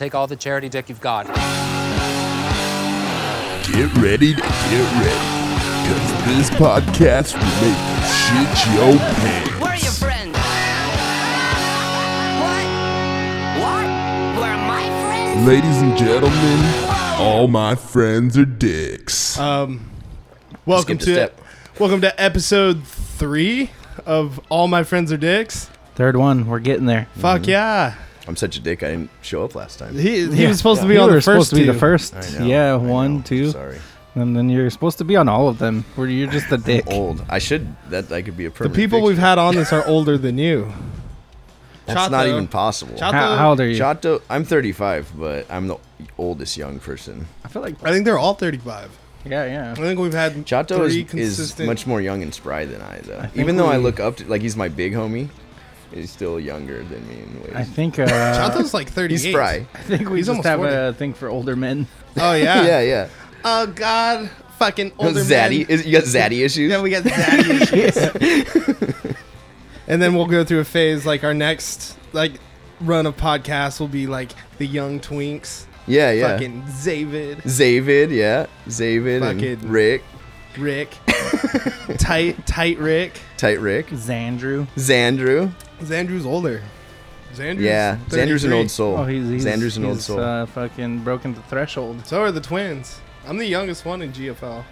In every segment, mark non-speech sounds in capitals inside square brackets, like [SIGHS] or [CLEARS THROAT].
take all the charity dick you've got. Get ready to get ready. Cause this podcast will make you shit your pants. Where are your friends? What? What? Where are my friends? Ladies and gentlemen, all my friends are dicks. Um, welcome skipped a to step. welcome to episode three of All My Friends Are Dicks. Third one, we're getting there. Fuck yeah! I'm such a dick. I didn't show up last time. He he Yeah. was supposed to You be on were the supposed first to be the first. Know, yeah, I one, know. two, Sorry, and then you're supposed to be on all of them. Where you're just a dick. old. I should. That I could be a The permanent. people we've had on this are older than you. That's not even possible. Chato- How, how old are you? Chato, I'm 35, but I'm the oldest young person. I feel like I think they're all thirty-five. yeah, yeah. I think we've had Chato is, three is consistent. much more young and spry than I, though. think Even though I look up to, like, he's my big homie. He's still younger than me in ways. I think uh, Chato's like thirty-eight. he's spry. I think we He's just almost have 40. a thing for older men. Oh yeah. [LAUGHS] yeah, yeah. Oh god, fucking older Zaddy, men. is, you got zaddy issues. Yeah, we got zaddy [LAUGHS] issues. [LAUGHS] and then we'll go through a phase like our next like run of podcasts will be like the young twinks, yeah, yeah. fucking Zavid, Zavid, yeah, Zavid Fucking- and Rick, Rick, [LAUGHS] tight tight Rick. tight Rick, Xandrew. Xandrew. Xandrew's older. Xandrew's Yeah, Xandrew's an old soul. Oh, he's, he's Xandrew's an old soul. Uh, fucking broken the threshold. So are the twins. I'm the youngest one in GFL.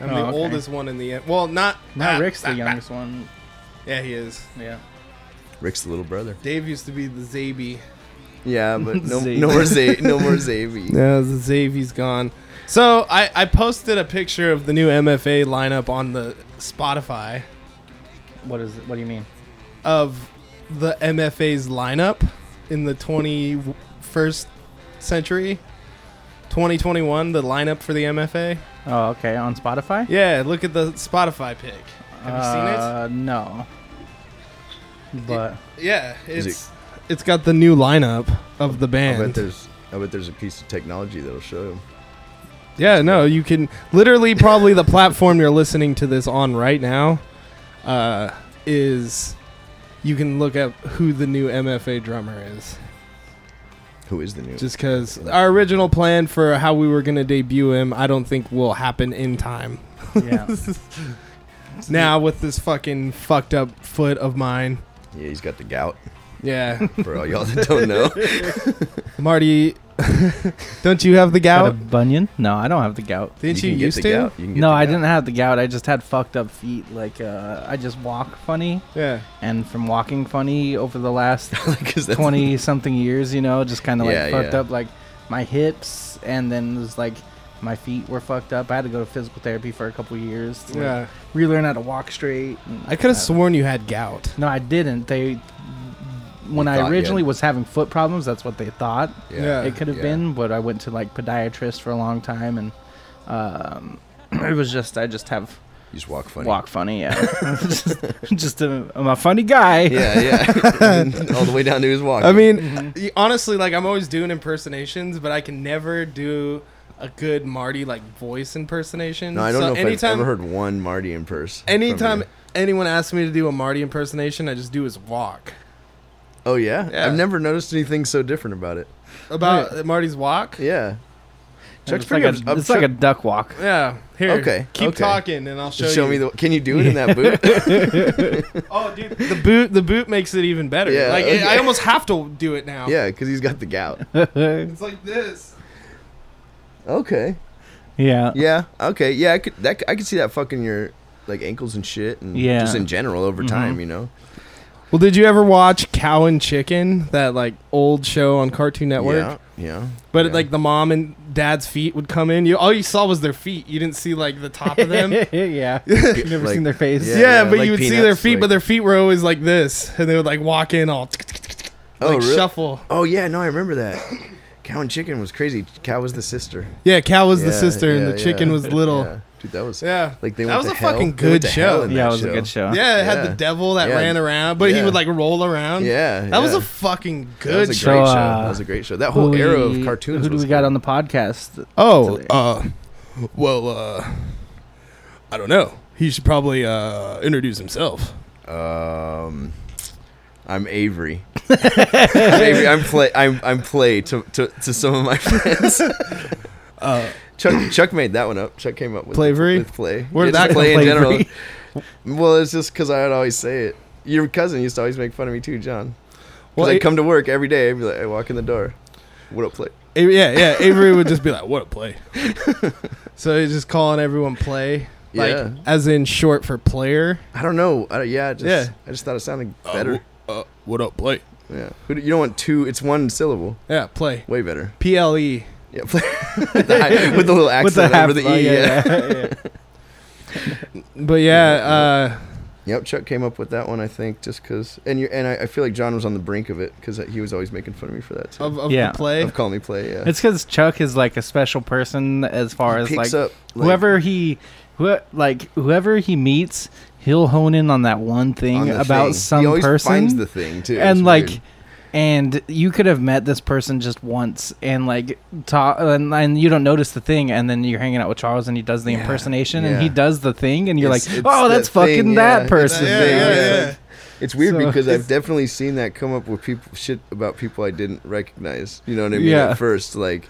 I'm Oh, the okay. oldest one in the well, not not ah, Rick's the ah. youngest one. Yeah, he is. Yeah. Rick's the little brother. Dave used to be the Zaby. Yeah, but no, [LAUGHS] no more Z, no more Zavy. Yeah, [LAUGHS] the Zavy's gone. So I, I posted a picture of the new MFA lineup on the Spotify What is it? What do you mean? of the MFA's lineup in the 21st century. 2021, the lineup for the MFA. Oh, okay. On Spotify. Yeah, look at the Spotify pic. Have you seen Uh, no. But it? Yeah, Is it's it's got the new lineup of the I bet band. there's, I bet there's a piece of technology that'll show you. Yeah, no, you can literally probably the platform you're listening to this on right now uh, is you can look up who the new MFA drummer is. Who is the new? Just because our original plan for how we were gonna debut him, I don't think will happen in time. yeah. [LAUGHS] Now with this fucking fucked up foot of mine, yeah, he's got the gout. yeah, For all y'all that don't know, [LAUGHS] Marty, [LAUGHS] don't you have the Got a gout? bunion? No, I don't have the gout. Didn't you you, used to? You No, I gout. didn't have the gout. I just had fucked up feet. Like uh, I just walk funny, Yeah, and from walking funny over the last [LAUGHS] that's- twenty something years, you know, just kind of like Yeah, fucked yeah. up like my hips, and then it was like my feet were fucked up. I had to go to physical therapy for a couple years to like, yeah. relearn how to walk straight. I could have sworn you had gout. No, I didn't. They when I thought originally had- was having foot problems, that's what they thought Yeah. it could have yeah. been. But I went to like podiatrist for a long time, and um, [CLEARS THROAT] it was just I just have You just walk funny. walk funny. Yeah, [LAUGHS] just, just a, I'm a funny guy. Yeah, yeah. [LAUGHS] all the way down to his walk. I mean, Mm-hmm. honestly, like I'm always doing impersonations, but I can never do a good Marty like voice impersonation. no, I don't So know if anytime, I've ever heard one Marty in person. Anytime anyone asks me to do a Marty impersonation, I just do his walk. Oh yeah? Yeah. I've never noticed anything so different about it. About Marty's walk. Yeah. Chuck's it's like, pretty a, it's up- like a duck walk. Yeah. Here. Okay, Keep okay. talking, and I'll show, Show, you. me the. Can you do it in that boot? [LAUGHS] [LAUGHS] Oh, dude, the boot. The boot makes it even better. Yeah, like okay. I almost have to do it now. yeah, because he's got the gout. [LAUGHS] It's like this. Okay. Yeah. Yeah. Okay. Yeah. I could. That. I could see that fucking your like ankles and shit, and Yeah. just in general over Mhm. time. You know. Well, did you ever watch Cow and Chicken? That like old show on Cartoon Network. Yeah. Yeah. But yeah. like the mom and dad's feet would come in. You all you saw was their feet. You didn't see like the top of them. [LAUGHS] yeah. [LAUGHS] You've never Like- seen their face. yeah, Yeah, but like you would see their feet, like- but their feet were always like this, and they would like walk in all Oh, [LAUGHS] like really? shuffle. Oh yeah. No, I remember that. Cow and chicken was crazy. Cow was the sister. Yeah, Cow was the Yeah, sister, and yeah, the chicken was little. Yeah. Dude, that was Yeah, like they that went was a hell. fucking good show. Yeah, that it was a good show. Yeah, it had Yeah. the devil that Yeah. ran around, but he would like roll around. Yeah, that was a fucking That good was a show. great So, show. uh, That was a great show. That whole era of cartoons. Who do was we got cool. on the podcast? Oh, today? uh, well, uh, I don't know. He should probably uh introduce himself. Um, I'm Avery. [LAUGHS] I'm Avery. I'm play. I'm I'm play to, to, to some of my [LAUGHS] friends. Uh, Chuck Chuck made that one up. Chuck came up with Plavery? with play. Where did that play in general? [LAUGHS] Well, it's just because I'd always say it. Your cousin used to always make fun of me too, John. Well, Well, I it- come to work every day. I'd be like, I walk in the door. What up, play? A- yeah, yeah. [LAUGHS] Avery would just be like, "What a play!" so he's just calling everyone play, like Yeah. as in short for player. I don't know. I, yeah, I just, Yeah. I just thought it sounded better. Uh, what up, play? yeah. Who do- You don't want two. It's one syllable. Yeah, play. Way better. P L E. Yeah, [LAUGHS] with, the high, with the little accent With the half, over the E. yeah, yeah. yeah, yeah. [LAUGHS] But yeah, Yep, Chuck came up with that one, I think, just because. And you and I, I feel like John was on the brink of it because he was always making fun of me for that uh, too. of, of Yeah. the play. Of calling me play, yeah. It's because Chuck is like a special person as far as like up like, whoever he, who, like whoever he meets, he'll hone in on that one thing the about thing. some he always person, finds the thing too. and It's like, weird. And you could have met this person just once, and like talk, and, and you don't notice the thing, and then you're hanging out with Charles, and he does the Yeah, impersonation, and he does the thing, and you're It's- like, it's oh, that's that thing, fucking yeah, that it's person. Yeah, thing, yeah, yeah. yeah. It's weird So- because I've definitely seen that come up with people shit about people I didn't recognize. You know what I mean? Yeah. At first, like,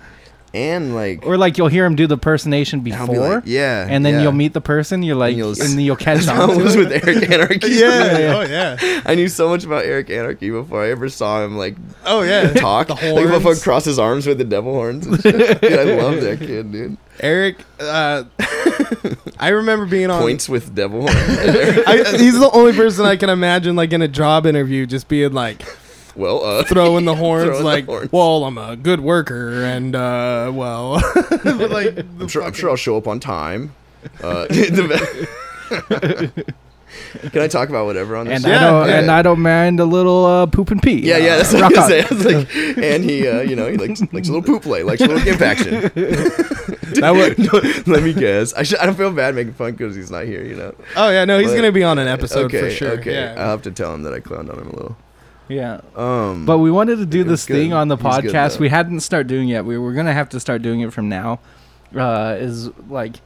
and like, Or like you'll hear him do the personation before, be like, yeah, and then yeah. you'll meet the person. You're like, you'll and, you'll catch [LAUGHS] on. how it to was with Eric Anarchy. [LAUGHS] yeah. Oh yeah. I knew so much about Eric Anarchy before I ever saw him like Oh yeah. [LAUGHS] talk. The Like if I horns. cross his arms with the devil horns. And shit. dude, I love that kid, dude. Eric. Uh, I remember being on. Points with devil horns. I, he's the only person I can imagine, like in a job interview, just being like well, uh, [LAUGHS] throwing the [LAUGHS] horns, Throwing the like, horns. "Well, I'm a good worker," and uh, well, [LAUGHS] but like, I'm sure, I'm sure I'll show up on time. Uh, Can I talk about whatever on this? And show? I Yeah, don't, yeah. and I don't mind a little uh, poop and pee. Yeah, yeah, Uh, that's what I on. was gonna say. I was like, and he, uh, you know, he likes likes a little poop play, likes a little gimp action. That would- Let me guess. I should. I don't feel bad making fun because he's not here. You know. oh yeah, no, he's But- gonna be on an episode okay. for sure. Okay. Yeah. I'll have to tell him that I clowned on him a little. Yeah. Um. But we wanted to do this thing on the podcast. we hadn't start doing it. We were gonna have to start doing it from now. Uh, is like,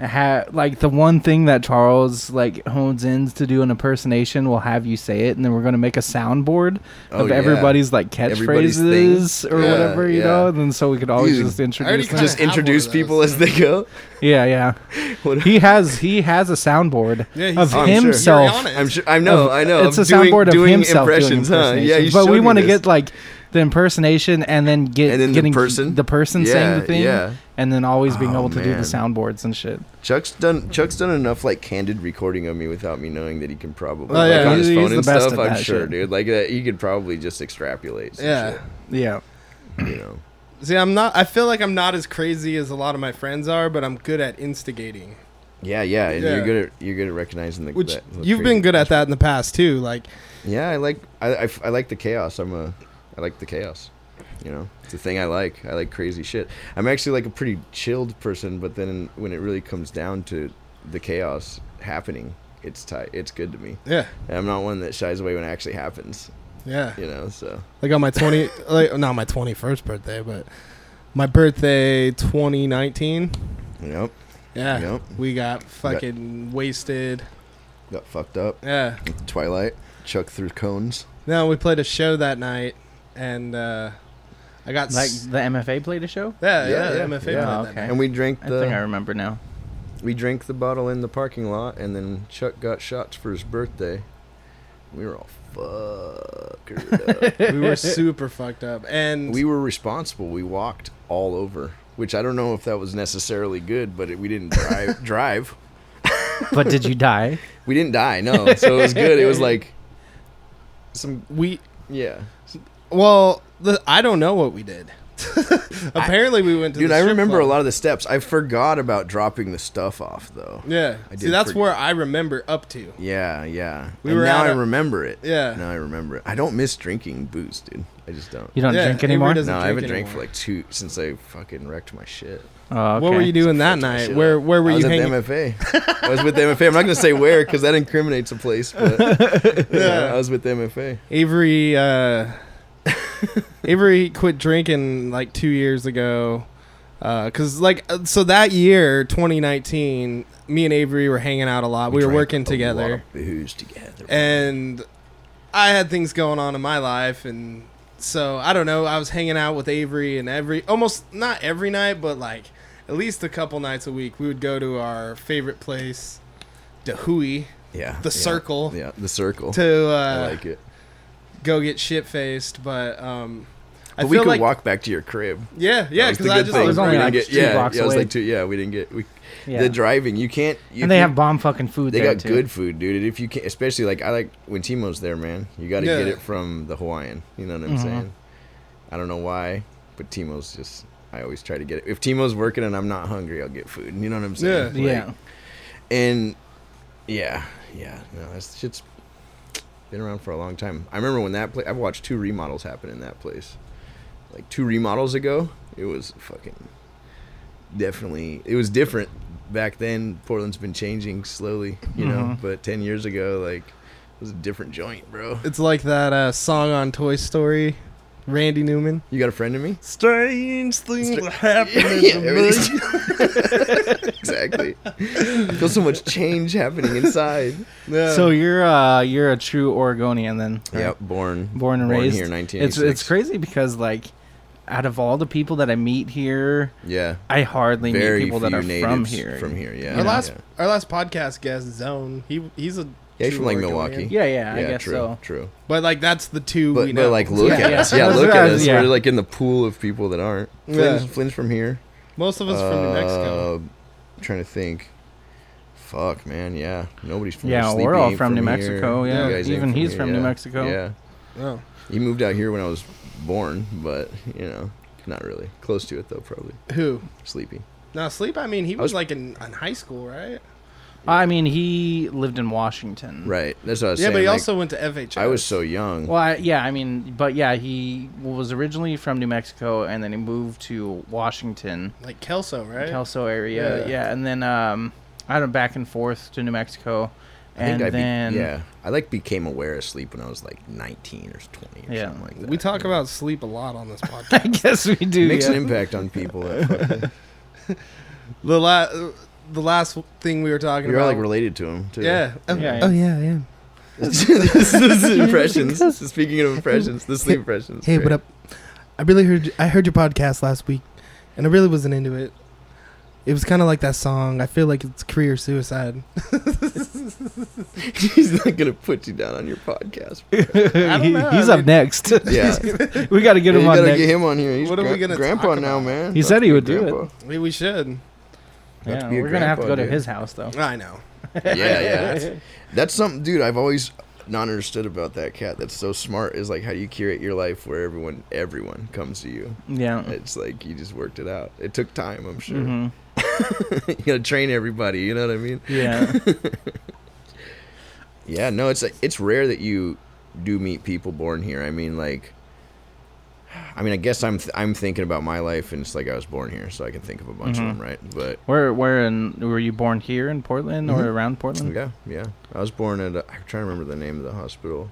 ha- like the one thing that Charles like hones in to do an impersonation. We'll have you say it, and then we're gonna make a soundboard Oh, of yeah. everybody's like catchphrases or Yeah, whatever, you yeah. know. And then so we could always Dude, just introduce. them. just introduce people as they go. Yeah, yeah. [LAUGHS] He has he has a soundboard Yeah, of Oh, I'm sure. himself. You're on it. I'm sure. I know. of- I know. It's a doing, soundboard of doing himself impressions, doing huh? Yeah, but we want to get like the impersonation and then get And then the getting person? the person yeah, saying the thing, Yeah. and then always being Oh, able to do the soundboards and shit. Chuck's done. Chuck's done enough like candid recording of me without me knowing that he can probably Oh, like yeah, on his phone he's and the best stuff. I'm that sure, shit. dude. Like that, he could probably just extrapolate. Some Yeah. Yeah, you know. See, I'm not. I feel like I'm not as crazy as a lot of my friends are, but I'm good at instigating. Yeah, yeah, and Yeah. you're good at you're good at recognizing the. Which that- the you've been good at that in the past too. Like, Yeah, I like I, I, I like the chaos. I'm a I like the chaos. You know, it's a thing I like. I like crazy shit. I'm actually like a pretty chilled person, but then when it really comes down to the chaos happening, it's tight. It's good to me. yeah, And I'm not one that shies away when it actually happens. yeah. You know, so Like on my twenty, [LAUGHS] like not my twenty first birthday, but my birthday 2019. yep, Yeah, Yep. we got fucking wasted. got fucked up. Yeah. Twilight, Chuck through cones. No, we played a show that night, and uh, I got like s- the MFA played a show. yeah, yeah, Yeah, yeah, MFA yeah. played that okay. And we drank I think I remember now. we drank the bottle in the parking lot, and then Chuck got shots for his birthday. We were all fuckered up. [LAUGHS] we were super fucked up, and we were responsible. We walked all over, which I don't know if that was necessarily good, but it, we didn't drive. [LAUGHS] drive. but did you die? [LAUGHS] We didn't die. No, so it was good. It was like some we yeah. Well, the, I don't know what we did. [LAUGHS] Apparently, we went to. Dude, the I remember club. a lot of the steps. I forgot about dropping the stuff off though. Yeah, I see, that's forget. where I remember up to. Yeah, yeah. We and were now at I a- remember it. Yeah. Now I remember it. I don't miss drinking booze, dude. I just don't. You don't Yeah, drink anymore. doesn't No, I haven't drank for like two since I fucking wrecked my shit. Oh, okay. What were you doing that night? Where where were I was you at hanging? the MFA. [LAUGHS] I was with the MFA. I'm not gonna say where because that incriminates a place. But [LAUGHS] yeah, I was with the MFA. Avery uh, [LAUGHS] Avery quit drinking like two years ago. Uh, cause like uh, so that year, 2019, me and Avery were hanging out a lot. We, were working together, booze together. and I had things going on in my life, and so I don't know. I was hanging out with Avery, and every almost not every night, but like at least a couple nights a week, we would go to our favorite place, Dahui, Yeah. the yeah, circle, Yeah, the circle. to I uh, like it. Go get shit faced. But um, I But we feel could like walk back to your crib. yeah, yeah, That was the because I just thing. Was only We like get- two yeah, blocks yeah, it was like two. Yeah, we didn't get we. Yeah. The driving, you can't. You and they can't- have bomb fucking food They there got too. good food, dude. If you can, especially like I like when Timo's there, man. You got to Yeah. get it from the Hawaiian. You know what I'm Mhm. saying? I don't know why, but Timo's just. I always try to get it. If Timo's working and I'm not hungry, I'll get food. You know what I'm saying? Yeah. Like, yeah. And yeah, yeah, no, that shit's been around for a long time. I remember when that place. I've watched two remodels happen in that place. Like two remodels ago, it was fucking definitely. It was different back then. Portland's been changing slowly, you know. Mhm. But ten years ago, like, it was a different joint, bro. it's like that uh, song on Toy Story, Randy Newman. You got a friend of me? Strange things Stra- are happening [LAUGHS] Yeah, to me. everything's- exactly. Feel so much change happening inside. Yeah. So you're uh you're a true Oregonian then. right? Yep, born Born and raised here, Nineteen. It's 1986. it's crazy because like out of all the people that I meet here, Yeah. I hardly very meet people that are natives from here. From here, yeah. our you know, last yeah. our last podcast guest Zone. He he's a Yeah, he's from like Milwaukee. Yeah, yeah, I yeah, guess true, so. true. But like that's the two we But, know. but like, [LAUGHS] look Yeah, at yeah. us. Yeah, look at us. yeah. We're like in the pool of people that aren't. Flynn's, Yeah. Flynn's from here. Most of us from New Mexico. Uh, trying to think. Fuck, man. Yeah, nobody's from. Yeah. Sleepy we're all ain't from New here. Mexico, yeah. You guys ain't Even he's here, from New. Mexico. Yeah, Oh. he moved out here when I was born, but you know, not really. Close to it though, probably. Who? Sleepy. Now sleep. I mean, he was, was- like in, in high school, right? I mean, he lived in Washington. Right. That's what I was saying. Yeah, saying. but he like, also went to FHS. I was so young. Well, I, yeah, I mean, but yeah, he was originally from New Mexico, and then he moved to Washington, like Kelso, right? Kelso area. Yeah. Yeah, and then um, I don't know, back and forth to New Mexico, I think and I be- then yeah, I like became aware of sleep when I was like 19 or 20 or Yeah. something like that. we talk you about sleep a lot on this [LAUGHS] podcast. I guess we do. It makes yeah. an impact on people. [LAUGHS] [LAUGHS] The la- the last thing we were talking about. You're like related to him too. yeah. Oh, Yeah, yeah. Oh yeah, yeah. [LAUGHS] this is [LAUGHS] impressions. Speaking of impressions, the sleep impressions. Hey, what up? I really heard I heard your podcast last week, and I really wasn't into it. It was kind of like that song. I feel like it's career suicide. [LAUGHS] He's not gonna put you down on your podcast. don't He- know, he's I up mean- next. Yeah, we got to get you him on gotta next. get him on here. He's What are we gonna grandpa talk now, man. He About said he be would do grandpa. Maybe we should. About to yeah, we're gonna have to go grandpa, to his house though. I know. [LAUGHS] Yeah, yeah. That's something, dude. I've always not understood about that cat. That's so smart. Is like how do you curate your life where everyone, everyone comes to you. Yeah. It's like you just worked it out. It took time, I'm sure. hmm [LAUGHS] you gotta train everybody. You know what I mean? Yeah. [LAUGHS] Yeah, no, it's like, it's rare that you do meet people born here. I mean, like, I mean, I guess I'm th- I'm thinking about my life, and it's like I was born here, so I can think of a bunch Mhm. of them, right? But where where in were you born here in Portland or Mhm. around Portland? yeah, yeah, I was born at. A, I'm trying to remember the name of the hospital.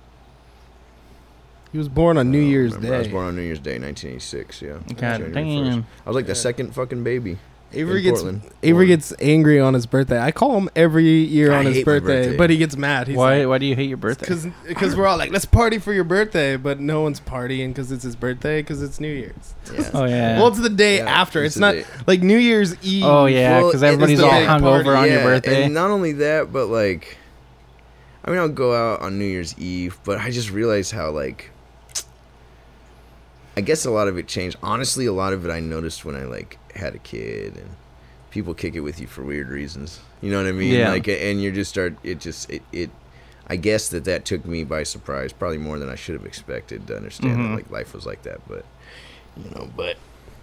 He was born on New Year's remember. I was born on New Year's Day, 1986. Yeah. God damn. I was like the second fucking baby. Avery gets Portland. Avery Born. gets angry on his birthday. I call him every year I on his hate my birthday, birthday. but he gets mad. He's Why like, why do you hate your birthday? Cause, cause we're all like, let's party for your birthday, but no one's partying because it's his birthday because it's New Year's. Yeah. Oh yeah. Well, it's the day Yeah, after. it's It's, the not day. like New Year's Eve. oh yeah, Well, because it's everybody's the all big hungover party. on your birthday. And not only that, but like, I mean, I'll go out on New Year's Eve, but I just realized how like, I guess a lot of it changed. Honestly, a lot of it I noticed when I like had a kid and people kick it with you for weird reasons. You know what I mean? Yeah. Like, and you just start. It just it. it I guess that that took me by surprise, probably more than I should have expected to understand Mhm. that like life was like that. But you know, but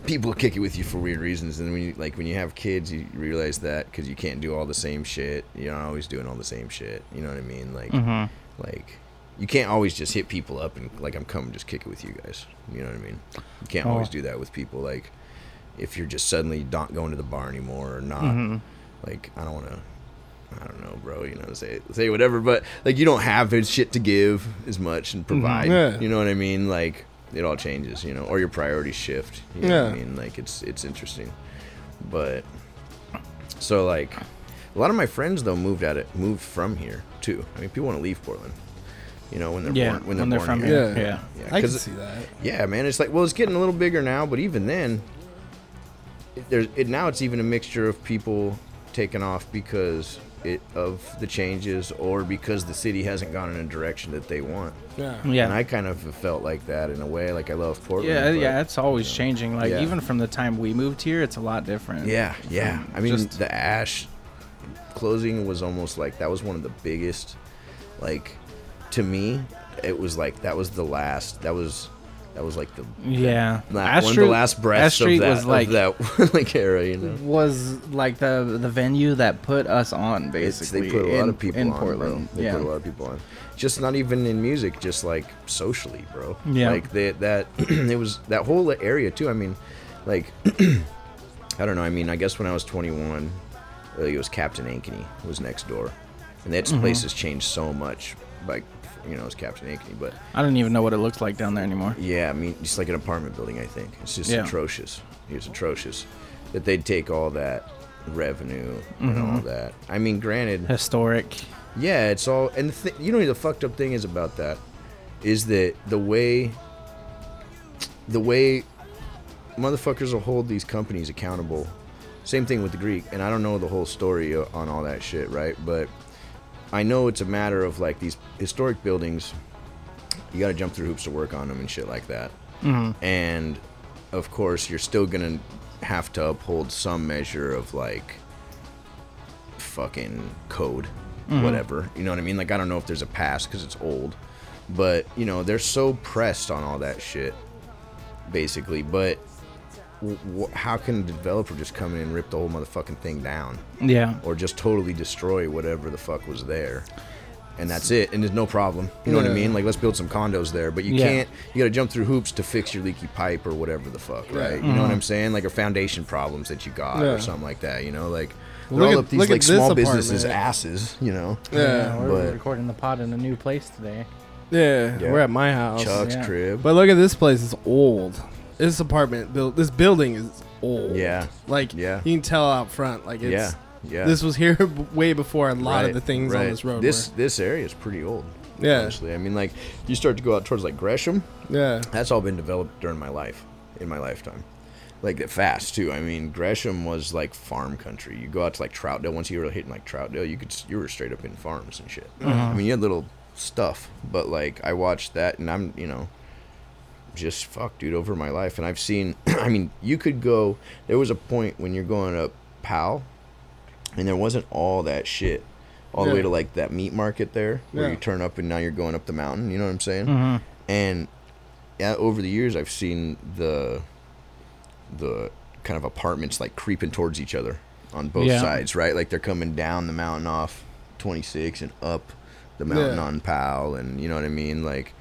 people kick it with you for weird reasons, and when you like when you have kids, you realize that because you can't do all the same shit. You're not always doing all the same shit. You know what I mean? Like, mm-hmm. like you can't always just hit people up and like I'm coming, just kick it with you guys. You know what I mean? You can't always Oh. do that with people. Like if you're just suddenly not going to the bar anymore or not, hmm like I don't want to. I don't know, bro. You know, say say whatever, but like you don't have shit to give as much and provide. Yeah. You know what I mean? Like it all changes, you know, or your priorities shift. You know what I mean? Like it's it's interesting, but so like a lot of my friends though moved at it, moved from here too. I mean, people want to leave Portland, You know, when they're Yeah, born when they're, when they're born from here. here. Yeah. Yeah. Yeah, I can 'cause- see that. Yeah, man. It's like well, it's getting a little bigger now, but even then, it, there's it now. It's even a mixture of people taking off because it of the changes or because the city hasn't gone in a direction that they want. Yeah. Yeah. And I kind of felt like that in a way. Like I love Portland. yeah, but- yeah, it's always changing. Like Yeah. even from the time we moved here, it's a lot different. Yeah, yeah. I mean, just- the Ash closing was almost like that was one of the biggest. Like, to me, it was like that was the last. That was that was like the yeah. la- Ash one of the last breaths Ash of that, was of like that [LAUGHS] like era. You know, was like the the venue that put us on It's- basically. they put a lot in, of people in on, Portland. bro. They yeah. put a lot of people on. Just not even in music, just like socially, bro. Yeah. Like they, that, [CLEARS THROAT] it was that whole area too. I mean, like, [CLEARS THROAT] I don't know. I mean, I guess when I was 21, uh, it was Captain Ankeny who was next door, and that Mm-hmm. place has changed so much. Like, you know, it's Captain Ankeny, but I don't even know what it looks like down there anymore. yeah, I mean, it's like an apartment building. I think it's just Yeah. atrocious. It's atrocious that they'd take all that revenue and Mm-hmm. all that. I mean, granted, Historic. yeah, it's all. And the th- you know, the fucked up thing is about that is that the way, the way motherfuckers will hold these companies accountable. Same thing with the Greek, and I don't know the whole story on all that shit, right? But I know it's a matter of like these historic buildings. You got to jump through hoops to work on them and shit like that. Mm-hmm. And of course, you're still gonna have to uphold some measure of like fucking code, mm-hmm. whatever. You know what I mean? Like I don't know if there's a pass because it's old, but you know they're so pressed on all that shit, basically. But w- w- how can a developer just come in and rip the whole motherfucking thing down, Yeah. or just totally destroy whatever the fuck was there? And that's it, and there's no problem. You know what I mean? Like, let's build some condos there, but you Yeah. can't. You got to jump through hoops to fix your leaky pipe or whatever the fuck, Yeah. right? You know what mm-hmm. I'm saying? Like, or foundation problems that you got Yeah. or something like that. You know, like Look they're all at- up these look at like this small businesses apartment. asses. You know, Yeah. we're but- recording the pod in a new place today. Yeah, Yeah. we're at my house. Chuck's yeah. crib. But look at this place; it's old. This apartment built. This building is old. Yeah. like Yeah. you can tell out front. Like it's, yeah, yeah. This was here [LAUGHS] way before a lot Right, of the things right. on this road. This this area is pretty old. Yeah. honestly. I mean, like you start to go out towards like Gresham. yeah, That's all been developed during my life, in my lifetime. Like fast too. I mean, Gresham was like farm country. You go out to like Troutdale. Once you were hitting like Troutdale, you could you were straight up in farms and shit. Uh-huh. I mean, you had little stuff, but like I watched that, and I'm you know, just fuck, dude, over my life, and I've seen. [CLEARS THROAT] I mean, you could go. There was a point when you're going up Powell, and there wasn't all that shit. All the way to like that meat market there, where Yeah. you turn up and now you're going up the mountain. You know what I'm saying? Mm-hmm. and yeah, over the years I've seen the the kind of apartments like creeping towards each other on both Yeah. sides, right? Like they're coming down the mountain off 26 and up the mountain Yeah. on Powell, and you know what I mean? Like,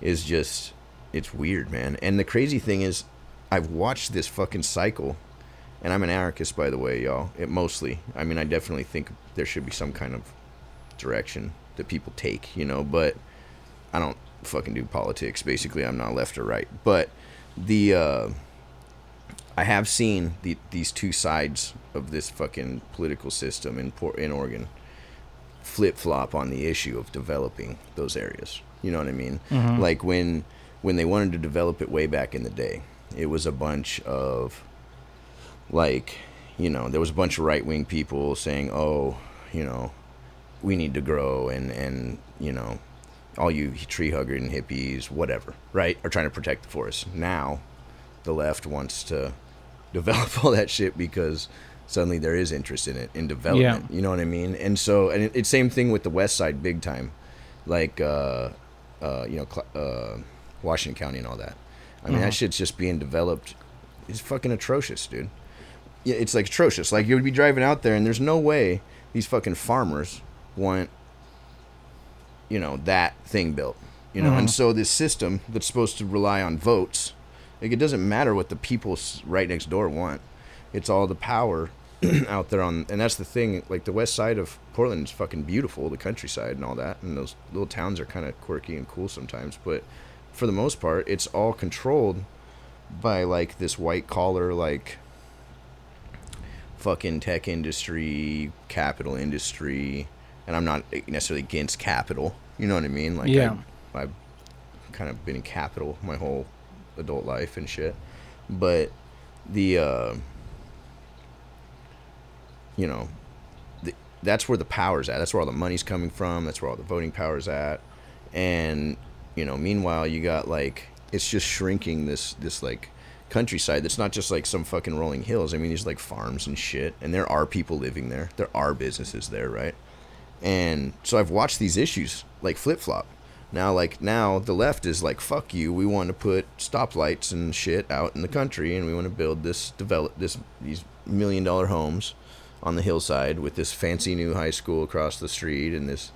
it's just it's weird, man. And the crazy thing is, I've watched this fucking cycle, and I'm an anarchist, by the way, y'all. It mostly, I mean, I definitely think there should be some kind of direction that people take, you know, but I don't fucking do politics. Basically, I'm not left or right. But the uh, I have seen the, these two sides of this fucking political system in Port in Oregon flip flop on the issue of developing those areas. You know what I mean? Like when when they wanted to develop it way back in the day, it was a bunch of like you know there was a bunch of right wing people saying, oh, you know, we need to grow and and you know all you tree huggers and hippies, whatever, right, are trying to protect the forest. Now, the left wants to [LAUGHS] develop all that shit because suddenly there is interest in it in development. You know what I mean? And so, and it, it's same thing with the West Side, big time, like uh, uh, you know, Cl- uh, Washington County and all that. I mean, that uh-huh. shit's just being developed. It's fucking atrocious, dude. Yeah, it's like atrocious. Like you would be driving out there, and there's no way these fucking farmers want you know that thing built you know and uh-huh. so this system that's supposed to rely on votes like it doesn't matter what the people right next door want it's all the power [CLEARS THROAT] out there on and that's the thing like the west side of portland is fucking beautiful the countryside and all that and those little towns are kind of quirky and cool sometimes but for the most part it's all controlled by like this white collar like fucking tech industry capital industry and i'm not necessarily against capital you know what i mean like Yeah. I, I've kind of been in capital my whole adult life and shit. But the uh, you know, the, that's where the power's at. That's where all the money's coming from. That's where all the voting power's at. And you know, meanwhile, you got like it's just shrinking this this like countryside that's not just like some fucking rolling hills. I mean, there's like farms and shit, and there are people living there. There are businesses there, right? And so I've watched these issues like flip flop. Now, like now, the left is like, "Fuck you! We want to put stoplights and shit out in the country, and we want to build this develop this these million dollar homes on the hillside with this fancy new high school across the street and this,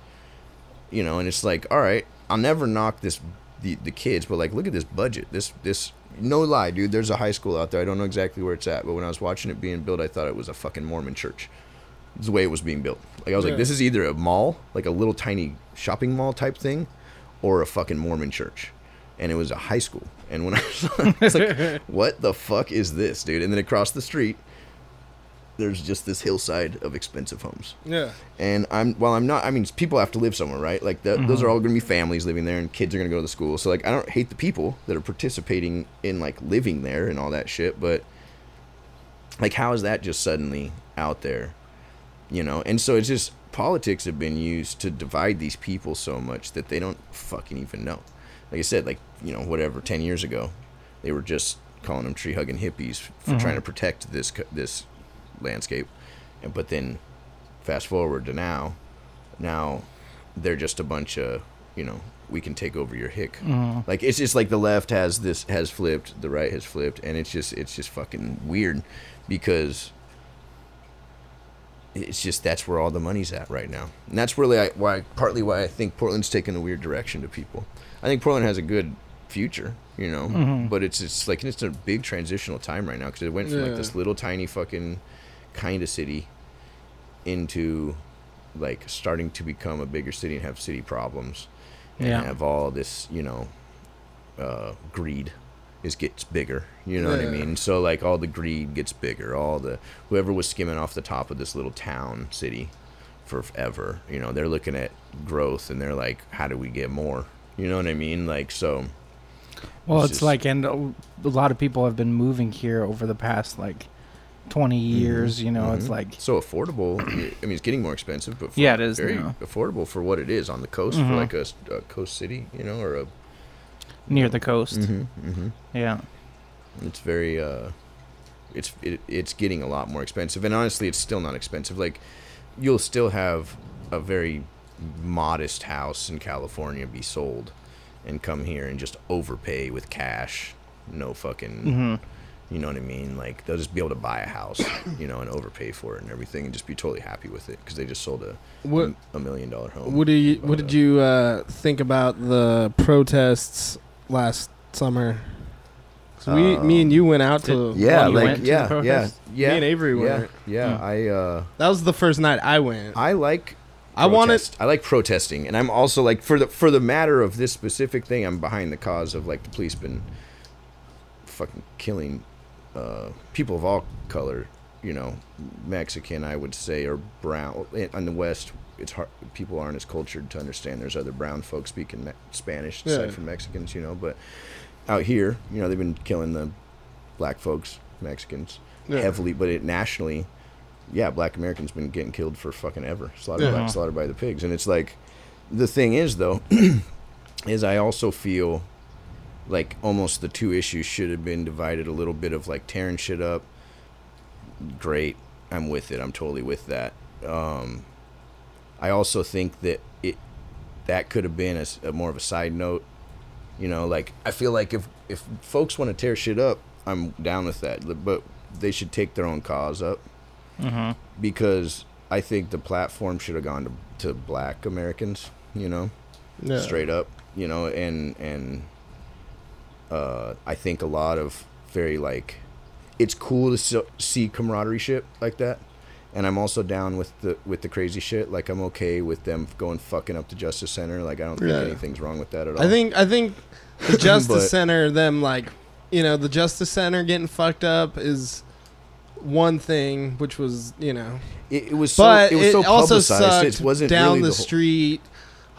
you know." And it's like, all right, I'll never knock this the the kids, but like, look at this budget. This this no lie, dude. There's a high school out there. I don't know exactly where it's at, but when I was watching it being built, I thought it was a fucking Mormon church. It's the way it was being built. Like I was Yeah. like, this is either a mall, like a little tiny shopping mall type thing, or a fucking Mormon church. And it was a high school. And when I saw I was like, [LAUGHS] what the fuck is this, dude? And then across the street, there's just this hillside of expensive homes. Yeah. And I'm well, I'm not. I mean, people have to live somewhere, right? Like that, those mm-hmm. are all going to be families living there, and kids are going to go to the school. So like, I don't hate the people that are participating in like living there and all that shit, but like, how is that just suddenly out there? You know, and so it's just politics have been used to divide these people so much that they don't fucking even know. Like I said, like you know, whatever, ten years ago, they were just calling them tree hugging hippies for mm-hmm. trying to protect this this landscape, and but then fast forward to now, now they're just a bunch of you know we can take over your hick. Mm-hmm. Like it's just like the left has this has flipped, the right has flipped, and it's just it's just fucking weird because it's just that's where all the money's at right now, and that's really I, why partly why I think Portland's taken a weird direction to people. I think Portland has a good future, you know, mm-hmm. but it's it's like it's a big transitional time right now because it went from like this little tiny fucking kind of city into like starting to become a bigger city and have city problems. And Yeah. have all this you know uh, greed is gets bigger. You know what i mean? So like all the greed gets bigger. All the whoever was skimming off the top of this little town city forever you know they're looking at growth and they're like how do we get more? You know what i mean? Like so Well, It's it's, just- like, and a a lot of people have been moving here over the past like twenty years. You know, it's Mhm. like so affordable i mean it's getting more expensive but for Yeah, it is very now. affordable for what it is on the coast for Mhm. like a coast city you know or a near the coast. mm-hmm. Yeah. It's very uh it's it, it's getting a lot more expensive and honestly it's still not expensive. Like you'll still have a very modest house in California be sold and come here and just overpay with cash. No fucking you know what I mean? Like they'll just be able to buy a house, [COUGHS] you know, and overpay for it and everything and just be totally happy with it because they just sold a What a million dollar home. what do you what did you uh, think about the protests last summer? 'Cause we, me and you went out to. Yeah, Oh, like went to the yeah, yeah, yeah. Me and Avery yeah, went. yeah. Hmm. I uh That was the first night I went. I like I wanted. protest. I like protesting, and I'm also like for the for the matter of this specific thing, I'm behind the cause of like the police been fucking killing uh, people of all color. You know, Mexican, I would say, or brown. In, in the West, it's hard. People aren't as cultured to understand. There's other brown folks speaking me- Spanish aside Yeah. from Mexicans. You know, but out here, you know, they've been killing the black folks, Mexicans, Yeah. heavily. But it nationally, yeah, black Americans been getting killed for fucking ever, slaughtered Yeah. by slaughtered by the pigs, and it's like, the thing is though, [CLEARS THROAT] is I also feel like almost the two issues should have been divided a little bit of like tearing shit up. Great, I'm with it. I'm totally with that. Um, I also think that it that could have been a, s- a more of a side note. You know, like I feel like if if folks want to tear shit up, I'm down with that. But they should take their own cause up hmm because I think the platform should have gone to, to black Americans, you know, Yeah. straight up, you know, and and uh, I think a lot of very like it's cool to so, see camaraderie shit like that, and I'm also down with the with the crazy shit. Like I'm okay with them going fucking up the Justice Center. Like I don't think Yeah. anything's wrong with that at all. I think I think the [LAUGHS] Justice But- Center, them like, you know, the Justice Center getting fucked up is one thing, which was you know, it, it was so but it was so also publicized. sucked It wasn't down really the, the whole- street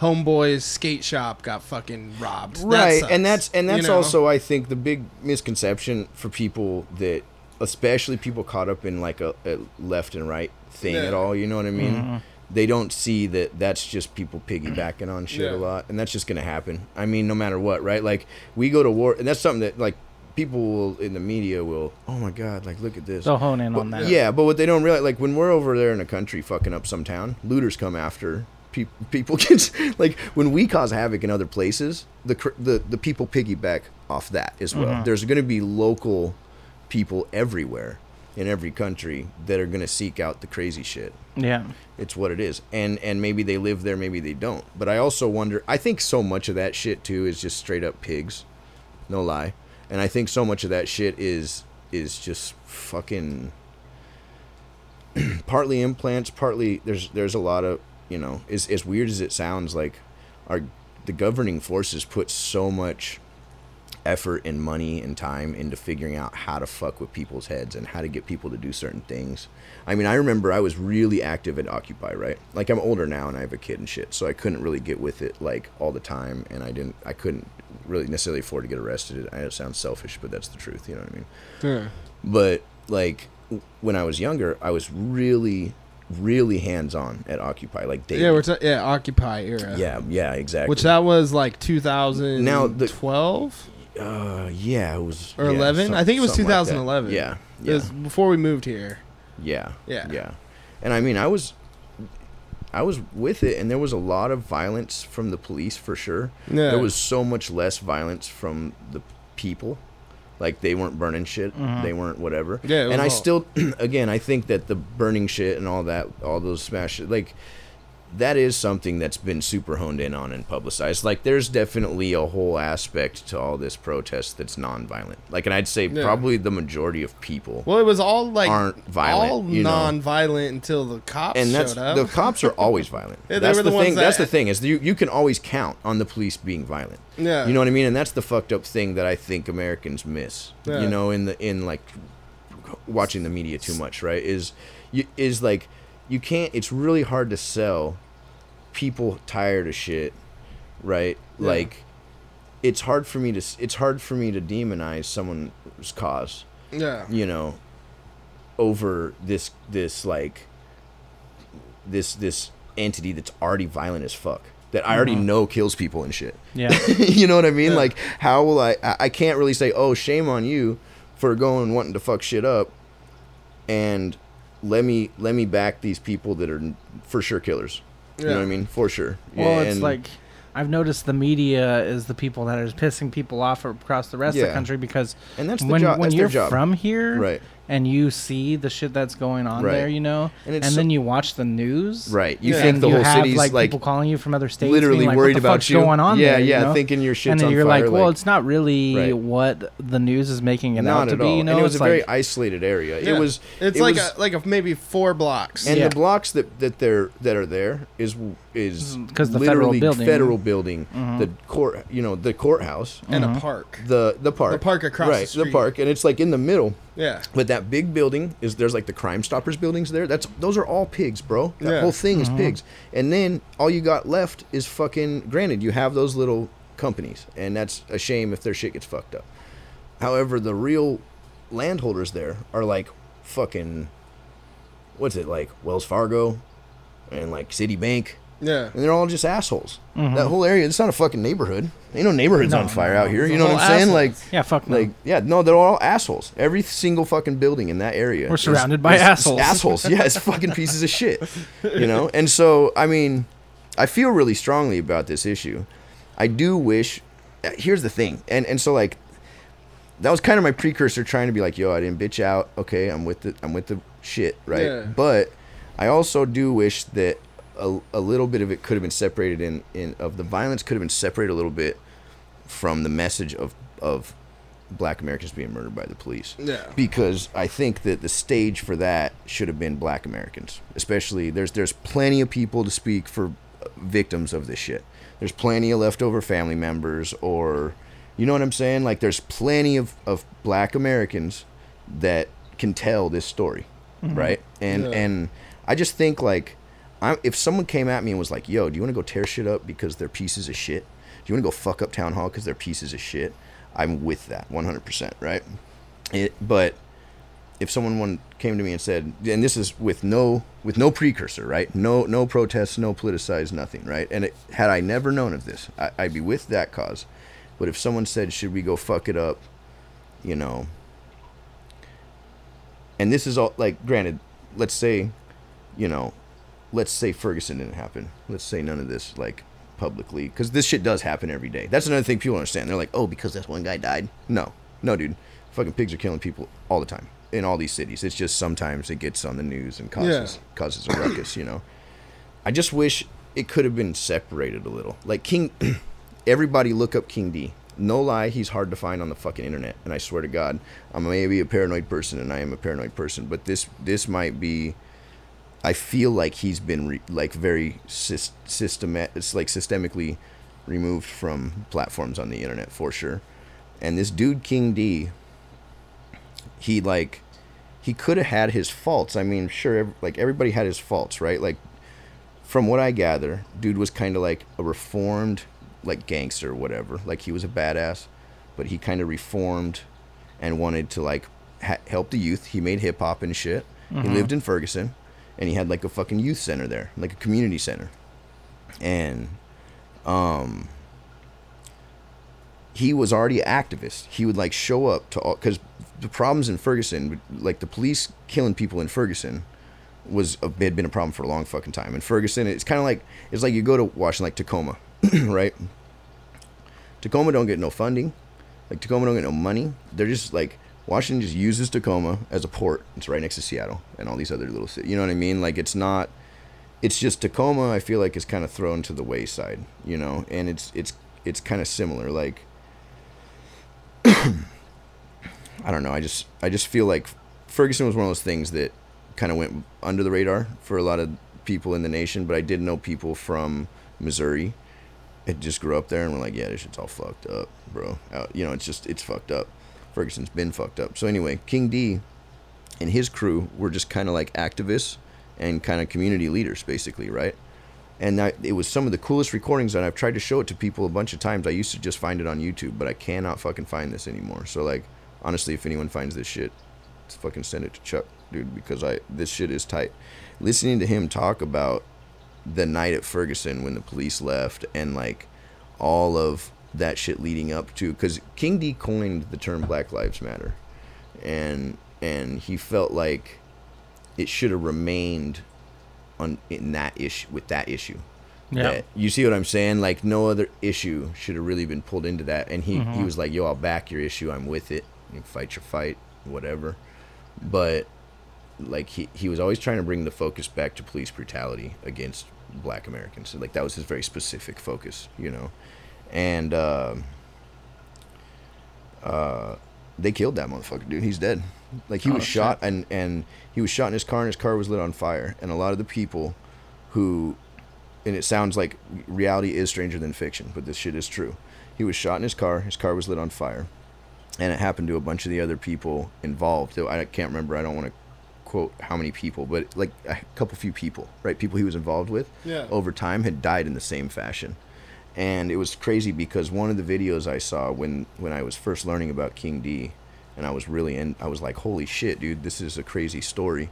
homeboy's skate shop got fucking robbed. That right sucks, and that's and you that's know? also i think the big misconception for people that especially people caught up in like a, a left and right thing Yeah. at all you know what i mean mm-hmm. they don't see that that's just people piggybacking on shit Yeah. a lot and that's just gonna happen i mean no matter what right like we go to war and that's something that like people will in the media will oh my god like look at this They'll hone in But- on that. Yeah, but what they don't realize, like when we're over there in a country fucking up some town, looters come after pe- people. [LAUGHS] Get like when we cause havoc in other places, the cr- the the people piggyback off that as well. Mhm. There's going to be local people everywhere in every country that are going to seek out the crazy shit. Yeah. It's what it is, and and maybe they live there, maybe they don't. But I also wonder. I think so much of that shit too is just straight up pigs, no lie. And I think so much of that shit is is just fucking [CLEARS THROAT] partly implants, partly there's there's a lot of you know as as weird as it sounds like our the governing forces put so much effort and money and time into figuring out how to fuck with people's heads and how to get people to do certain things. I mean, I remember I was really active at Occupy, right? Like I'm older now and I have a kid and shit, so I couldn't really get with it like all the time, and I didn't, I couldn't really necessarily afford to get arrested. I know it sounds selfish, but that's the truth. You know what I mean? Yeah. But like when I was younger, I was really, really hands on at Occupy, like. Yeah, we're ta- yeah Occupy era. yeah, yeah, exactly. Which that was like 2012 uh, yeah, it was or 11. some- I think it was something like that. 2011. Yeah, It yeah. was before we moved here. Yeah. Yeah. Yeah. And I mean, I was I was with it and there was a lot of violence from the police for sure. Yeah. There was so much less violence from the people. Like they weren't burning shit. Mhm. They weren't whatever. Yeah, and I all- still [CLEARS THROAT] again, I think that the burning shit and all that all those smash like that is something that's been super honed in on and publicized. Like, there's definitely a whole aspect to all this protest that's nonviolent. Like, and I'd say Yeah. probably the majority of people Well, it was all like aren't violent, all you know. non-violent until the cops and that's showed up. the cops are always [LAUGHS] violent. Yeah, that's the, the thing. That's the thing is you you can always count on the police being violent. yeah, You know what I mean? And that's the fucked up thing that I think Americans miss. Yeah. You know, in the in like watching the media too much, right? Is you is like you can't. It's really hard to sell people tired of shit, right? Yeah. Like it's hard for me to it's hard for me to demonize someone's cause yeah, you know over this this like this this entity that's already violent as fuck that I already mm-hmm. know kills people and shit. Yeah. [LAUGHS] you know what I mean? Yeah. Like how will I, I I can't really say, "Oh, shame on you for going wanting to fuck shit up." And let me let me back these people that are for sure killers. You know what I mean? For sure. Well, it's like I've noticed the media is the people that are pissing people off across the rest of the country because and that's the when job. when that's you're their job. from here right. And you see the shit that's going on Right. there, you know, And and, it's then you watch the news, Right. You Yeah. think and the you whole have city's like, like people calling you from other states, literally being like, worried what the about fuck's you. going on yeah, there, you yeah, know? thinking your shit's and then on you're fire. like, well, it's not really Right. what the news is making it not out to at be. all. You know, and it was it's a very isolated area. Yeah. It was. It's it like was- a, like a maybe four blocks. and Yeah. the blocks that that they're that are there is is 'Cause the federal literally building. federal building, Mhm. the court, you know, the courthouse, and Mhm. a park. the the park, The park across the right, street. park, and it's like in the middle. Yeah, But that big building is there's like the Crime Stoppers buildings there. That's those are all pigs, bro. That Yeah. whole thing is Mhm. pigs. And then all you got left is fucking. Granted, you have those little companies, and that's a shame if their shit gets fucked up. However, the real landholders there are like fucking. What's it like? Wells Fargo, and like Citibank, yeah. and they're all just assholes. Mhm. That whole area, it's not a fucking neighborhood. Ain't no neighborhoods No, on fire no, out here. it's You know what I'm whole saying? assholes. Like, yeah, fuck no. like, yeah, no, they're all assholes. Every single fucking building in that area. We're is- surrounded by is- assholes. Assholes, yeah, it's fucking pieces of shit. You know, [LAUGHS] and so I mean, I feel really strongly about this issue. I do wish. uh, Here's the thing, and and so like, that was kind of my precursor, trying to be like, yo, I didn't bitch out. Okay, I'm with the I'm with the shit, right? Yeah. But I also do wish that a, a little bit of it could have been separated in in of the violence could have been separated a little bit from the message of of black Americans being murdered by the police. Yeah. Because I think that the stage for that should have been black Americans. Especially there's there's plenty of people to speak for victims of this shit. There's plenty of leftover family members or you know what I'm saying? Like there's plenty of, of black Americans that can tell this story. Mm-hmm. Right? And Yeah. and I just think like I, if someone came at me and was like, "Yo, do you want to go tear shit up because they're pieces of shit? Do you want to go fuck up town hall because they're pieces of shit?" I'm with that 100%, right? It, but if someone one came to me and said, and this is with no with no precursor, right? No no protests, no politicized, nothing, right? And it, had I never known of this, I, I'd be with that cause. But if someone said, "Should we go fuck it up?" You know, and this is all like granted. Let's say, you know, let's say Ferguson didn't happen. Let's say none of this like publicly because this shit does happen every day. That's another thing people understand. They're like, oh, because that one guy died. No, no, dude. Fucking pigs are killing people all the time in all these cities. It's just sometimes it gets on the news and causes Yeah. causes a ruckus. You know. I just wish it could have been separated a little. Like King, [CLEARS THROAT] everybody look up King D. No lie, he's hard to find on the fucking internet. And I swear to God, I'm maybe a paranoid person, and I am a paranoid person. But this this might be. I feel like he's been re- like very syst- systemat- It's like systemically removed from platforms on the internet for sure. And this dude King D, he like he could have had his faults. I mean, sure, ev- like everybody had his faults, right? Like from what I gather, dude was kind of like a reformed like gangster or whatever. Like he was a badass, but he kind of reformed and wanted to like ha- help the youth. He made hip hop and shit. He mm-hmm. lived in Ferguson and he had like a fucking youth center there, like a community center. And um he was already an activist. He would like show up to all cuz the problems in Ferguson, like the police killing people in Ferguson was a, had been a problem for a long fucking time. In Ferguson, it's kind of like it's like you go to Washington, like Tacoma, [CLEARS THROAT] right? Tacoma don't get no funding, like Tacoma don't get no money. They're just like Washington just uses Tacoma as a port. It's right next to Seattle and all these other little cities. You know what I mean? Like it's not. It's just Tacoma. I feel like is kind of thrown to the wayside. You know, and it's it's it's kind of similar. Like [CLEARS THROAT] I don't know. I just I just feel like Ferguson was one of those things that kind of went under the radar for a lot of people in the nation. But I did know people from Missouri It just grew up there and were like, "Yeah, this shit's all fucked up, bro." Out, you know, it's just it's fucked up. Ferguson's been fucked up. So anyway, King D and his crew were just kind of like activists and kind of community leaders, basically, right? And it was some of the coolest recordings, and I've tried to show it to people a bunch of times. I used to just find it on YouTube, but I cannot fucking find this anymore. So like, honestly, if anyone finds this shit, fucking send it to Chuck, dude, because I this shit is tight. Listening to him talk about the night at Ferguson when the police left and like all of that shit leading up to because King D coined the term Black Lives Matter, and and he felt like it should have remained on in that issue with that issue. Yeah. That- you see what I'm saying? Like no other issue should have really been pulled into that. And he he mm-hmm. was like, "Yo, I'll back your issue. I'm with it. You fight your fight, whatever." But like he he was always trying to bring the focus back to police brutality against Black Americans. Like that was his very specific focus, you know. And um uh, they killed that motherfucker, dude. He's dead. Like he Oh, was shit. shot and and he was shot in his car and his car was lit on fire. And a lot of the people who and it sounds like reality is stranger than fiction, but this shit is true. He was shot in his car, his car was lit on fire. And it happened to a bunch of the other people involved. I can't remember, I don't want to quote how many people, but like a couple few people, right? People he was involved with Yeah. over time had died in the same fashion. And it was crazy because one of the videos I saw when when I was first learning about King D and I was really in I was like, "Holy shit, dude, this is a crazy story."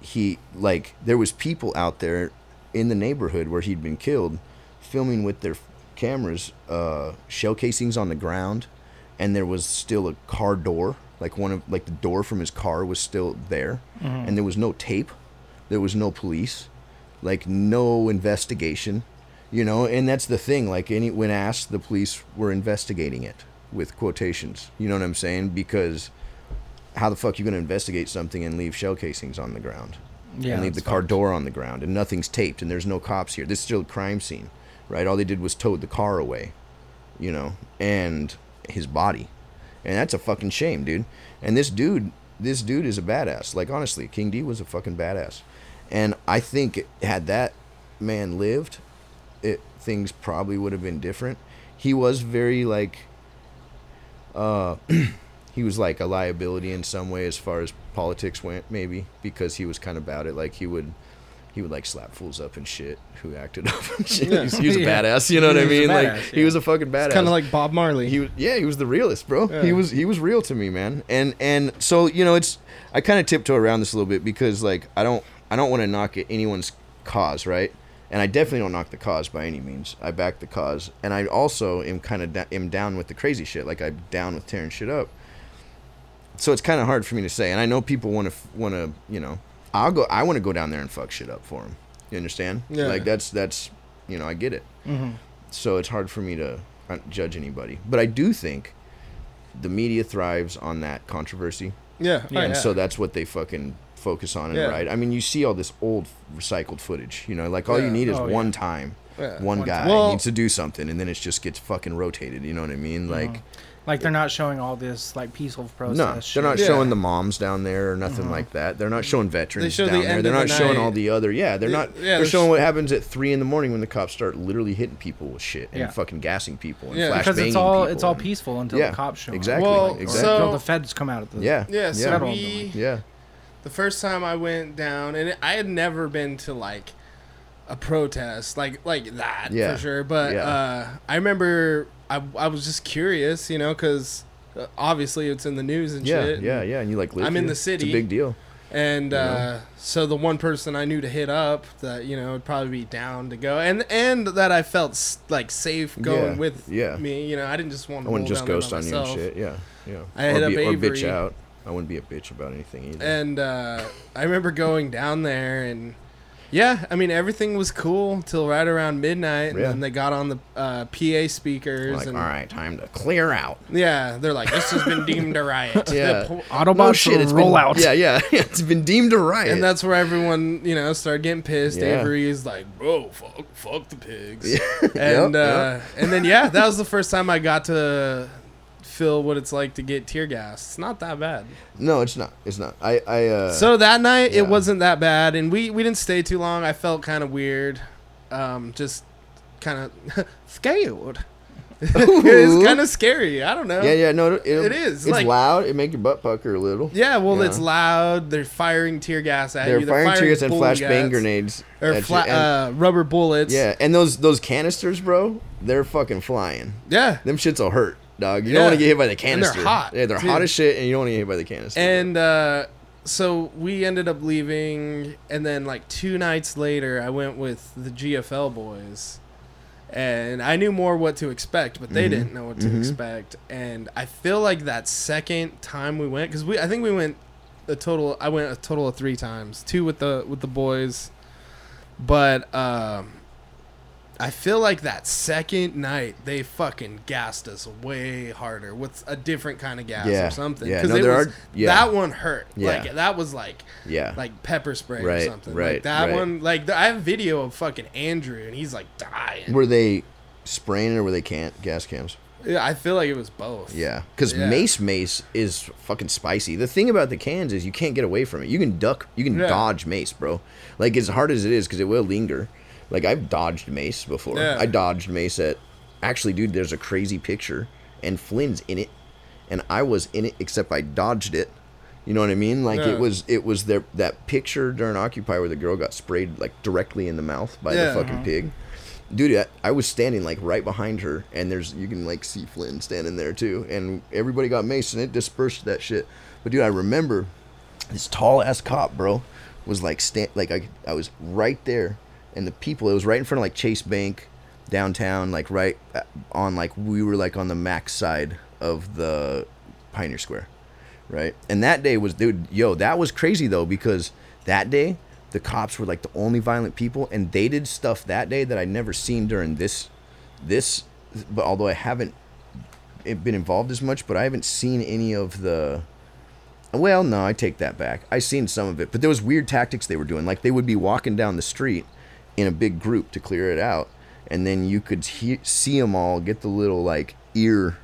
He like there was people out there in the neighborhood where he'd been killed filming with their cameras uh shell casings on the ground and there was still a car door like one of like the door from his car was still there and there was no tape there was no police like no investigation you know and that's the thing like any when asked the police were investigating it with quotations you know what i'm saying? Because how the fuck you gonna investigate something and leave shell casings on the ground? Yeah, and leave the car fucked. door on the ground and nothing's taped and there's no cops here. This is still a crime scene right? All they did was towed the car away you know and his body. And that's a fucking shame dude. And this dude this dude is a badass. Like honestly king d was a fucking badass. And i think had that man lived things probably would have been different he was very like uh [CLEARS THROAT] he was like a liability in some way as far as politics went maybe because he was kind of about it like he would he would like slap fools up and shit who acted [LAUGHS] up and shit. Yeah. He was, a [LAUGHS] Yeah. badass, you know what He I mean? like badass, he was a fucking badass. Kind of like Bob Marley. he was, yeah, he was the realist, bro. He was he was real to me, man. And and so you know, it's I kind of tiptoe around this a little bit because like I don't I don't want to knock at anyone's cause, right? And I definitely don't knock the cause by any means. I back the cause, and I also am kind of da- am down with the crazy shit. Like I'm down with tearing shit up. So it's kind of hard for me to say, and I know people want to want to you know I'll go I want to go down there and fuck shit up for them. You understand? Yeah. Like that's that's you know I get it Mhm. so it's hard for me to uh, judge anybody. But I do think the media thrives on that controversy, yeah. oh, and yeah. so that's what they fucking focus on and Yeah. right. I mean, you see all this old recycled footage. You know, like all you need is Oh, yeah. one time, Yeah. one One guy time. Well- needs to do something, and then it just gets fucking rotated. You know what I mean? Uh-huh. Like, Like they're not showing all this like peaceful protest. no, they're not Yeah. showing the moms down there or nothing uh-huh. like that. They're not showing veterans show the down there. end They're of not the showing night. all the other. Yeah, they're not. yeah, they're there's- showing what happens at three in the morning when the cops start literally hitting people with shit and Yeah. fucking gassing people and Yeah. flash because it's all people it's all peaceful until Yeah, the cops show up. exactly, Well, exactly. so- until the feds come out of the Yeah. Yeah, so we. Yeah. The first time I went down, and I had never been to like a protest like like that Yeah. for sure. But Yeah. uh, I remember I I was just curious, you know, because obviously it's in the news and Yeah, shit. yeah, yeah. And you like live I'm in here. the It's city. a big deal. And You know? uh, so the one person I knew to hit up that you know would probably be down to go, and and that I felt like safe going Yeah, with yeah. me. You know, I didn't just want to. I wouldn't just ghost on you and shit. Yeah, yeah. I or, hit up be, or bitch Avery. out. I wouldn't be a bitch about anything either. And uh, I remember going down there, and yeah, I mean everything was cool till right around midnight, and Yeah. then they got on the uh, PA speakers, like, all and right, time to clear out. yeah, they're like, "This has been deemed a riot." [LAUGHS] Yeah. The po- Autobots it's roll been, out. Yeah, yeah. [LAUGHS] it's been deemed a riot. And that's where everyone, you know, started getting pissed. Yeah. is like, "Bro, fuck, fuck the pigs," [LAUGHS] Yep, and uh, yep. and then yeah, that was the first time I got to feel what it's like to get tear gas. It's not that bad. no, it's not. It's not. I, I. Uh, So that night yeah. it wasn't that bad, and we we didn't stay too long. I felt kind of weird, um, just kind of [LAUGHS] scared. it's kind of scary. I don't know. yeah, yeah. No, it, It is, It's like- loud. It make your butt pucker a little. Yeah, well, Yeah. it's loud. They're firing tear gas at They're you. firing tear gas and flashbang grenades. or fla- uh, rubber bullets. yeah, and those those canisters, bro. They're fucking flying. yeah. Them shits will hurt, dog. You Yeah. don't want to get hit by the And canister. they're hot, Yeah, they're too. hot as shit, and you don't want to get hit by the canister. And uh, so we ended up leaving, and then like two nights later, I went with the GFL boys, and I knew more what to expect, but they Mhm. didn't know what to Mhm. expect. And I feel like that second time we went, because we, I think we went a total. I went a total of three times, two with the with the boys, but um. I feel like that second night they fucking gassed us way harder with a different kind of gas Yeah, or something. yeah. No, it there was- are- yeah. That one hurt. Yeah. Like that was like yeah, like pepper spray or something. right, Like that right. one. Like I have video of fucking Andrew and he's like dying. were they spraying or were they can't gas cams? yeah, I feel like it was both. Yeah, because Yeah. mace mace is fucking spicy. The thing about the cans is you can't get away from it. You can duck, you can Yeah. dodge mace, bro. Like as hard as it is, because it will linger. Like I've dodged mace before. Yeah. I dodged mace at. Actually, dude, there's a crazy picture, and Flynn's in it, and I was in it, except I dodged it. You know what I mean? Like Yeah. it was, it was there that picture during Occupy where the girl got sprayed like directly in the mouth by Yeah. the fucking pig. Dude, I, I was standing like right behind her, and there's you can like see Flynn standing there too, and everybody got and it dispersed that shit. But dude, I remember this tall ass cop, bro, was like stand like I I was right there, and the people it was right in front of like Chase Bank, downtown, like right uh, on like we were like on the max side of the Pioneer Square, right? And that day was dude, yo, that was crazy though because that day the cops were like the only violent people, and they did stuff that day that I'd never seen during this this. But although I haven't been involved as much, but I haven't seen any of the. Well, no, I take that back. I seen some of it, but there was weird tactics they were doing. Like they would be walking down the street in a big group to clear it out, and then you could he- see them all get the little like ear,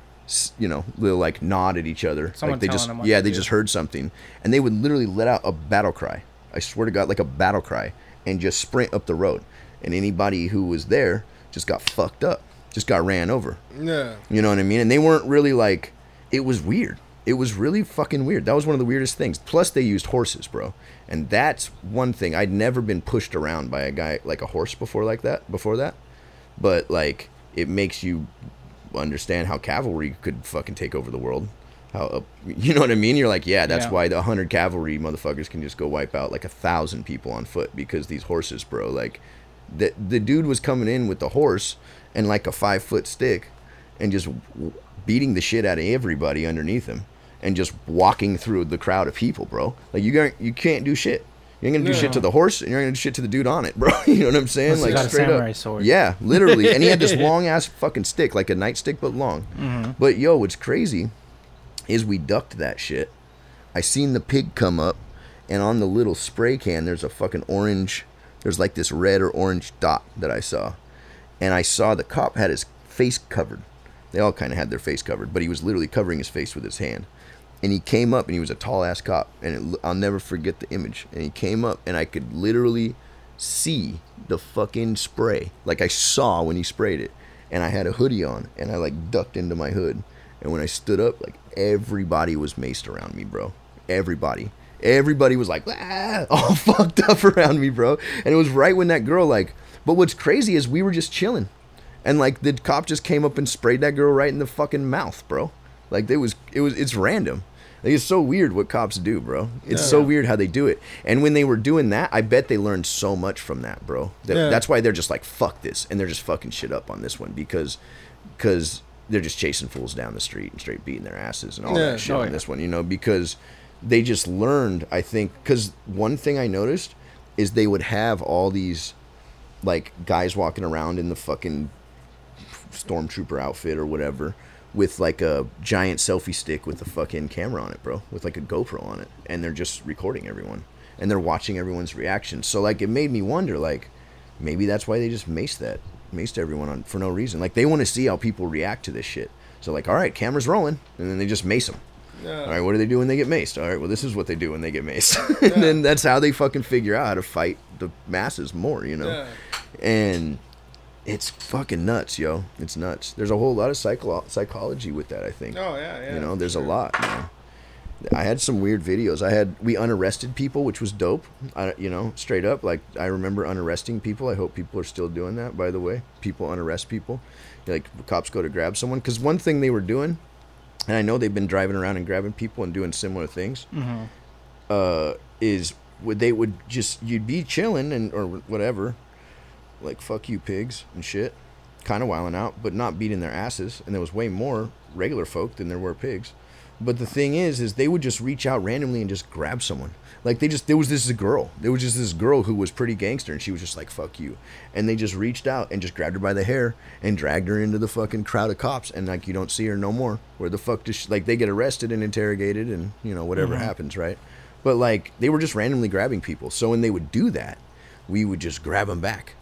you know, little like nod at each other. Someone like they telling just them what yeah, they do. just heard something, and they would literally let out a battle cry. I swear to God, like a battle cry, and just sprint up the road, and anybody who was there just got fucked up, just got ran over. Yeah. You know what I mean? And they weren't really like it was weird. it was really fucking weird. That was one of the weirdest things. Plus, they used horses, bro, and that's one thing. I'd never been pushed around by a guy like a horse before, like that. Before that, but like it makes you understand how cavalry could fucking take over the world. How uh, [LAUGHS] you know what I mean? You're like, yeah, that's Yeah. why the hundred cavalry motherfuckers can just go wipe out like a thousand people on foot because these horses, bro. Like, the the dude was coming in with the horse and like a five foot stick, and just w- beating the shit out of everybody underneath him, and just walking through the crowd of people, bro. Like you got you can't do shit. You ain't gonna do shit to the horse, and you're gonna do shit to the dude on it, [LAUGHS] bro. you know what I'm saying? Unless like got a straight samurai up. sword. Yeah, literally. And he had this [LAUGHS] long ass fucking stick, like a nightstick, but long. Mm-hmm. But yo, what's crazy is we ducked that shit. I seen the pig come up, and on the little spray can, there's a fucking orange. There's like this red or orange dot that I saw, and I saw the cop had his face covered. They all kind of had their face covered, but he was literally covering his face with his hand. And he came up, and he was a tall ass cop, and it, I'll never forget the image. And he came up, and I could literally see the fucking spray, like I saw when he sprayed it. And I had a hoodie on, and I like ducked into my hood. And when I stood up, like everybody was maced around me, bro. Everybody. Everybody was like, ah, [LAUGHS] all fucked up around me, bro. And it was right when that girl, like, but what's crazy is we were just chilling. And like the cop just came up and sprayed that girl right in the fucking mouth, bro. Like it was, it was, it's random. Like it's so weird what cops do, bro. It's so weird how they do it. And when they were doing that, I bet they learned so much from that, bro. That, Yeah. That's why they're just like, fuck this, and they're just fucking shit up on this one because, because they're just chasing fools down the street and straight beating their asses and all Yeah. that shit Oh, on yeah. this one, you know, because they just learned. I think because one thing I noticed is they would have all these like guys walking around in the fucking stormtrooper outfit or whatever with like a giant selfie stick with a fucking camera on it, bro, with like a GoPro on it, and they're just recording everyone and they're watching everyone's reactions. So like it made me wonder like maybe that's why they just maced that maced everyone on for no reason. Like they want to see how people react to this shit. So like, all right, cameras rolling, and then they just mace them. All right, what do they do when they get maced? All right, well, this is what they do when they get maced. [LAUGHS] and then that's how they fucking figure out how to fight the masses more, you know? Yeah. And it's fucking nuts, yo. It's nuts. There's a whole lot of psycho- psychology with that, I think. Oh yeah, yeah. you know, there's sure. a lot, man. I had some weird videos. I had we unarrested people, which was dope. I, you know, straight up. Like I remember unarresting people. I hope people are still doing that. By the way, people unarrest people. Like cops go to grab someone because one thing they were doing, and I know they've been driving around and grabbing people and doing similar things. Uh, is would they would just you'd be chilling and or whatever, like fuck you pigs and shit, kind of wiling out, but not beating their asses. And there was way more regular folk than there were pigs. But the thing is, is they would just reach out randomly and just grab someone. Like they just there was this girl. There was just this girl who was pretty gangster, and she was just like "fuck you," and they just reached out and just grabbed her by the hair and dragged her into the fucking crowd of cops, and like you don't see her no more. Where the fuck does she, like they get arrested and interrogated, and you know whatever mm-hmm. happens, right? But like they were just randomly grabbing people. So when they would do that, we would just grab them back.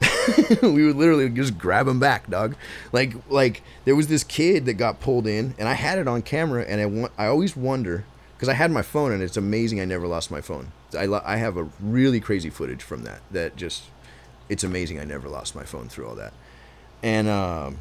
[LAUGHS] we would literally just grab him back, dog. Like like there was this kid that got pulled in, and I had it on camera, and I want I always wonder because I had my phone, and it's amazing I never lost my phone. I lo- I have a really crazy footage from that. That just it's amazing I never lost my phone through all that, and um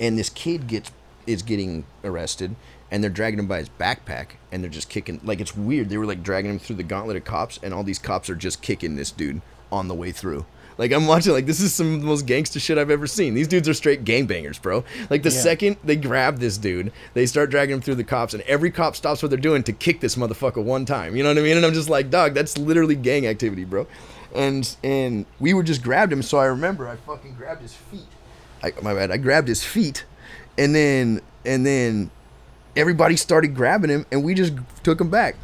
and this kid gets is getting arrested and they're dragging him by his backpack and they're just kicking like it's weird they were like dragging him through the gauntlet of cops and all these cops are just kicking this dude on the way through like i'm watching like this is some of the most gangster shit i've ever seen these dudes are straight gangbangers bro like the Yeah. second they grab this dude they start dragging him through the cops and every cop stops what they're doing to kick this motherfucker one time you know what i mean and i'm just like dog that's literally gang activity bro and and we were just grabbed him so i remember i fucking grabbed his feet I, my bad. I grabbed his feet, and then and then everybody started grabbing him, and we just took him back.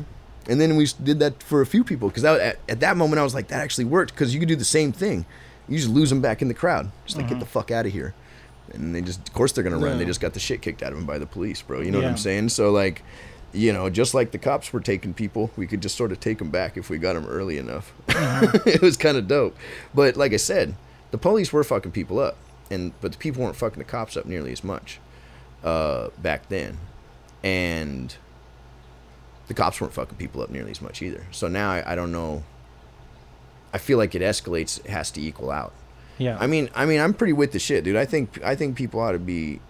And then we did that for a few people because at, at that moment I was like, that actually worked because you could do the same thing. You just lose them back in the crowd. Just like get the fuck out of here. And they just, of course, they're gonna run. They just got the shit kicked out of them by the police, bro. You know what I'm saying? So like, you know, just like the cops were taking people, we could just sort of take them back if we got them early enough. [LAUGHS] it was kind of dope. But like I said, the police were fucking people up, and but the people weren't fucking the cops up nearly as much uh, back then, and the cops weren't fucking people up nearly as much either. So now I, I don't know. I feel like it escalates, it has to equal out. Yeah. I mean, I mean, I'm pretty with the shit, dude. I think I think people ought to be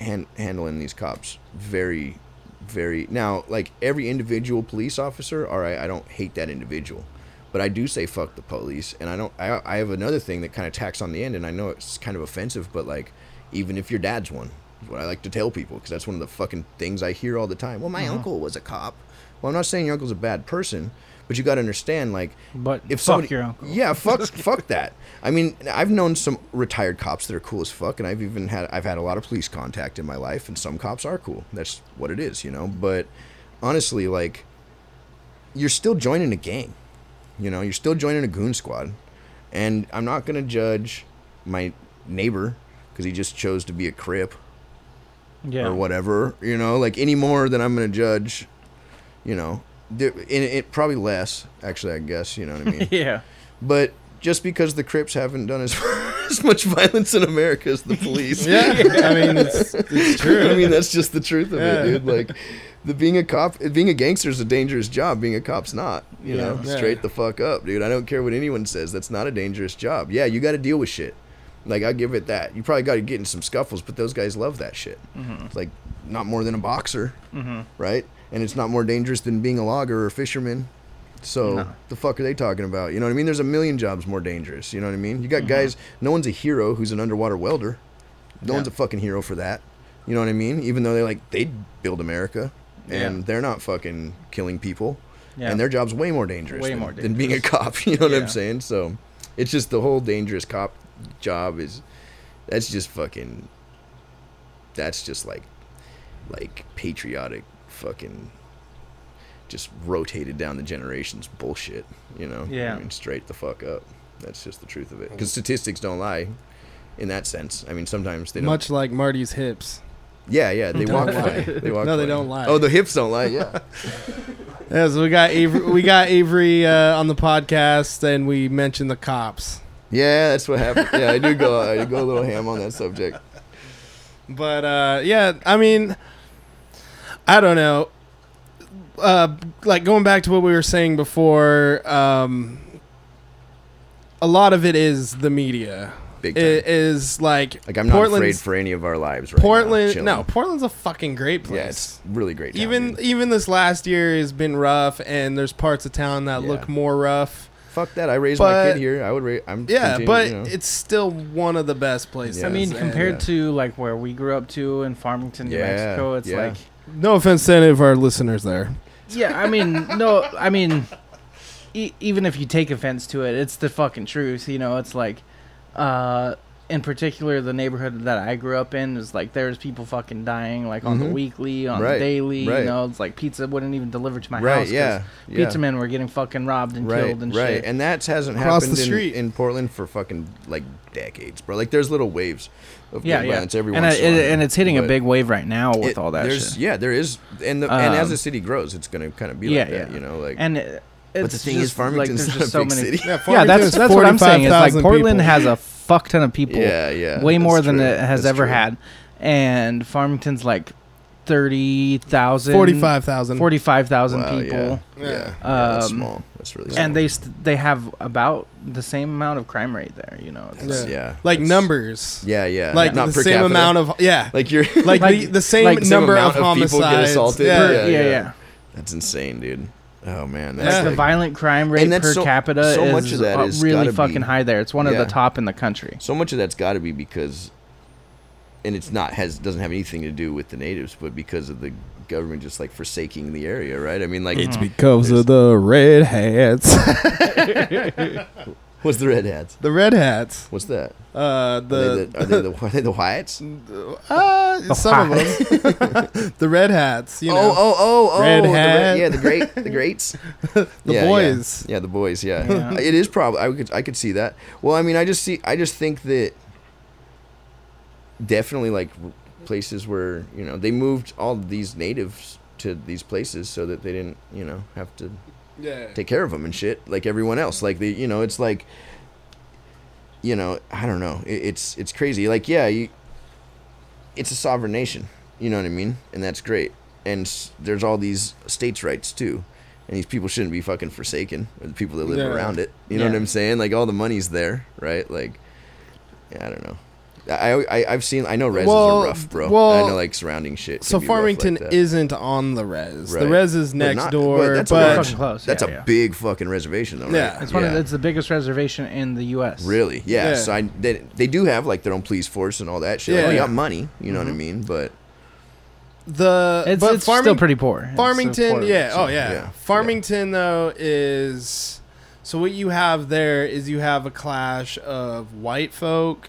hand, handling these cops very very now like every individual police officer. All right, I don't hate that individual, but I do say fuck the police, and I don't. I I have another thing that kind of tacks on the end, and I know it's kind of offensive, but like even if your dad's one, is what I like to tell people because that's one of the fucking things I hear all the time. Well, my uh-huh. uncle was a cop. Well, I'm not saying your uncle's a bad person, but you got to understand like But if fuck somebody, your uncle. Yeah, fuck, [LAUGHS] fuck that. I mean, I've known some retired cops that are cool as fuck, and I've even had I've had a lot of police contact in my life, and some cops are cool. That's what it is, you know. But honestly, like, you're still joining a gang, you know. You're still joining a goon squad, and I'm not gonna judge my neighbor because he just chose to be a crip Yeah. or whatever, you know, like any more than I'm gonna judge, you know, there, and it probably less actually, I guess, you know what I mean. [LAUGHS] yeah. But just because the Crips haven't done as, [LAUGHS] as much violence in America as the police. [LAUGHS] Yeah, I mean it's, it's true. I mean, that's just the truth of Yeah. it, dude. Like, the being a cop, being a gangster is a dangerous job. Being a cop's not. You Yeah. know, Yeah. straight the fuck up, dude. I don't care what anyone says. That's not a dangerous job. Yeah, you got to deal with shit. Like, I give it that. You probably got to get in some scuffles, but those guys love that shit. It's like not more than a boxer, mm-hmm. right? And it's not more dangerous than being a logger or a fisherman. So No. the fuck are they talking about? You know what I mean? There's a million jobs more dangerous. You know what I mean? You got mm-hmm. guys. No one's a hero who's an underwater welder. No Yeah. one's a fucking hero for that. You know what I mean? Even though they like they build America, and Yeah. they're not fucking killing people, Yeah. and their job's way more dangerous, Way than, more than being a cop. [LAUGHS] You know what I'm saying? So it's just the whole dangerous cop job is that's just fucking that's just like like patriotic fucking just rotated down the generations bullshit you know Yeah. i mean straight the fuck up that's just the truth of it because statistics don't lie in that sense i mean sometimes they don't Much like Marty's hips. yeah yeah they walk [LAUGHS] lie. they walk No, they fine. don't lie. oh the hips don't lie yeah [LAUGHS] Yeah, so we got Avery, we got Avery uh, on the podcast, and we mentioned the cops. yeah that's what happened yeah i do go i do go a little ham on that subject But uh, yeah, I mean, I don't know. Uh, like going back to what we were saying before, um, a lot of it is the media. big time is like like i'm not afraid for any of our lives right Portland. chilling. no, Portland's a fucking great place. yeah it's really great town, even dude. even this last year has been rough, and there's parts of town that Yeah. look more rough. Fuck that! I raised my kid here. I would raise. I'm Yeah, but you know. it's still one of the best places. Yeah. I mean, compared yeah. to like where we grew up to in Farmington, New Yeah, Mexico, it's yeah. like no offense to any of our listeners there. Yeah, I mean, no, I mean, e- even if you take offense to it, it's the fucking truth. You know, it's like, uh, in particular, the neighborhood that I grew up in is like there's people fucking dying like on the Mhm. weekly, on Right, the daily. right. You know, it's like pizza wouldn't even deliver to my right? house. 'cause Yeah, yeah. Pizza men were getting fucking robbed and right, killed and right. shit. And that hasn't Across happened the in, street. in Portland for fucking like decades, bro. Like there's little waves of yeah, gun yeah. violence every and, once it, in a while, and it's hitting a big wave right now with it- all that there's, shit. Yeah, there is, and the, and as Um, the city grows, it's gonna kind of be yeah, like that. yeah. You know, like. and it, but it's the thing just, is, Farmington's like, there's not just a so big many. city. Yeah, that's that's what I'm saying. Is like Portland people. has a fuck ton of people. Yeah, yeah. way more than true. it has That's ever true. had. And Farmington's like 30,000 Forty-five thousand. 45,000 Wow, people. Yeah, yeah. Yeah. yeah that's Um, small. That's really small. And they st- they have about the same amount of crime rate there, you know. It's- It's- Yeah. yeah, like it's- numbers. Yeah, yeah. Like not the per same capita. amount of yeah. [LAUGHS] Like you're Like, Like- the, the same like the same number amount of of people get homicides. assaulted. Yeah. per- yeah, yeah, yeah. yeah. That's insane, dude. Oh man, that's Yeah. the violent crime rate that's per so- capita so is much of that uh, is really fucking be- high there. It's one of the top in the country. so much of that's got to be because, and it's not has doesn't have anything to do with the natives, but because of the government just like forsaking the area, right? I mean, like It's because of the red hats. [LAUGHS] [LAUGHS] what's the red hats? the red hats. What's that? Uh, Are they the, the, are they the, [LAUGHS] are they the whites? uh, some of them. [LAUGHS] the red hats. You know. oh, oh, oh, oh, Red the hat. yeah, the great, the [LAUGHS] greats, The Yeah, yeah. boys. Yeah, the boys. Yeah, Yeah. it is probably. I could, I could see that. Well, I mean, I just see, I just think that definitely like places where you know they moved all these natives to these places so that they didn't, you know, have to Yeah. take care of them and shit like everyone else. Like the, you know, it's like, you know, I don't know. It, it's it's crazy. Like yeah, you, it's a sovereign nation. You know what I mean? And that's great. And there's all these states' rights too. And these people shouldn't be fucking forsaken. Or the people that live Yeah. around it. You know what I'm saying? Like all the money's there, right? Like, yeah, I don't know. I, I I've seen. I know res Well, are rough, bro. well, I know like surrounding shit. So Farmington like that. isn't on the res. The Right. res is But next not- door, but but, that's a Fucking close. That's yeah, a yeah. big fucking reservation, though. Right? Yeah. It's one of Yeah. it's the biggest reservation in the U.S. Really? Yeah. Yeah. So I, they, they do have like their own police force and all that shit. Like, Yeah. they got money. You know Mm-hmm. what I mean? But the It's, but it's Farming- still pretty poor. Farmington, poor, yeah. so- Oh yeah. yeah. Farmington though is so what you have there is you have a clash of white folk,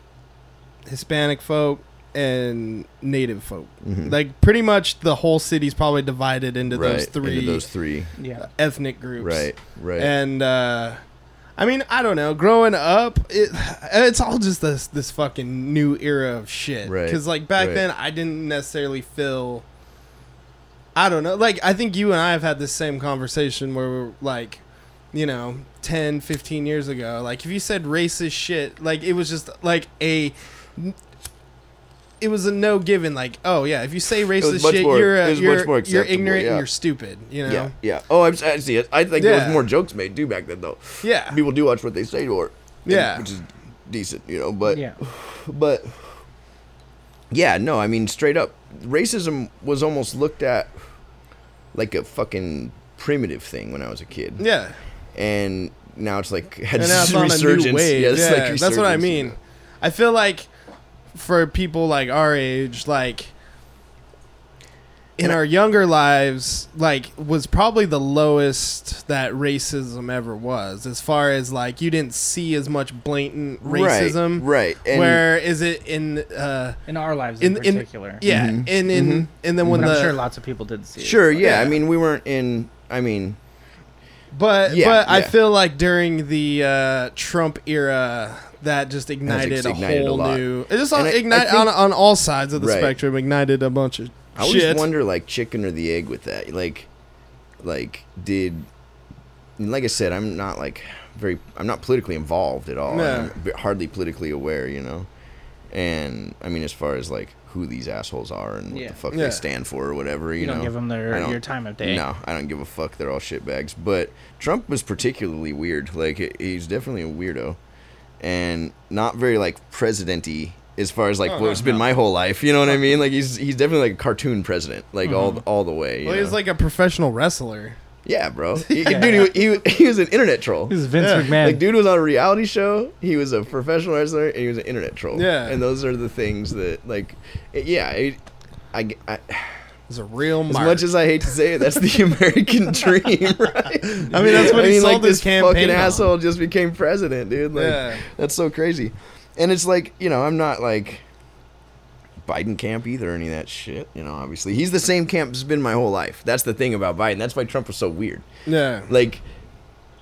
Hispanic folk, and native folk. Mhm. Like pretty much the whole city's probably divided into right those three into those three. Yeah. ethnic groups. Right. Right. And uh I mean, I don't know. Growing up, it, it's all just this this fucking new era of shit. Right, Because like back right. then, I didn't necessarily feel. I don't know. Like I think you and I have had this same conversation where we're like, you know, 10, 15 years ago. Like if you said racist shit, like it was just like a. It was a no given. Like, oh yeah, if you say racist shit, more- you're it uh, you're, much more you're ignorant yeah. and you're stupid. You know. yeah. Yeah. Oh, I'm, I see it. I think there was more jokes made too back then, though. Yeah. People do watch what they say, or Yeah. which is decent, you know. But Yeah. [SIGHS] but yeah, no, I mean straight up, racism was almost looked at like a fucking primitive thing when I was a kid, Yeah. and now it's like [LAUGHS] had and now it's this on a resurgence. new wave. Yeah, Yeah, it's like that's what I resurgence, you mean. know. I feel like for people like our age, like in our younger lives, like was probably the lowest that racism ever was. As far as like you didn't see as much blatant racism. right? right? And Where is it in? uh In our lives in, In- in- particular. Yeah, Mhm. in in Mhm. and then when But I'm the sure lots of people did see it. sure, yeah, Yeah. I mean, we weren't in. I mean, But Yeah, but I feel like during the uh, Trump era, that just ignited, ignited a a whole lot. new. It just And I- I ignited think- on on all sides of the Right. spectrum. Ignited a bunch of I always shit. wonder, like, chicken or the egg with that. Like, like did, like I said, I'm not like very, I'm not politically involved at all. Yeah. I'm hardly politically aware, you know. And I mean, as far as like who these assholes are and what Yeah. the fuck Yeah. they stand for or whatever, you, You, don't know. give them I their don't- your time of day. No, I don't give a fuck. They're all shitbags. But Trump was particularly weird. Like he's definitely a weirdo, and not very like president-y as far as like Oh, what's no, been no. my whole life. You know what I mean? Like he's he's definitely like a cartoon president, like all Mhm. all the way. well, he was like a professional wrestler. yeah, bro. [LAUGHS] He, dude, he, he, he was an internet troll. This is Vince Yeah. McMahon. Like, dude was on a reality show. He was a professional wrestler, and he was an internet troll. Yeah. and those are the things that, like, it- yeah, it, I, I, He's a real as much as I hate to say it, that's the [LAUGHS] American [LAUGHS] dream, right? I mean, that's what he sold like his this campaign fucking on. asshole just became president, dude. Like, Yeah. that's so crazy. And it's like, you know, I'm not like Biden camp either or any of that shit. You know, obviously he's the same camp as been my whole life. That's the thing about Biden. That's why Trump was so weird. yeah, Like,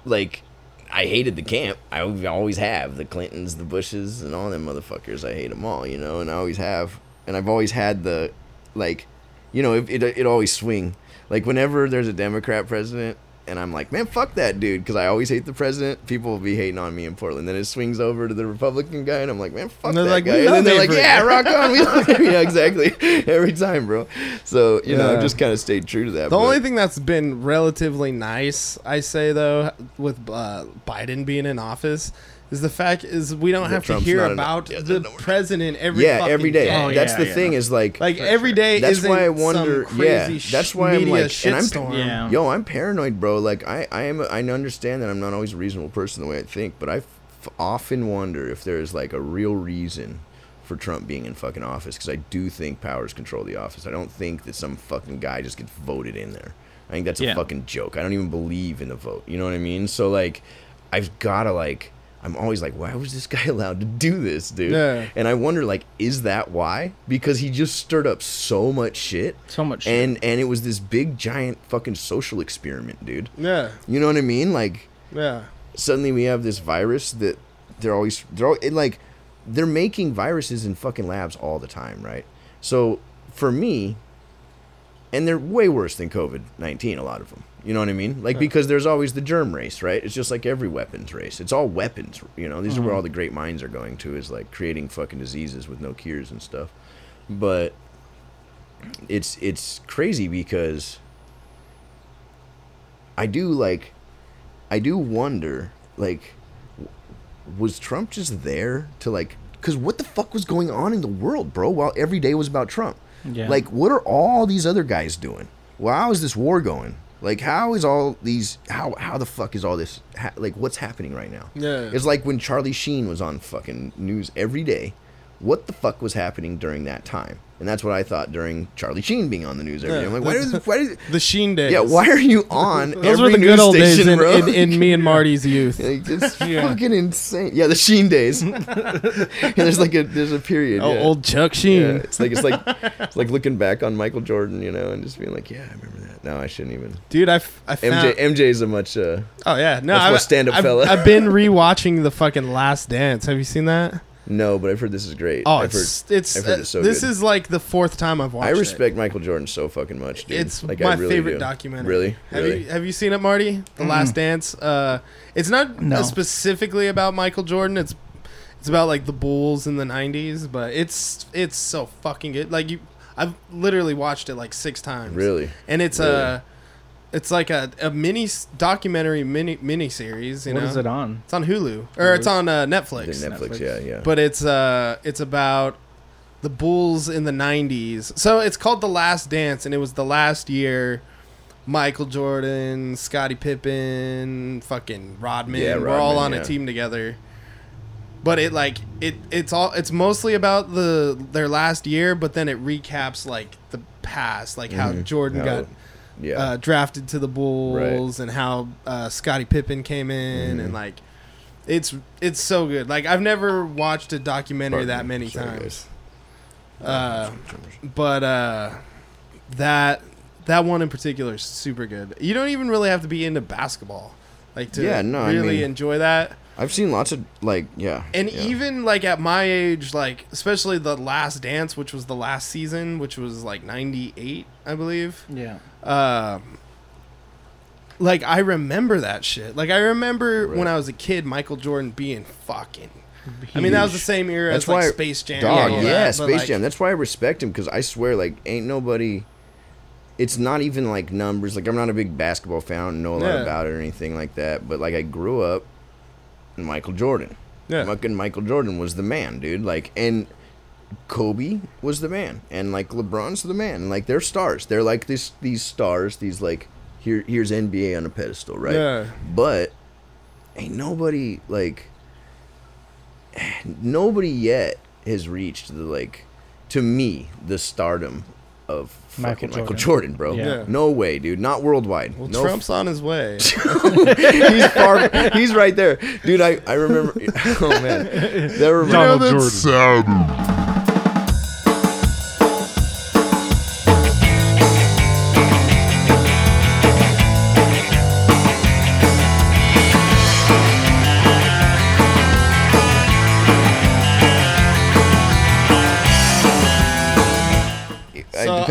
like. I hated the camp. I always have the Clintons, the Bushes, and all them motherfuckers. I hate them all, you know, and I always have. And I've always had the, like, you know, it it, it always swing. Like whenever there's a Democrat president, and I'm like, man, fuck that dude, because I always hate the president. People will be hating on me in Portland. Then it swings over to the Republican guy, and I'm like, man, fuck that like, guy. And then they're like, yeah, rock on. We love [LAUGHS] him. yeah, exactly. [LAUGHS] Every time, bro. So you know, Yeah. I've just kind of stayed true to that. the but- only thing that's been relatively nice, I say though, with uh, Biden being in office. Is the fact is we don't That have Trump's to hear about yeah, the no, we're not. president every yeah, fucking every day. day. Oh, that's yeah, the yeah. thing is like, Like For every sure. day That's isn't why I wonder- yeah, that's why I'm media like- and I'm- shitstorm. Yeah. Yo, I'm paranoid, bro. Like I, I am. I understand that I'm not always a reasonable person the way I think, but I f- often wonder if there's like a real reason for Trump being in fucking office because I do think powers control the office. I don't think that some fucking guy just gets voted in there. I think that's a Yeah. fucking joke. I don't even believe in the vote. You know what I mean? So like, I've gotta like. I'm always like, why was this guy [LAUGHS] allowed to do this, dude? Yeah. And I wonder, like, is that why? Because he just stirred up so much shit so much. shit. and and it was this big giant fucking social experiment dude Yeah, you know what i mean like yeah, suddenly we have this virus that they're always they're all, it, like they're making viruses in fucking labs all the time right so for me and they're way worse than covid-19 a lot of them you know what i mean like Yeah. because there's always the germ race right it's just like every weapons race it's all weapons you know these are where mm-hmm. all the great minds are going to is like creating fucking diseases with no cures and stuff but it's it's crazy because I do like I do wonder like was Trump just there to like because what the fuck was going on in the world, bro? While every day was about Trump. Yeah. Like, what are all these other guys doing? Well, how is this war going? Like, how is all these? How how the fuck is all this? Ha- like, what's happening right now? Yeah. It's like when Charlie Sheen was on fucking news every day. What the fuck was happening during that time? And that's what I thought during Charlie Sheen being on the news every day. Yeah. I'm like, why is why is [LAUGHS] The Sheen days. yeah? Why are you on Those every were the news good old days station, in, bro? in, in me and [LAUGHS] Marty's youth. Like, it's [LAUGHS] fucking insane. Yeah, the Sheen days. and there's like a there's a period. Oh, yeah. old Chuck Yeah, Sheen. it's like it's like it's like looking back on Michael Jordan, you know, and just being like, yeah, I remember that. No, I shouldn't even. Dude, I, I found. MJ MJ's a much. Uh, oh yeah, no, Much more I- stand-up I've, fella. I've been rewatching the fucking Last Dance. Have you seen that? No, but I've heard this is great. Oh, I've it's heard, it's, I've heard uh, it's so this good. is like the fourth time I've watched. It. I it. respect Michael Jordan so fucking much, dude. It's like, my I really favorite do. documentary. Really, Have really. you have you seen it, Marty? The Last Dance. Uh, it's not No. uh, specifically about Michael Jordan. It's it's about like the Bulls in the '90s, but it's it's so fucking good. Like you, I've literally watched it like six times. Really? And it's Really? a it's like a, a mini documentary mini mini series. You What know, is it on? It's on Hulu or it's on uh, Netflix. I think Netflix, Netflix. yeah, yeah. But it's uh it's about the Bulls in the 90s. So it's called The Last Dance and it was the last year Michael Jordan, Scottie Pippen, fucking Rodman, Yeah, we're all on yeah. a team together. But it like it it's all it's mostly about the their last year, but then it recaps like the past, like how Mhm. Jordan How- got yeah. uh, drafted to the Bulls and how uh, Scottie Pippen came in Mhm. and like it's it's so good. Like I've never watched a documentary that many Sorry, times. Uh, but uh, that that one in particular is super good. You don't even really have to be into basketball, like to Yeah, no, I really mean- enjoy that. I've seen lots of like, yeah. And yeah. even like at my age, like especially the Last Dance, which was the last season, which was like '98, I believe. Yeah. um like I remember that shit. Like I remember when I was a kid, Michael Jordan being fucking. I mean, that was the same era That's as like why- Space Jam. Dog, and all yeah, that, Space like, Jam. That's why I respect him because I swear, like, ain't nobody. It's not even like numbers. Like, I'm not a big basketball fan. I don't know a lot Yeah. about it or anything like that. But like, I grew up. Michael Jordan. Yeah. Fucking Michael Jordan was the man, dude. Like, and Kobe was the man, and like LeBron's the man. And like, they're stars. They're like this these stars. These like here here's NBA on a pedestal, right? Yeah. But ain't nobody like nobody yet has reached the like to me the stardom of Michael fucking Michael Jordan. Jordan, bro. Yeah. No way, dude. Not worldwide. Well, no Trump's on his way. [LAUGHS] he's far. He's right there, dude. I, I remember. [LAUGHS] Oh man, there were Donald Jordan. It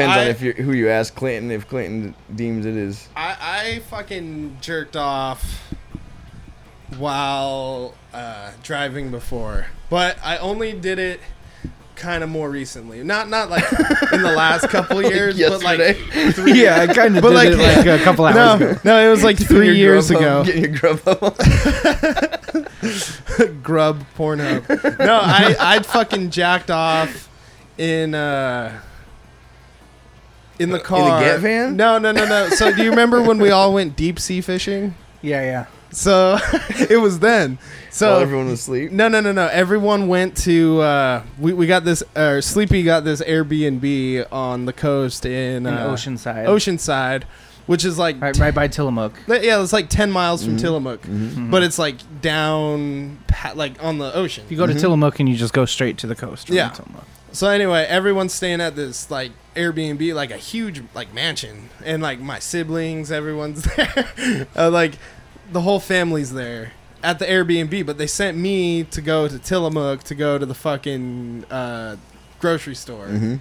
depends I- on if you who you ask Clinton. If Clinton deems it is I, I fucking jerked off while uh, driving before, but I only did it kind of more recently. Not not like [LAUGHS] in the last couple years, but like three. Yeah, I kind of [LAUGHS] did like- it like a couple hours No, ago. no, it was like [LAUGHS] three your years grub ago. up, Getting your grub up. Grub Pornhub. No, I I'd fucking jacked off in uh in the car. In the Get van? No, no, no, no. So do you remember when we all went deep sea fishing? [LAUGHS] Yeah, yeah. So [LAUGHS] it was then. So While everyone was asleep. no, no, no, no. Everyone went to. Uh, we we got this. Uh, Sleepy got this Airbnb on the coast in, In uh, Oceanside. Oceanside, which is like Right, right by Tillamook. Li- Yeah, it's like ten miles from Mhm. Tillamook, Mhm. but it's like down, pa- like on the ocean. If you go to Mhm. Tillamook and you just go straight to the coast. Yeah. Tillamook. So anyway, everyone's staying at this like Airbnb, like a huge like mansion, and like my siblings, everyone's [LAUGHS] there, uh, like the whole family's there at the Airbnb. But they sent me to go to Tillamook to go to the fucking uh, grocery store. Mhm.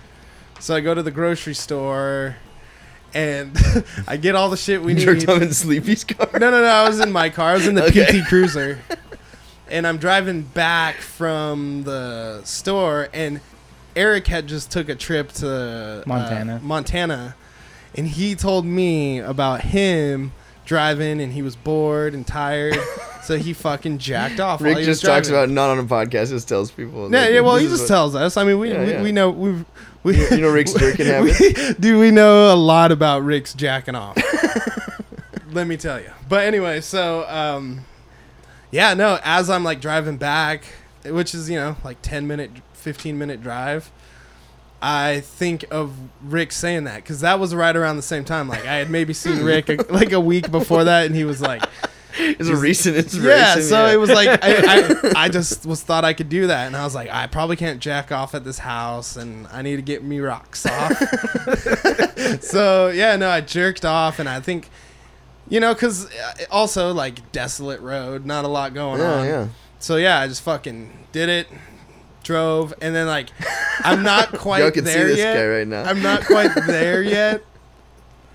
So I go to the grocery store, and [LAUGHS] I get all the shit we You need. jerked in Sleepy's car. No, no, no. I was in my car. I was in the [LAUGHS] Okay. PT Cruiser, and I'm driving back from the store, and Eric had just took a trip to uh, Montana. Montana, and he told me about him driving and he was bored and tired, [LAUGHS] so he fucking jacked off. while Rick he just was talks about not on a podcast. Just tells people. Yeah, like, yeah. Well, he just what- tells us. I mean, we Yeah, we, yeah. we know we've we You- you know Rick's [LAUGHS] jerking habits? Do we know a lot about Rick's jacking off. [LAUGHS] Let me tell you. But anyway, so um, yeah, no. As I'm like driving back, which is you know like ten minute, fifteen minute drive. I think of Rick saying that because that was right around the same time. Like I had maybe seen Rick a, [LAUGHS] like a week before that, and he was like, It's a recent inspiration. yeah, so it was like I, I, I just was thought I could do that, and I was like, I probably can't jack off at this house, and I need to get me rocks off. [LAUGHS] so yeah, no, I jerked off, and I think, you know, because uh, also like desolate road, not a lot going Yeah, on. yeah. So yeah, I just fucking did it, drove, and then like I'm not [LAUGHS] quite Y'all can see there this yet. guy right now. I'm not quite [LAUGHS] there yet.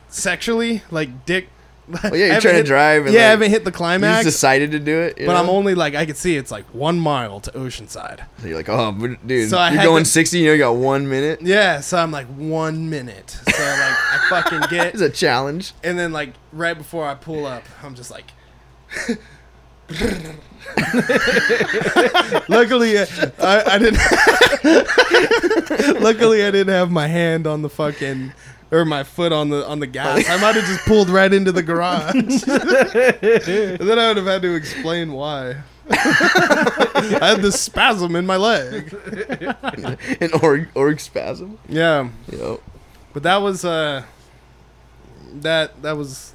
Sexually, like dick. Well, yeah, you're [LAUGHS] trying to drive. And Yeah, I like, haven't hit the You climax. just decided to do it. you But I'm know? only like I could see it's like one mile to Oceanside. So you're like, oh, but dude, So I you're had going to- 60. You know, you got one minute. Yeah, so I'm like one minute. So like I fucking get, It's a challenge. and then like right before I pull up, I'm just like. [LAUGHS] luckily, I, I didn't. [LAUGHS] luckily, I didn't have my hand on the fucking or my foot on the on the gas. I might have just pulled right into the garage, and [LAUGHS] then I would have had to explain why. I had this spasm in my leg. An org, org spasm. Yeah, You know. but that was uh, that that was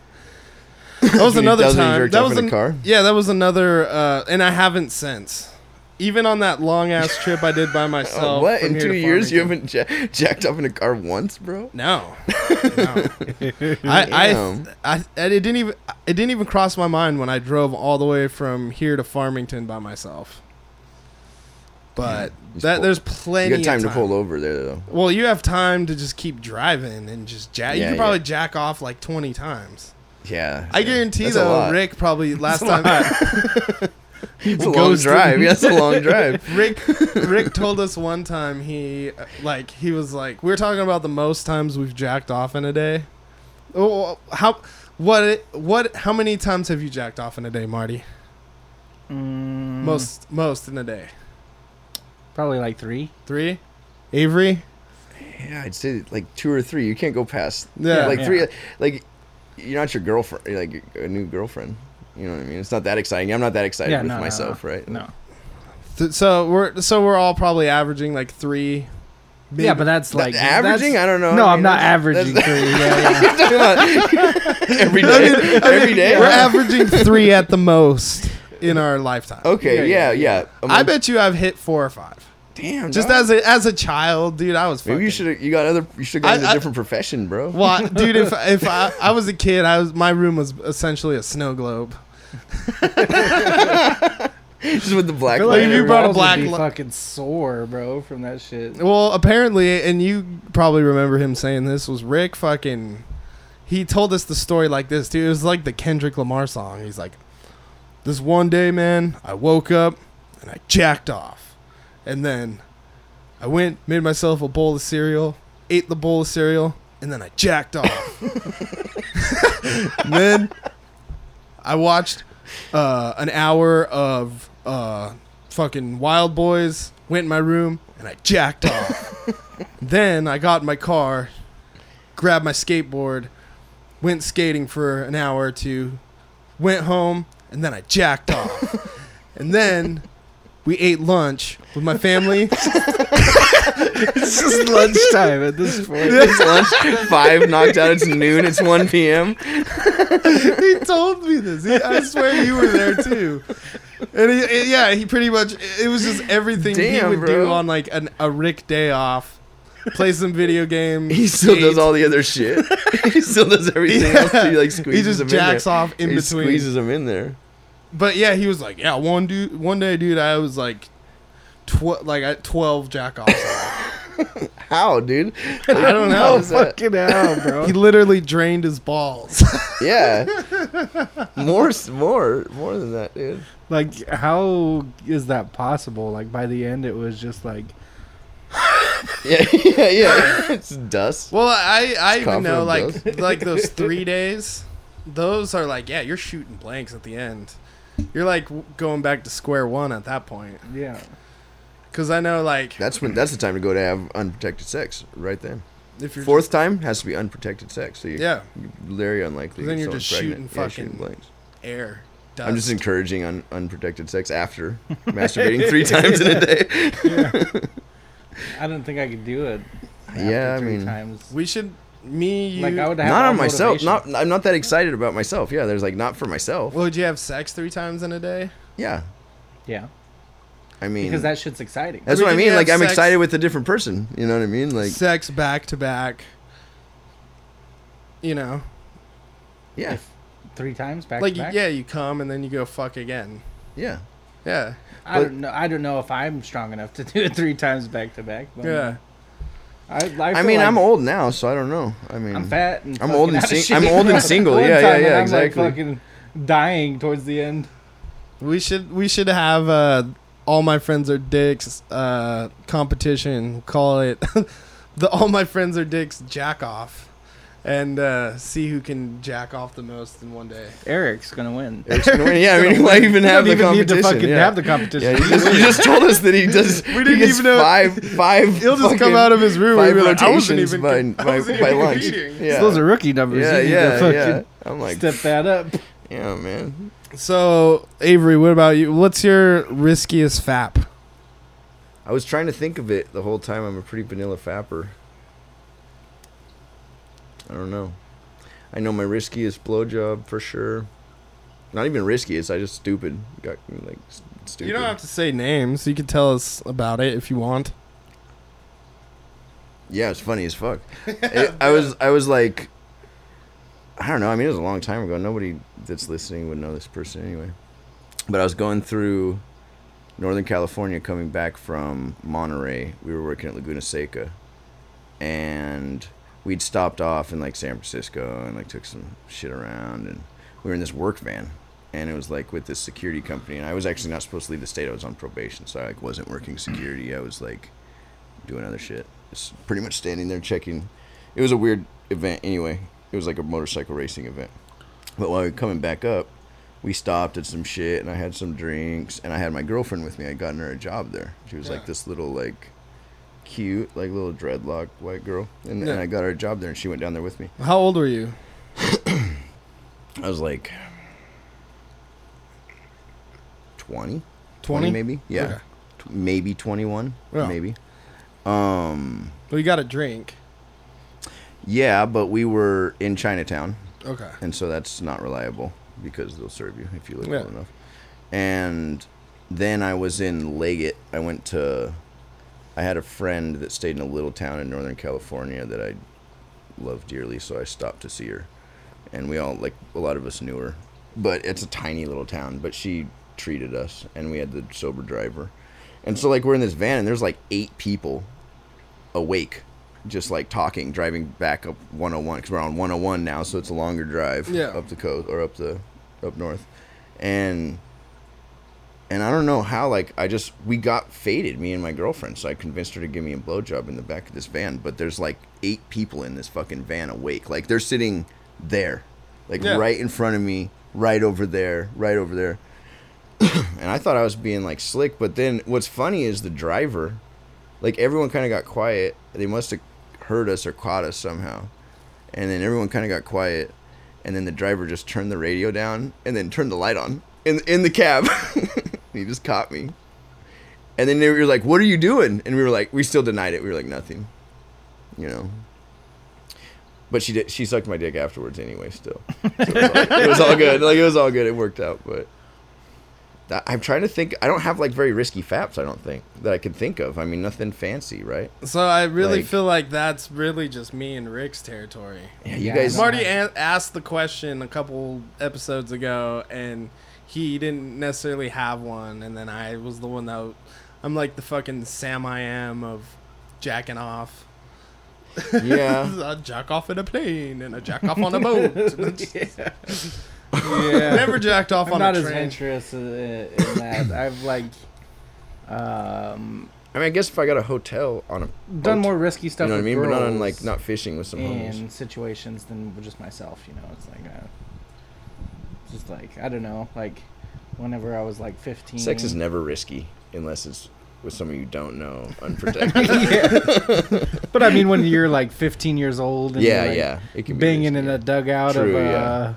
that was [LAUGHS] another time. That was an- car? Yeah, that was another, uh, and I haven't since. Even on that long ass trip I did by Oh, [LAUGHS] myself. what? In two years, you haven't ja- jacked up in a car once, bro? No, no. [LAUGHS] I, I. I, it didn't even, it didn't even cross my mind when I drove all the way from here to Farmington by myself. But You that pull- there's plenty. You got time of to pull over there, though. Well, you have time to just keep driving and just jack. you Yeah, can yeah. probably jack off like twenty times. Yeah. I yeah. guarantee That's though. Rick probably last a time. It's [LAUGHS] a long drive. Yeah, it's [LAUGHS] a long drive. Rick Rick told us one time he like he was like we were talking about the most times we've jacked off in a day. Oh, how what what how many times have you jacked off in a day, Marty? Mm, Most most in a day. probably like three. 3? Avery? Yeah, I'd say like two or three. You can't go past. Yeah. like Yeah. three. Like you're not your girlfriend. You're like a new girlfriend. You know what I mean? It's not that exciting. I'm not that excited Yeah, with no, no, myself, no. right? No. Th- So we're so we're all probably averaging like 3 Yeah, but that's That- like averaging? that's- I don't know. No, I I'm mean, not averaging that's- three. Yeah, [LAUGHS] yeah. [LAUGHS] every day. every day. We're averaging 3 at the most in our lifetime. Okay, Yeah, yeah, yeah, yeah. I'm I like, bet you I've hit 4 or 5. Damn. Just dog. as a as a child, dude, I was Fucking, Maybe you should have. You got other. You should have gone I- into I- a different profession, bro. Well, [LAUGHS] dude, if if I, I was a kid, I was my room was essentially a snow globe. [LAUGHS] Just with the black Like, like if you brought a walls would black be li- fucking sore, bro, from that shit. Well, apparently, and you probably remember him saying this was Rick fucking. He told us the story like this, dude. It was like the Kendrick Lamar song. He's like, "This one day, man, I woke up and I jacked off, and then I went, made myself a bowl of cereal, ate the bowl of cereal, and then I jacked off. and [LAUGHS] then I watched uh, an hour of uh, fucking Wild Boys. Went in my room and I jacked off. [LAUGHS] then I got in my car, grabbed my skateboard, went skating for an hour or two, went home, and then I jacked off. [LAUGHS] and then we ate lunch with my family. [LAUGHS] It's just [LAUGHS] lunchtime at this point. It's lunch. Five knocked out. It's noon. It's one p.m. [LAUGHS] he told me this. He, I swear you were there too. And he, yeah, he pretty much it was just everything he Damn, would do on like an, a Rick day off. Play some video games. He still does all the other shit. he still does everything else. He like squeezes He just jacks off in he between. squeezes them in there. But yeah, he was like, yeah, one dude, one day, dude, I was like, tw- like at twelve jack offs. [LAUGHS] How, dude? I don't How know. is that? Fucking hell, bro. He literally drained his balls. [LAUGHS] Yeah. [LAUGHS] more, s- more, more than that, dude. Like, how is that possible? Like, by the end, it was just like, Yeah, yeah, yeah. It's dust. well, I I Just even know confident like like those three days. those are like yeah, you're shooting blanks at the end. You're like going back to square one at that point. Yeah. Cause I know like That's when that's the time to go to have unprotected sex. Right then. if you're Fourth time has to be unprotected sex. So you, yeah you're very unlikely. to Then get you're someone just pregnant. shooting Yeah, shooting fucking blanks. air. Dust. I'm just encouraging un- unprotected sex after [LAUGHS] masturbating three times in a day. [LAUGHS] I don't think I could do it. after Yeah, I three mean- times. we should me you. Like I would have not on myself. motivation. Not I'm not that excited about myself. Yeah, there's like not for myself. Well, Would you have sex three times in a day? Yeah, Yeah, I mean because that shit's exciting. that's I mean, what I mean. Like I'm sex- excited with a different person. You know what I mean? Like sex back to back. You know, yeah, If three times back like to back. yeah, you come and then you go fuck again. yeah. Yeah, I but- don't know. I don't know if I'm strong enough to do it three times back to back. but, yeah. I, I, I mean, like I'm old now, so I don't know. I mean, I'm fat and I'm old and out of sing- I'm old and [LAUGHS] single. Yeah, yeah, yeah, and I'm, exactly. Like fucking dying towards the end. We should we should have uh, all my friends are dicks uh, competition. Call it [LAUGHS] the all my friends are dicks jack off, and uh, see who can jack off the most in one day. Eric's gonna win. Eric's gonna win. [LAUGHS] Yeah, I mean, why even You have the even need to competition? fucking yeah. have the competition. Yeah, you [LAUGHS] just, you just told us that he does. [LAUGHS] We didn't gets even know- five five. He'll just come out of his room and five be like, I wasn't rotations even by com- I by, wasn't by even lunch. competing. Yeah, Those are rookie numbers. yeah, you need yeah, to yeah. I'm like, step that up. yeah, man. So Avery, what about you? What's your riskiest fap? I was trying to think of it the whole time. I'm a pretty vanilla fapper. I don't know. I know my riskiest blowjob for sure. Not even riskiest. I just stupid. Got like stupid. You don't have to say names. You can tell us about it if you want. Yeah, it's funny as fuck. [LAUGHS] It- I was I was like, I don't know. I mean, it was a long time ago. Nobody that's listening would know this person anyway. But I was going through Northern California, coming back from Monterey. We were working at Laguna Seca, and we'd stopped off in like San Francisco and like took some shit around, and we were in this work van. And it was like with this security company, and I was actually not supposed to leave the state. I was on probation, so I like wasn't working security. I was like doing other shit. Just pretty much standing there checking. It was a weird event anyway. It was like a motorcycle racing event. But while we were coming back up, we stopped at some shit and I had some drinks and I had my girlfriend with me. I'd gotten her a job there. She was Yeah. like this little like cute, like little dreadlock white girl. And, Yeah. and I got her a job there and she went down there with me. How old were you? [CLEARS THROAT] I was like 20, 20? maybe. Yeah. Okay. Tw- Maybe 21, Yeah. maybe. Um Well, you got a drink. yeah, but we were in Chinatown. Okay. and so that's not reliable because they'll serve you if you look Yeah. well enough. And then I was in Leggett. I went to. I had a friend that stayed in a little town in Northern California that I love dearly, so I stopped to see her, and we all like a lot of us knew her, but it's a tiny little town. But she treated us, and we had the sober driver, and so like we're in this van, and there's like eight people awake just like talking driving back up 101 because we're on 101 now so it's a longer drive Yeah. up the coast or up the up north and and i don't know how like i just we got faded me and my girlfriend so i convinced her to give me a blowjob in the back of this van but there's like eight people in this fucking van awake like they're sitting there like Yeah. right in front of me right over there right over there [CLEARS THROAT] and i thought i was being like slick but then what's funny is the driver like everyone kind of got quiet. They must have heard us or caught us somehow. And then everyone kind of got quiet. And then the driver just turned the radio down and then turned the light on in in the cab. [LAUGHS] he just caught me. And then they were like, "What are you doing?" And we were like, we still denied it. We were like, "Nothing," you know. But she did. She sucked my dick afterwards anyway. Still, so it, was all, it was all good. Like it was all good. It worked out. But that, I'm trying to think. I don't have like very risky faps. I don't think that I can think of. I mean, nothing fancy, right? So I really Like- feel like that's really just me and Rick's territory. Yeah, you Yeah, guys. Marty a- asked the question a couple episodes ago, and he didn't necessarily have one, and then I was the one that I'm like the fucking Sam I am of jacking off. Yeah. [LAUGHS] I jack off in a plane and a jack off on a boat. [LAUGHS] [LAUGHS] yeah. Never jacked off I'm on not a as train. adventurous uh, in that. [COUGHS] I've like um, I mean, I guess if I got a hotel on a, done boat, more risky stuff. you know what I with mean, but not on like not fishing with some homies. in situations than just myself. You know, it's like uh, just like I don't know, like whenever I was like 15. Sex is never risky unless it's with someone you don't know, [LAUGHS] unprotected. But I mean, when you're like 15 years old, and yeah, you're, like, yeah. It can be banging risky. in a dugout True, of a yeah.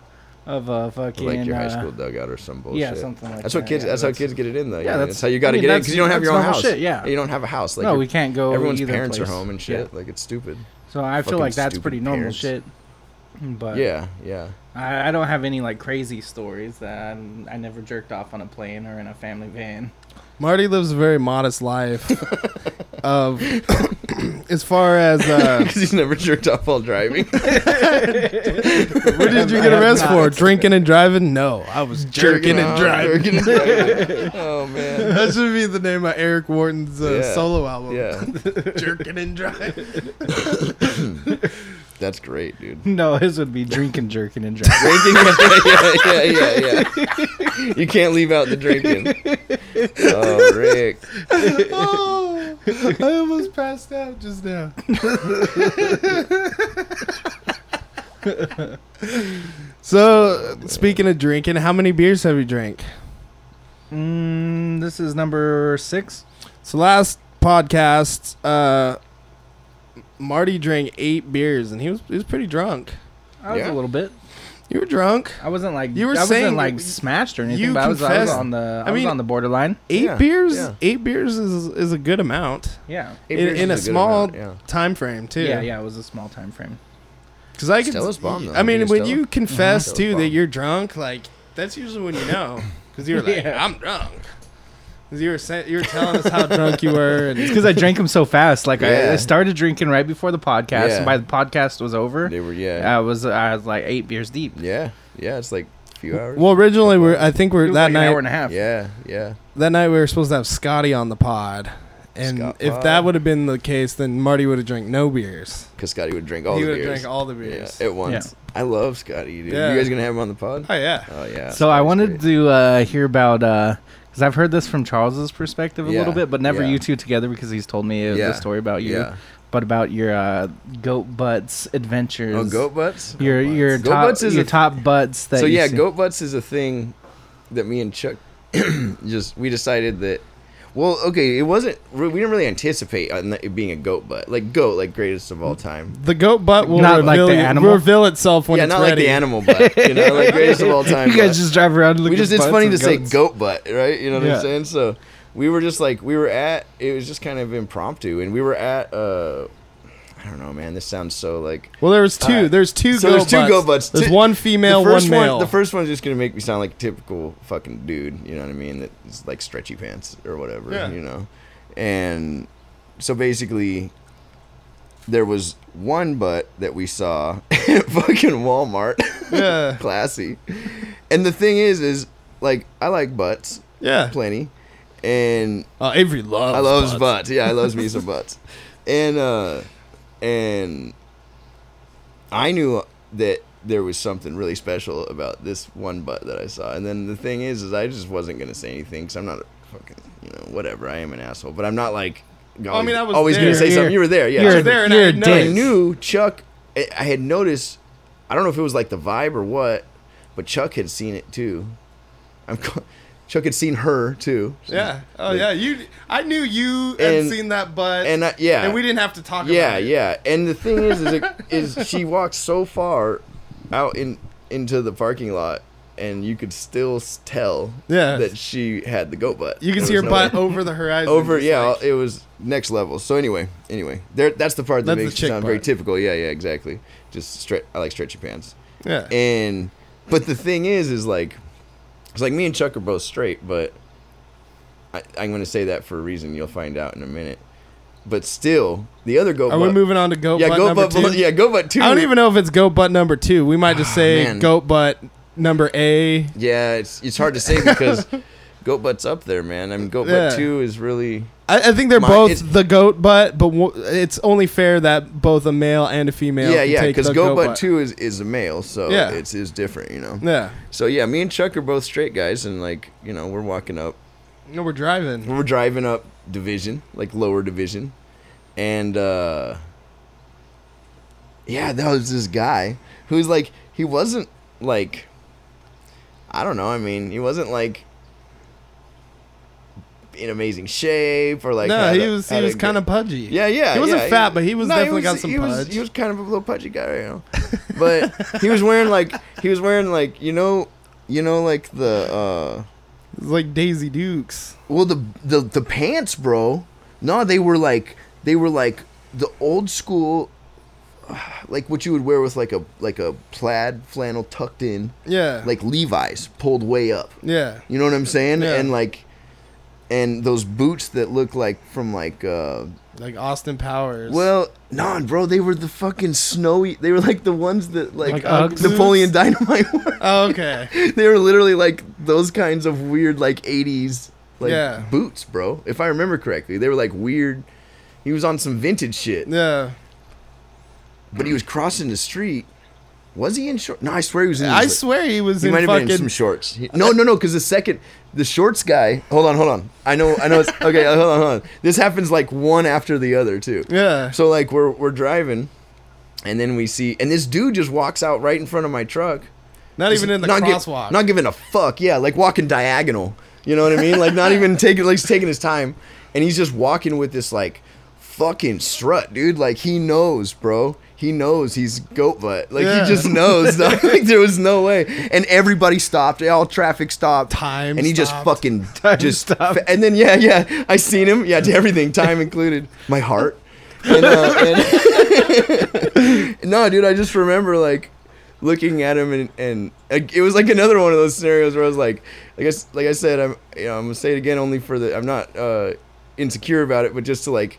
of a fucking like your high uh, school dugout or some bullshit. yeah, something like That's that. what kids. yeah, that's, how kids get it in, though. Yeah, Yeah, that's- that's, how you got to I mean, get in that's- because you don't have your own house. shit, yeah. you don't have a house. Like no, we can't go. everyone's either parents place. are home and Yeah. shit. Like it's stupid. So I feel like that's stupid pretty normal parents. shit. [CLEARS THROAT] But yeah, yeah. I, I don't have any like crazy stories that I'm, I never jerked off on a plane or in a family van. Marty lives a very modest life. [LAUGHS] of [COUGHS] as far as uh, Because he's never jerked off while driving. [LAUGHS] what did you get arrested for? Drinking and driving? No, I was jerking and driving. jerking and driving. [LAUGHS] oh man. That should be the name of Eric Wharton's uh, Yeah. solo album. Yeah, jerking and driving. That's great, dude. [LAUGHS] No, his would be drinking, jerking, and [LAUGHS] driving. Drinking, yeah, yeah, yeah, yeah. You can't leave out the drinking. Oh, Rick. oh, I almost passed out just now. [LAUGHS] so, speaking of drinking, how many beers have you drank? mm, this is number six. So last podcast, uh, Marty drank eight beers and he was he was pretty drunk. I was Yeah. a little bit. You were drunk. I wasn't like You were I saying wasn't like smashed or anything, you but I was, I was confessed- on the I, I was on the borderline. Eight Yeah, beers. yeah. Eight beers is is a good amount Yeah. Eight in, beers in a is good small amount, yeah. time frame too. Yeah, yeah, it was a small time frame. Because I could. Stella's bomb, though. I mean, You when Stella? you confess Stella's too that you're drunk, like that's usually when you know. Because you're [LAUGHS] like, Yeah. "I'm drunk." 'Cause you were sa- you were telling us how drunk you were, and Because I drank them so fast. Like I, Yeah. I started drinking right before the podcast, Yeah. and by the podcast was over, They were, yeah. I was I was like eight beers deep. yeah, yeah, it's like a few hours. well, originally we're I think we're was that like night an hour and a half. yeah, yeah. that night we were supposed to have Scotty on the pod, and Scott if pod. that would have been the case, then Marty would have drank no beers. Because Scotty would drink all he the would have beers. drank all the yeah, beers. at once. I love Scotty, dude. Yeah. You guys gonna have him on the pod? oh yeah. Oh yeah. So I wanted great. to uh, hear about because I've heard this from Charles's perspective a Yeah, little bit, but never yeah. you two together because he's told me Yeah, the story about you, but about your uh, goat butts adventures. Oh, goat butts. Your your Goat top butts is your a- top butts. That so yeah, goat butts is a thing that me and Chuck [CLEARS THROAT] just we decided that. Well, okay, it wasn't. We didn't really anticipate it being a goat butt, like goat, like greatest of all time. The goat butt will Not like reveal, the animal? reveal itself when yeah, it's not ready. like the animal butt, you know, like [LAUGHS] greatest of all time. You guys butt. just drive around. And look we just it's funny of to say goat butt, right? You know what Yeah. I'm saying? So we were just like we were at it was just kind of impromptu, and we were at uh I don't know, man. This sounds so like Well, there was two. Alright. There's two. So goat there's two butts. goat butts. There's one female, the first one male. One, the first one's just gonna make me sound like a typical fucking dude. You know what I mean? That's like stretchy pants or whatever. Yeah. You know, and so basically, there was one butt that we saw [LAUGHS] at fucking Walmart. yeah, [LAUGHS] Classy. And the thing is, is like I like butts yeah. plenty, and Oh, Avery loves. I loves butts. butts. Yeah, I loves me some butts. [LAUGHS] And uh and I knew that there was something really special about this one butt that I saw. And then the thing is is I just wasn't going to say anything cuz I'm not a fucking, you know, whatever. I am an asshole, but I'm not like always, mean, I was always going there. to say You're- something. You were there. Yeah. you're I was there and you're I a had dick. I noticed. knew Chuck I I had noticed I don't know if it was like the vibe or what, but Chuck had seen it too. I'm co- Chuck had seen her too. Yeah. Oh yeah. You. I knew you had And- seen that butt, And I, yeah. and we didn't have to talk. Yeah, about it. yeah. And the thing is, is, it, is she walked so far out in into the parking lot, and you could still tell Yeah. that she had the goat butt. You can There see her no butt way- over the horizon. over. Yeah, like- it was next level. So anyway, anyway, there. That's the part that That's makes it sound very typical. Yeah, yeah, exactly. Just straight. I like stretchy pants. yeah. And but the thing is, is like, it's like me and Chuck are both straight, but I, I'm going to say that for a reason. You'll find out in a minute. But still, the other goat Are butt. we moving on to goat yeah, butt goat number butt. two? Yeah, goat butt two. I don't even know if it's goat butt number two. We might just Ah, say man. goat butt number A. Yeah, it's it's hard to say because [LAUGHS] goat butt's up there, man. I mean, goat Yeah. butt two is really. I, I think they're My- both the goat butt, but w- it's only fair that both a male and a female. yeah, can yeah, take because the goat, butt, too is is a male, so Yeah. it's is different, you know. Yeah. So yeah, me and Chuck are both straight guys, and like you know, we're walking up, No, we're driving. we're driving up division, like lower division, and uh yeah, that was this guy who's like he wasn't like I don't know. I mean, he wasn't like in amazing shape or like. no, he a- was he was kind of pudgy. Yeah, yeah. He wasn't yeah, fat, but he was No, definitely he got some he was, he was kind of a little pudgy guy, you know. [LAUGHS] But he was wearing like he was wearing like you know you know like the uh It was like Daisy Dukes. well the the the pants, bro. No, they were like they were like the old school like what you would wear with like a like a plaid flannel tucked in, Yeah. like Levi's pulled way up. yeah. You know what I'm saying? Yeah. And like and those boots that look like from like uh Like Austin Powers. well, non, bro, they were the fucking snowy. They were like the ones that like, Like uh? Napoleon Dynamite [LAUGHS] wore. Oh, okay. [LAUGHS] they were literally like those kinds of weird like 80s like Yeah. boots, bro. If I remember correctly, they were like weird. He was on some vintage shit, Yeah. but he was crossing the street. Was he in shorts? No, I swear he was in. I swear he was he in might have fucking. been in some shorts. He- no, no, no, because the second, the shorts guy. Hold on, hold on. I know, I know. It's [LAUGHS] okay. Hold on, hold on. This happens like one after the other too. yeah. So like we're we're driving, and then we see, and this dude just walks out right in front of my truck. Not even in the not crosswalk. not giving a fuck. Yeah, like walking diagonal. You know what I mean? Like not even [LAUGHS] taking like he's taking his time, and he's just walking with this like fucking strut, dude. Like he knows, bro. He knows he's goat butt. Like Yeah. he just knows. [LAUGHS] like there was no way, and everybody stopped. All traffic stopped. Time and he just fucking [LAUGHS] Time just. stopped. And then yeah, yeah, I seen him. Yeah, to everything, time included. My heart. And, uh, and [LAUGHS] no, dude, I just remember like looking at him and and like, it was like another one of those scenarios where I was like, like I, like I said, I'm you know I'm gonna say it again only for the I'm not uh, insecure about it, but just to like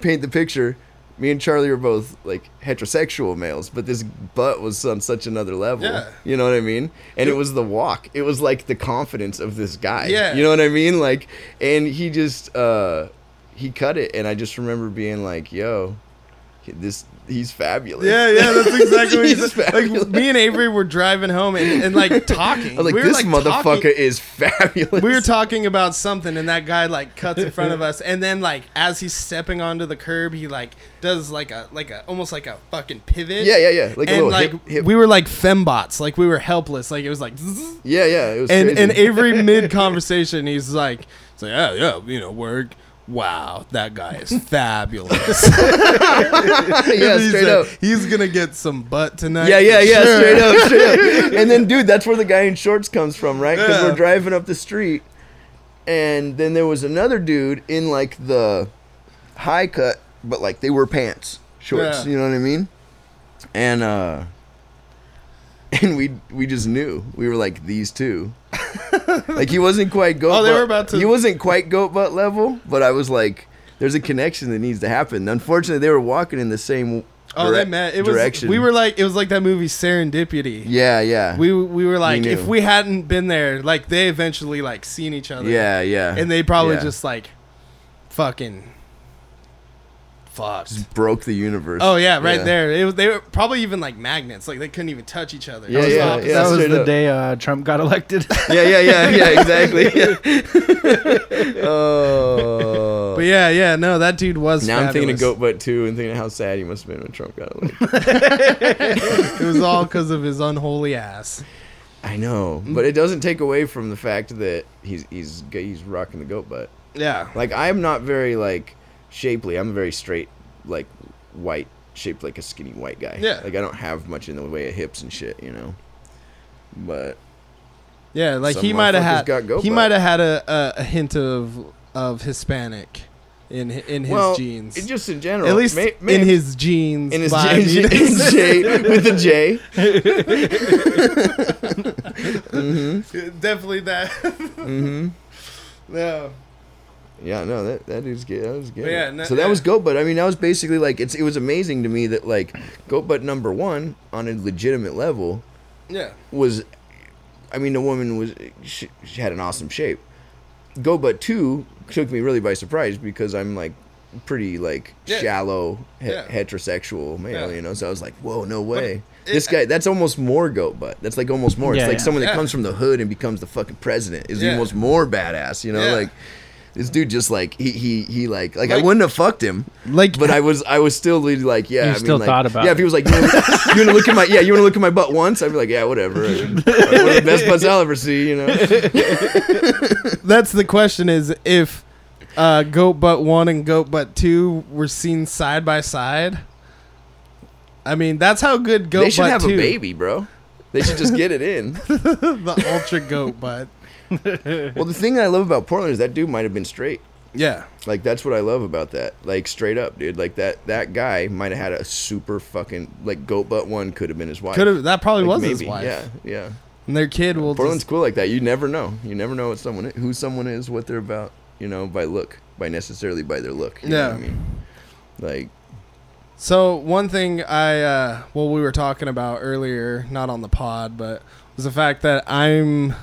paint the picture. Me and Charlie were both like heterosexual males, but this butt was on such another level. Yeah. You know what I mean? And it was the walk. It was like the confidence of this guy. Yeah. You know what I mean? Like, and he just uh he cut it, and I just remember being like, "Yo, this he's fabulous." Yeah, yeah, that's [LAUGHS] exactly what he He's said. fabulous. Like me and Avery were driving home and, and like [LAUGHS] talking. Like, we were, "This motherfucker talking- is fabulous." we were talking about something and that guy like cuts in front of [LAUGHS] us and then like as he's stepping onto the curb he like does like a like a almost like a fucking pivot Yeah, yeah, yeah. Like and like hip, hip. we were like fembots like we were helpless like it was like zzz. yeah, yeah. It was and crazy. and Avery mid conversation he's like he's like yeah yeah you know work wow that guy is [LAUGHS] fabulous [LAUGHS] yeah, He straight said, up. he's gonna get some butt tonight Yeah, yeah, yeah, sure." straight up, straight up. [LAUGHS] And then, dude, that's where the guy in shorts comes from, right? Because Yeah. we're driving up the street, and then there was another dude in like the high cut, but like they were pants, shorts. Yeah. You know what I mean? And uh, [LAUGHS] and we we just knew we were like these two. [LAUGHS] like he wasn't quite goat. Oh, they butt- were about to- He wasn't quite goat butt level, but I was like, there's a connection that needs to happen. Unfortunately, they were walking in the same. Oh, they met. It was. direction. We were like, it was like that movie Serendipity. Yeah, yeah. We we were like, knew. if we hadn't been there, like they eventually like seen each other. Yeah, yeah. And they probably Yeah. just like, fucking, fucked. broke the universe. Oh yeah, right Yeah. there. It was. They were probably even like magnets. Like they couldn't even touch each other. It Yeah, was yeah, yeah. that was straight the up. day uh, Trump got elected. [LAUGHS] Yeah, yeah, yeah, yeah, exactly. Yeah. [LAUGHS] [LAUGHS] oh. But yeah, yeah, no, that dude was. now I'm thinking of. Goat Butt too, and thinking how sad he must have been when Trump got elected. It was all because of his unholy ass. I know, but it doesn't take away from the fact that he's he's he's rocking the goat butt. Yeah. Like I'm not very like shapely. I'm a very straight, like white, shaped like a skinny white guy. Yeah. Like I don't have much in the way of hips and shit, you know. But Yeah, like he might have had got goat he might have had a, a, a hint of of Hispanic in in his well, it just in general, At least may- in his jeans. in his J, [LAUGHS] J with the J. [LAUGHS] Definitely that. Mm-hmm. no. Yeah, no, that that dude's good. That was good. Yeah, no- so that was yeah. goat butt. I mean, that was basically like it's. It was amazing to me that like goat butt number one on a legitimate level Yeah. was. I mean, the woman was she, she had an awesome shape. Goat butt two took me really by surprise because I'm like pretty like Yeah. shallow he- Yeah. heterosexual male, Yeah. you know. So I was like, whoa, no way. it- this guy, that's almost more goat butt. That's like almost more. Yeah, it's like yeah. someone that Yeah. comes from the hood and becomes the fucking president is Yeah. almost more badass, you know. Yeah. Like This dude just like he he he like like, I wouldn't have fucked him, Like, but I was I was still really like yeah. You I mean, still like, thought about yeah. it. If he was like you want to look at my yeah you want to look at my butt once, I'd be like yeah whatever. [LAUGHS] One of the best butts I'll ever see, you know. [LAUGHS] that's the question: is if uh, Goat Butt One and Goat Butt Two were seen side by side. I mean, that's how good Goat they should Butt have Two, a baby, bro. They should just get it in. [LAUGHS] the Ultra Goat Butt. [LAUGHS] Well, the thing I love about Portland is that dude might have been straight. Yeah, Like that's what I love about that. Like straight up, dude. Like that that guy might have had a super fucking like goat butt one could have been his wife. could have. That probably Like, was his wife. Yeah, yeah. and their kid will. Portland's Just, cool like that. You never know. You never know what someone who someone is, what they're about. You know, by look, by necessarily by their look. You know what Yeah. I mean, like So one thing I uh well we were talking about earlier, not on the pod, but was the fact that I'm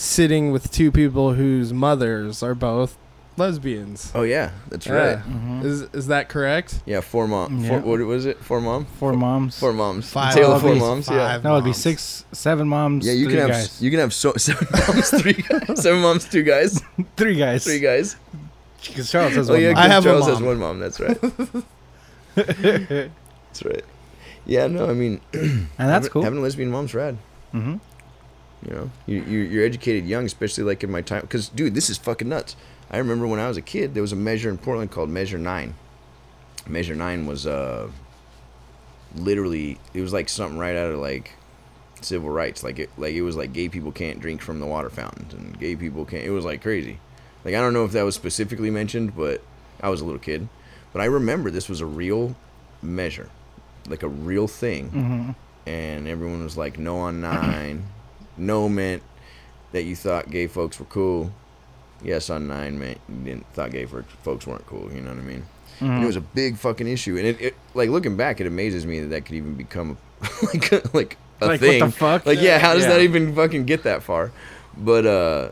sitting with two people whose mothers are both lesbians. oh yeah, that's Yeah. right. Mhm. Is is that correct? Yeah, four mom. Yeah. Four, what was it? Four mom. Four moms. Four moms. Five. Tale of four these moms. Yeah. five No, it'd be six, seven moms. Yeah, you three can have guys. you can have so, [LAUGHS] seven moms, three guys, seven moms, two guys, [LAUGHS] three guys. three guys. Because Charles has Oh one yeah, mom. I have a Charles has one mom. That's right. [LAUGHS] that's right. Yeah, no, I mean, [CLEARS THROAT] and that's having, cool. Having a lesbian mom's rad. hmm You know, you, you you're educated young, especially like in my time. Because dude, this is fucking nuts. I remember when I was a kid, there was a measure in Portland called Measure Nine. Measure Nine was uh, literally it was like something right out of like civil rights. Like it like it was like gay people can't drink from the water fountains and gay people can't. It was like crazy. Like I don't know if that was specifically mentioned, but I was a little kid. But I remember this was a real measure, like a real thing hmm and everyone was like no on nine no meant that you thought gay folks were cool. Yes on nine meant you didn't thought gay folks weren't cool you know what i mean? And it was a big fucking issue and it, it like looking back it amazes me that that could even become [LAUGHS] like a, like a Like, what thing. the fuck? like yeah how does that even fucking get that far? But uh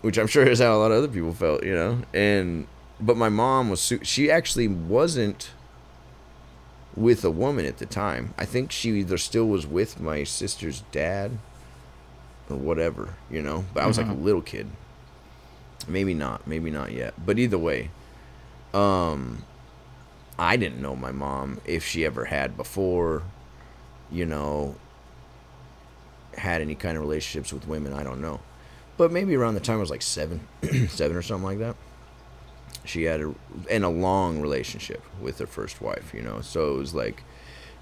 which i'm sure is how a lot of other people felt you know? And but my mom was su- she actually wasn't with a woman at the time. I think she either still was with my sister's dad or whatever, you know. But I was like a little kid. Maybe not, maybe not yet. But either way, um I didn't know my mom if she ever had before, you know, had any kind of relationships with women, I don't know. But maybe around the time I was like 7, [CLEARS THROAT] 7 or something like that she had a and a long relationship with her first wife you know so it was like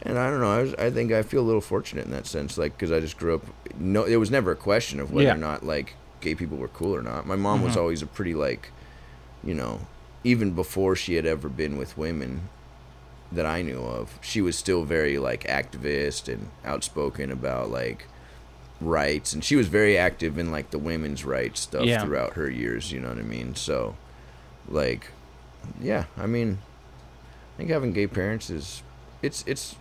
and i don't know i, was, I think i feel a little fortunate in that sense like because i just grew up no it was never a question of whether Yeah. or not like gay people were cool or not my mom was mm-hmm. always a pretty like you know even before she had ever been with women that i knew of she was still very like activist and outspoken about like rights and she was very active in like the women's rights stuff Yeah. throughout her years you know what i mean so like yeah i mean i think having gay parents is it's it's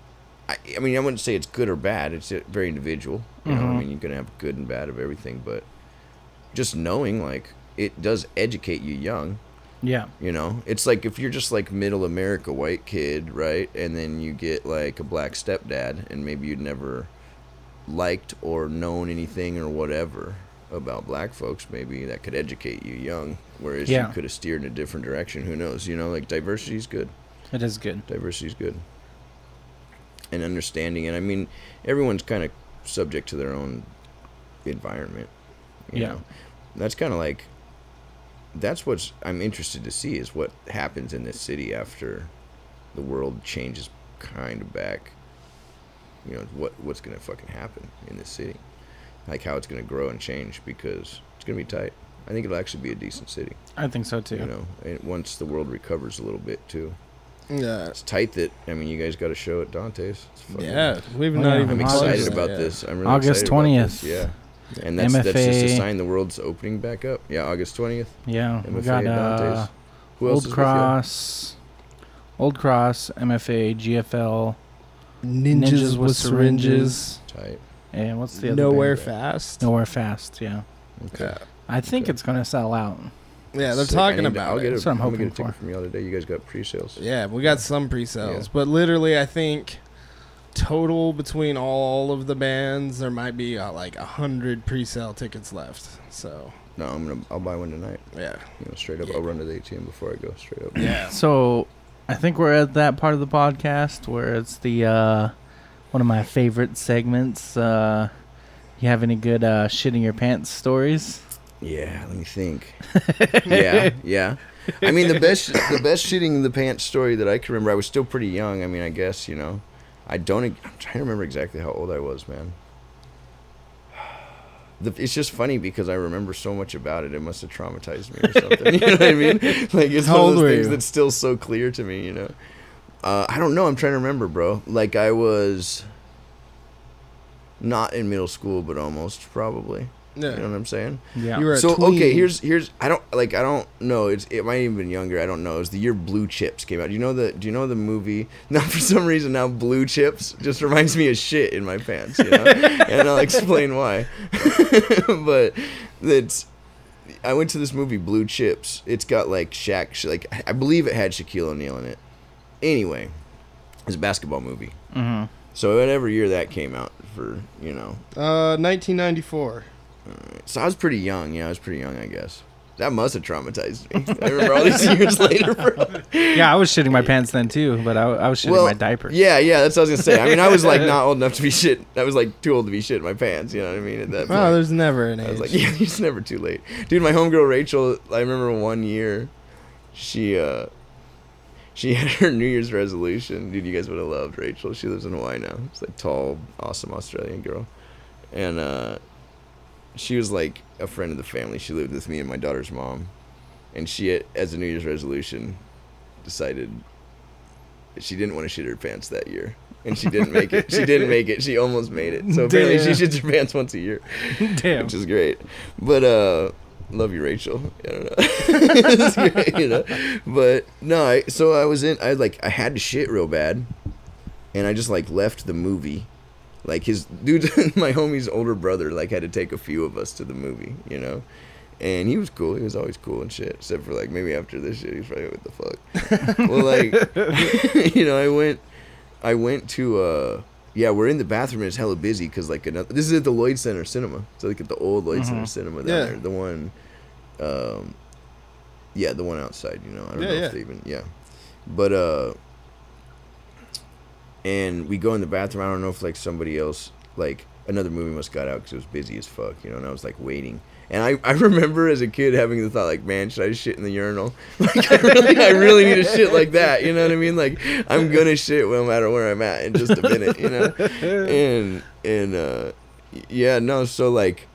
i, I mean i wouldn't say it's good or bad it's uh, very individual you know i Mhm. mean you're gonna have good and bad of everything but just knowing like it does educate you young Yeah. you know it's like if you're just like middle america white kid right and then you get like a black stepdad and maybe you'd never liked or known anything or whatever about black folks maybe that could educate you young whereas Yeah. you could have steered in a different direction who knows you know like diversity is good It is good. diversity is good and understanding and i mean everyone's kind of subject to their own environment you Yeah. know? that's kind of like that's what's i'm interested to see is what happens in this city after the world changes kind of back you know what what's gonna fucking happen in this city like how it's gonna grow and change because it's gonna be tight i think it'll actually be a decent city I think so too. you know and once the world recovers a little bit too Yeah. it's tight that I mean you guys got a show at Dante's. It's Yeah. We've Oh, not yeah. even I'm excited closed about yet. this. I'm really August excited about this, 20th. Yeah, and that's that's just a sign the world's opening back up. Yeah, August twentieth. Yeah. We MFA got at uh, Dante's. Who Old is Cross, Old Cross, MFA, GFL, Ninjas, with syringes. you? Tight. and what's the other? Nowhere band? fast. Nowhere Fast. Yeah. Okay. I think Okay. it's gonna sell out. Yeah, they're Sick. Talking need to- about I'll it. get a, That's what I'm I'm gonna get a hoping ticket for. from y'all today. You guys got pre-sales. Yeah, we got some pre-sales, Yeah. but literally, I think total between all of the bands, there might be uh, like a hundred pre-sale tickets left. So No, I'm gonna. I'll buy one tonight. yeah, You know, straight up. I'll run to the ATM before I go. Straight up. yeah. [CLEARS THROAT] So, I think we're at that part of the podcast where it's the uh, one of my favorite segments. Uh, you have any good uh, shitting your pants stories? Yeah, let me think. [LAUGHS] yeah, yeah. I mean, the best, the best shitting the pants story that I can remember. I was still pretty young. I mean, I guess you know, I don't. I'm trying to remember exactly how old I was, man. The, it's just funny because I remember so much about it. It must have traumatized me or something. [LAUGHS] you know what I mean? [LAUGHS] Like it's How one of those things you? that's still so clear to me. You know, uh, I don't know. I'm trying to remember, bro. Like I was not in middle school, but almost probably. Yeah. You know what I'm saying? Yeah. You were a so tween. okay, here's here's I don't like I don't know. It's it might even been younger. I don't know. It was the year Blue Chips came out. Do you know the Do you know the movie? [LAUGHS] Now for some reason now Blue Chips just reminds me of shit in my pants. You know, [LAUGHS] and I'll explain why. [LAUGHS] but it's I went to this movie Blue Chips. It's got like Shaq. Like I believe it had Shaquille O'Neal in it. Anyway, it's a basketball movie. hmm So whatever year that came out for you know Uh, 1994. So I was pretty young. Yeah, I was pretty young, I guess. That must have traumatized me. [LAUGHS] I remember all these years [LAUGHS] later, bro. Yeah, I was shitting my pants then too, but I, I was shitting my diaper. Yeah, yeah, that's what I was gonna say. I mean, I was like not old enough to be shit. I was like too old to be shit in my pants. You know what I mean? At that point, Oh, there's never an age. I was like, yeah, [LAUGHS] it's never too late, dude. My homegirl Rachel. I remember one year, she uh, she had her New Year's resolution. Dude, you guys would have loved Rachel. She lives in Hawaii now. It's like tall, awesome Australian girl, and uh, she was like a friend of the family. She lived with me and my daughter's mom, and she, as a New Year's resolution, decided she didn't want to shit her pants that year. And she didn't make it. She didn't make it. She almost made it. So apparently Damn. she shits her pants once a year Damn. which is great. But uh, love you, Rachel. I don't know. [LAUGHS] it's great, you know. But no, I, so I was in. I like I had to shit real bad, and I just like left the movie. Like his dude, [LAUGHS] my homie's older brother, like had to take a few of us to the movie, you know. And he was cool. He was always cool and shit. Except for like maybe after this shit, he's probably what the fuck. well, like [LAUGHS] you know, I went, I went to uh, yeah, we're in the bathroom and it's hella busy because like another. This is at the Lloyd Center Cinema. So like at the old Lloyd Center Mhm. Cinema down Yeah. there, the one, um, yeah, the one outside. You know, I don't Yeah, know yeah. if they even yeah, but uh, and we go in the bathroom. I don't know if like somebody else like another movie must got out because it was busy as fuck, you know. And I was like waiting. And I, I [LAUGHS] remember as a kid having the thought like, man, should I shit in the urinal? [LAUGHS] Like I really I really need to shit like that. You know what I mean? Like I'm gonna shit no matter where I'm at in just a minute. You know. [LAUGHS] And and uh, yeah, no. So like,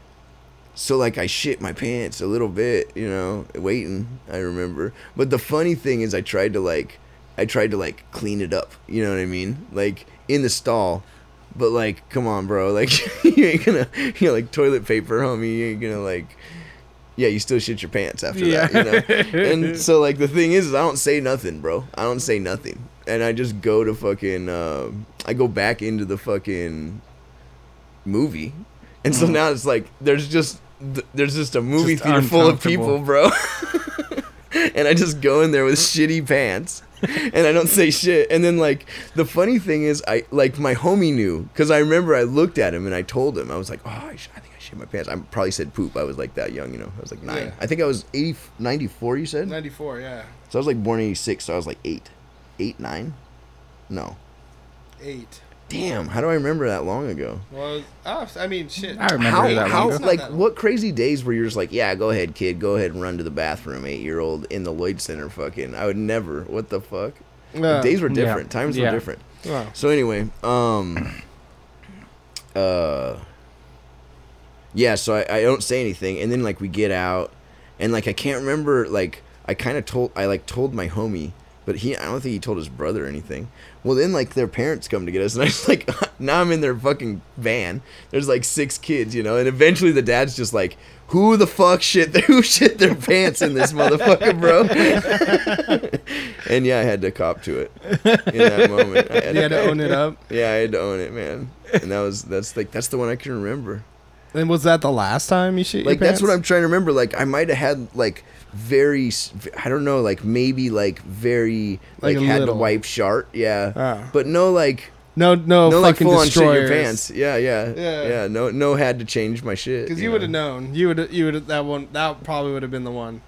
so like I shit my pants a little bit. You know, waiting. I remember. But the funny thing is, I tried to like, I tried to like clean it up. You know what I mean? Like in the stall. But like, come on, bro. Like, [LAUGHS] you ain't gonna, you know, like toilet paper, homie. You ain't gonna like, yeah, you still shit your pants after that, you know. And [LAUGHS] so like the thing is, is I don't say nothing, bro. I don't say nothing, and I just go to fucking, uh, I go back into the fucking movie, and so now it's like there's just there's just a movie Just theater full of people, bro. [LAUGHS] and I just go in there with shitty pants. [LAUGHS] and I don't say shit. And then like the funny thing is, I like my homie knew because I remember I looked at him and I told him I was like, oh, I, sh- I think I shit my pants. I probably said poop. I was like that young, you know. I was like nine. Yeah. I think I was 80, 94, You said 94. Yeah, so. I was like born eighty six. So I was like eight, eight, nine. No, eight. Damn. How do I remember that long ago? Well, I mean, shit. I remember How, that how long ago. like what crazy days where you're just like, yeah, go ahead, kid, go ahead and run to the bathroom, eight year old in the Lloyd Center. Fucking, I would never. What the fuck? Uh, days were Yeah. different. Times Yeah. were different. wow. So anyway, um, uh, yeah. So I, I don't say anything, and then like we get out, and like I can't remember. Like I kind of told I like told my homie, but he I don't think he told his brother anything. Well, then like their parents come to get us, and I just [LAUGHS] like now I'm in their fucking van. There's like six kids, you know, and eventually the dad's just like. Who the fuck shit? [LAUGHS] Who shit their pants in this motherfucker, bro? [LAUGHS] and yeah, I had to cop to it in that moment. I had You had to own it up. yeah, I had to own it, man. And that was that's like that's the one I can remember. And was that the last time you shit Like that's what I'm trying to remember. Like I might have had like very I don't know, like maybe like very Like like, had little. to wipe sharp, yeah. Ah. But no like No, no, no, like fucking full on shit your pants. Yeah, yeah, Yeah. yeah, No, no, had to change my shit. Because you would have known. You would. You would. That one. That probably would have been the one.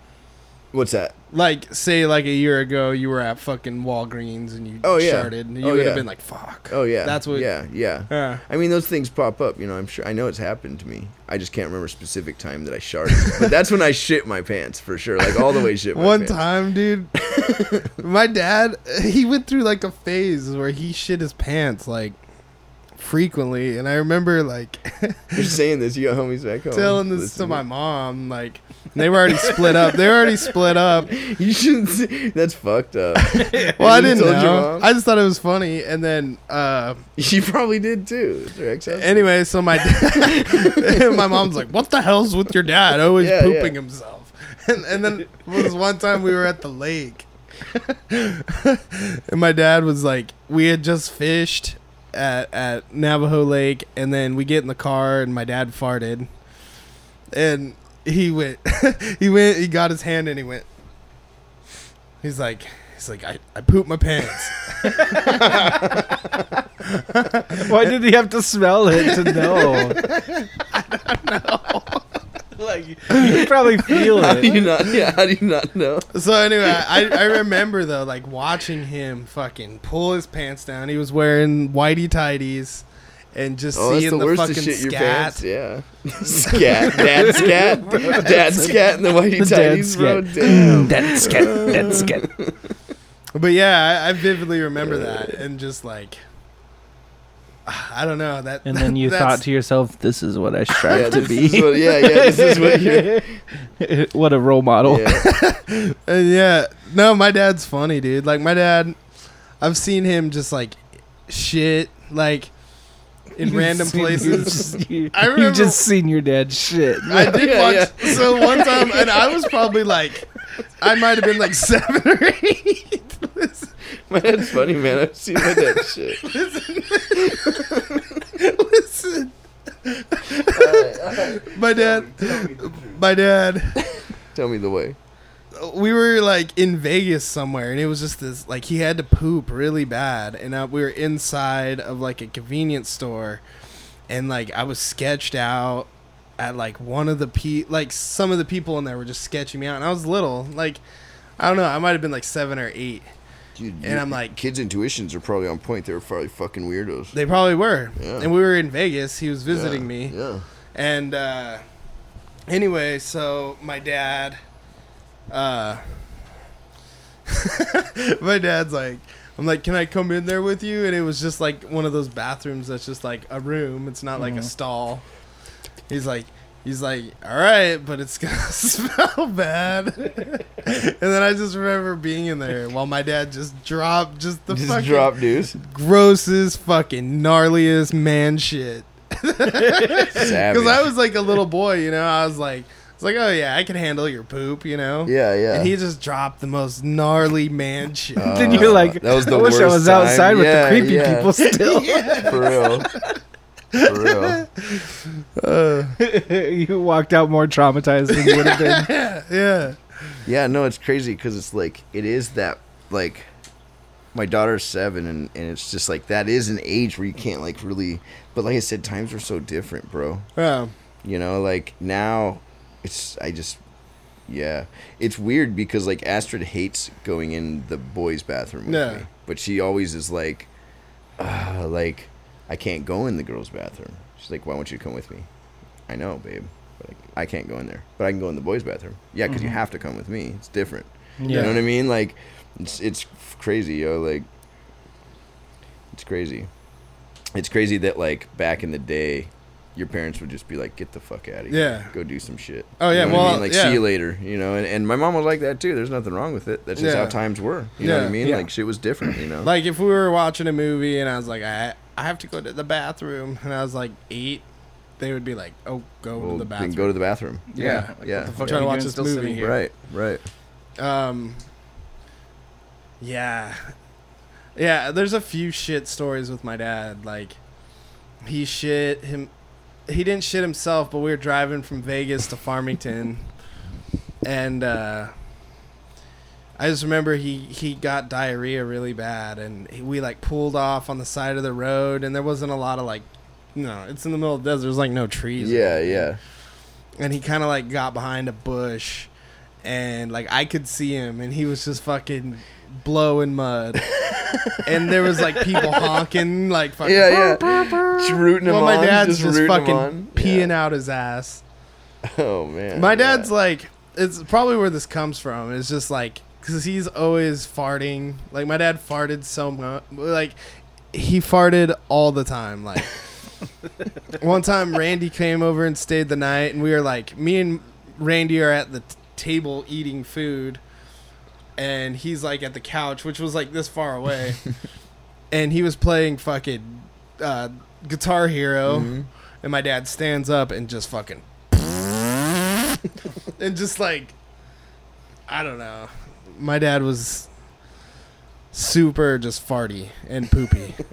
What's that? Like, say, like a year ago, you were at fucking Walgreens and you Oh, yeah. started, and you Oh, would yeah. have been like, "Fuck." Oh yeah, That's what. Yeah, yeah. Yeah. I mean, those things pop up. You know, I'm sure. I know it's happened to me. I just can't remember a specific time that I sharted. [LAUGHS] but that's when I shit my pants for sure. Like all the way shit. My One pants. time, dude, [LAUGHS] my dad he went through like a phase where he shit his pants like frequently, and I remember like You're saying this. You got homies back home. telling this to my mom. Like they were already split up. They were already split up. [LAUGHS] You shouldn't. Say, that's fucked up. [LAUGHS] [LAUGHS] Well, I didn't told your know. mom? I just thought it was funny, and then. uh You probably did too. It's your ex-husband. Anyway, so my dad, my mom's like, "What the hell's with your dad? Always Yeah, pooping yeah. himself." And, and then was one time we were at the lake, and my dad was like, "We had just fished at at Navajo Lake, and then we get in the car, and my dad farted, and he went, [LAUGHS] he went, he got his hand, and he went. He's like, he's like, I, I pooped my pants." [LAUGHS] Why did he have to smell it to [LAUGHS] know? I don't know? Like you could probably feel it. How do you not? Yeah. How do you not know? So anyway, I, I remember though, like watching him fucking pull his pants down. He was wearing whitey tighties, and just Oh, seeing the the, worst fucking to shit your scat. pants. Yeah. [LAUGHS] scat. Dad scat. [LAUGHS] Dad scat and the whitey The dad tighties, bro. scat. Damn. Dead scat. Dead scat. But yeah, I, I vividly remember that, and just like, [SIGHS] I don't know that. And then you [LAUGHS] thought to yourself, "This is what I [LAUGHS] Yeah, strive to be." what, yeah, yeah. This is what you're. [LAUGHS] what a role model. Yeah. And uh, yeah, no, my dad's funny, dude. Like my dad, I've seen him just like shit, like in You've random places. You've, you, I remember- just seen your dad shit. I did Yeah, watch. yeah. So one time, and I was probably like, I might have been like seven or eight. Listen, [LAUGHS] My dad's funny, man. I've seen my [LAUGHS] dad shit. listen. My dad, my dad. Tell me the way. We were like in Vegas somewhere, and it was just this like he had to poop really bad, and uh, we were inside of like a convenience store, and like I was sketched out at like one of the pe like some of the people in there were just sketching me out, and I was little, like I don't know, I might have been like seven or eight. Dude, And I'm like- kids' intuitions are probably on point. They were probably fucking weirdos. They probably were. Yeah. And we were in Vegas. He was visiting Yeah, me. Yeah. And uh anyway, so my dad uh [LAUGHS] my dad's like I'm like, "Can I come in there with you?" And it was just like one of those bathrooms that's just like a room. It's not like a Mhm. stall. He's like He's like, all right, but it's gonna [LAUGHS] smell bad. [LAUGHS] and then I just remember being in there while my dad just dropped just the Just fucking drop dudes. grossest, fucking gnarliest man shit. Because I was like a little boy, you know. I was like, it's like, oh yeah, I can handle your poop, you know. Yeah, yeah. And he just dropped the most gnarly man [LAUGHS] shit. Uh, then you're like, that was the I wish I worst was time. outside with Yeah, the creepy yeah. people still. For real. For real. [LAUGHS] you walked out more traumatized than you would have been. [LAUGHS] yeah, yeah. Yeah, no, it's crazy because it's like it is that like my daughter's seven, and and it's just like that is an age where you can't like really. But like I said, times are so different, bro. Yeah. You know, like now, it's I just. Yeah, it's weird because like Astrid hates going in the boys' bathroom with Yeah. me, but she always is like, uh, like I can't go in the girls' bathroom. She's like, "Why won't you come with me?" I know, babe, but I can't go in there. But I can go in the boys' bathroom. Yeah, because you mm-hmm. have to come with me. It's different. Yeah. You know what I mean? Like, it's it's crazy, yo. Like, it's crazy. It's crazy that like back in the day, your parents would just be like, "Get the fuck out of here. Yeah. Go do some shit." Oh, yeah, You know what I well, mean? like yeah. see you later. You know, and, and my mom was like that too. There's nothing wrong with it. That's just Yeah. how times were. You know what I mean? yeah. Like shit was different. You know. Like if we were watching a movie and I was like, I I have to go to the bathroom, and I was like eight, they would be like, oh, go well, to the then bathroom. go to the bathroom. Yeah. Yeah. What the fuck I'm trying are to watch doing this movie. here? Right. Right. Um. Yeah, yeah. There's a few shit stories with my dad. Like, he shit him. He didn't shit himself, but we were driving from Vegas to Farmington, [LAUGHS] and uh, I just remember he he got diarrhea really bad, and he, we like pulled off on the side of the road, and there wasn't a lot of like, you know, it's in the middle of the desert. There's like no trees. Yeah, yeah. And he kind of like got behind a bush, and like I could see him, and he was just fucking blowing mud, [LAUGHS] and there was like people honking, like fucking. Yeah, yeah. Just rooting him Well, my on. dad's just, just, fucking peeing Yeah. out his ass. [LAUGHS] Oh man. My yeah. dad's like, it's probably where this comes from. It's just like, because he's always farting. Like, my dad farted so much. Like, he farted all the time. Like, [LAUGHS] one time Randy came over and stayed the night, and we were like, me and Randy are at the t- table eating food, and he's like at the couch, which was like this far away, [LAUGHS] and he was playing fucking uh, Guitar Hero, Mhm. and my dad stands up and just fucking [LAUGHS] and just like I don't know. My dad was super just farty and poopy. [LAUGHS]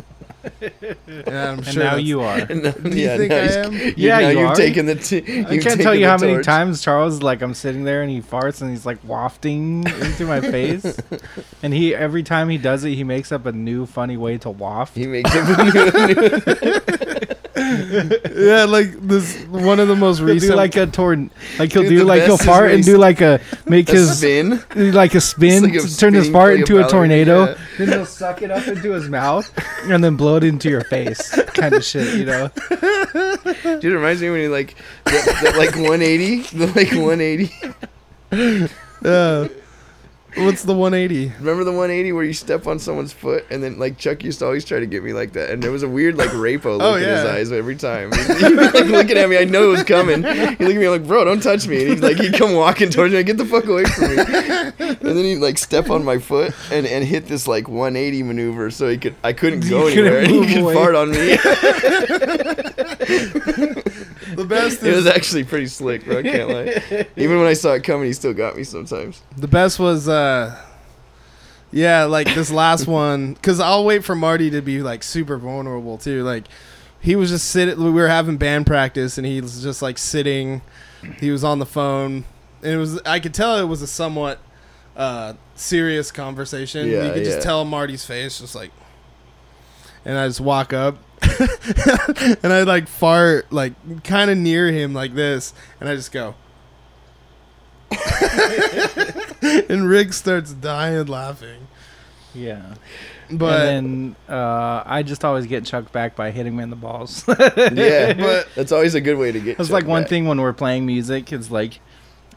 and I'm And sure now you are. No, Do you think I am? [LAUGHS] Yeah, now you you've are. taken the. T- I can't tell you how many times Charles like I'm sitting there and he farts and he's like wafting into my [LAUGHS] face, and he every time he does it he makes up a new funny way to waft. He makes up a new. [LAUGHS] yeah, like this one of the most He'll recent do like a torn, like he'll Dude, do the like he'll best is fart when and he's- do like a make a his spin. like a spin, like a to turn his spinning fart like a into a ballerina, tornado. yeah. Then he'll suck it up into his mouth and then blow it into your face, kind of shit, you know. Dude, it reminds me when he like the, the, like 180, the like 180. uh, [LAUGHS] what's the 180? Remember the 180 where you step on someone's foot and then like Chuck used to always try to get me like that, and there was a weird like rapo [LAUGHS] oh, look Oh, in his eyes every time. He'd be like looking at me, I know it was coming. He looked at me like, bro, don't touch me. And he'd like he'd come walking towards me, get the fuck away from me. [LAUGHS] And then he'd like step on my foot and, and hit this like 180 maneuver so he could I couldn't go You anywhere and he could away. fart on me. [LAUGHS] [LAUGHS] The best it was actually pretty slick, bro. I can't lie. [LAUGHS] Even when I saw it coming, he still got me sometimes. the best was uh yeah, like this last [LAUGHS] one cuz I'll wait for Marty to be like super vulnerable too. Like he was just sitting we were having band practice and he was just like sitting he was on the phone and it was I could tell it was a somewhat uh serious conversation. Yeah, you could yeah. just tell Marty's face just like and I just walk up [LAUGHS] and I like fart like kind of near him like this and I just go [LAUGHS] and Rick starts dying laughing. Yeah. But and then uh, I just always get chucked back by hitting me in the balls. [LAUGHS] Yeah, But- that's always a good way to get. It's like chucked one back. thing when we're playing music. It's like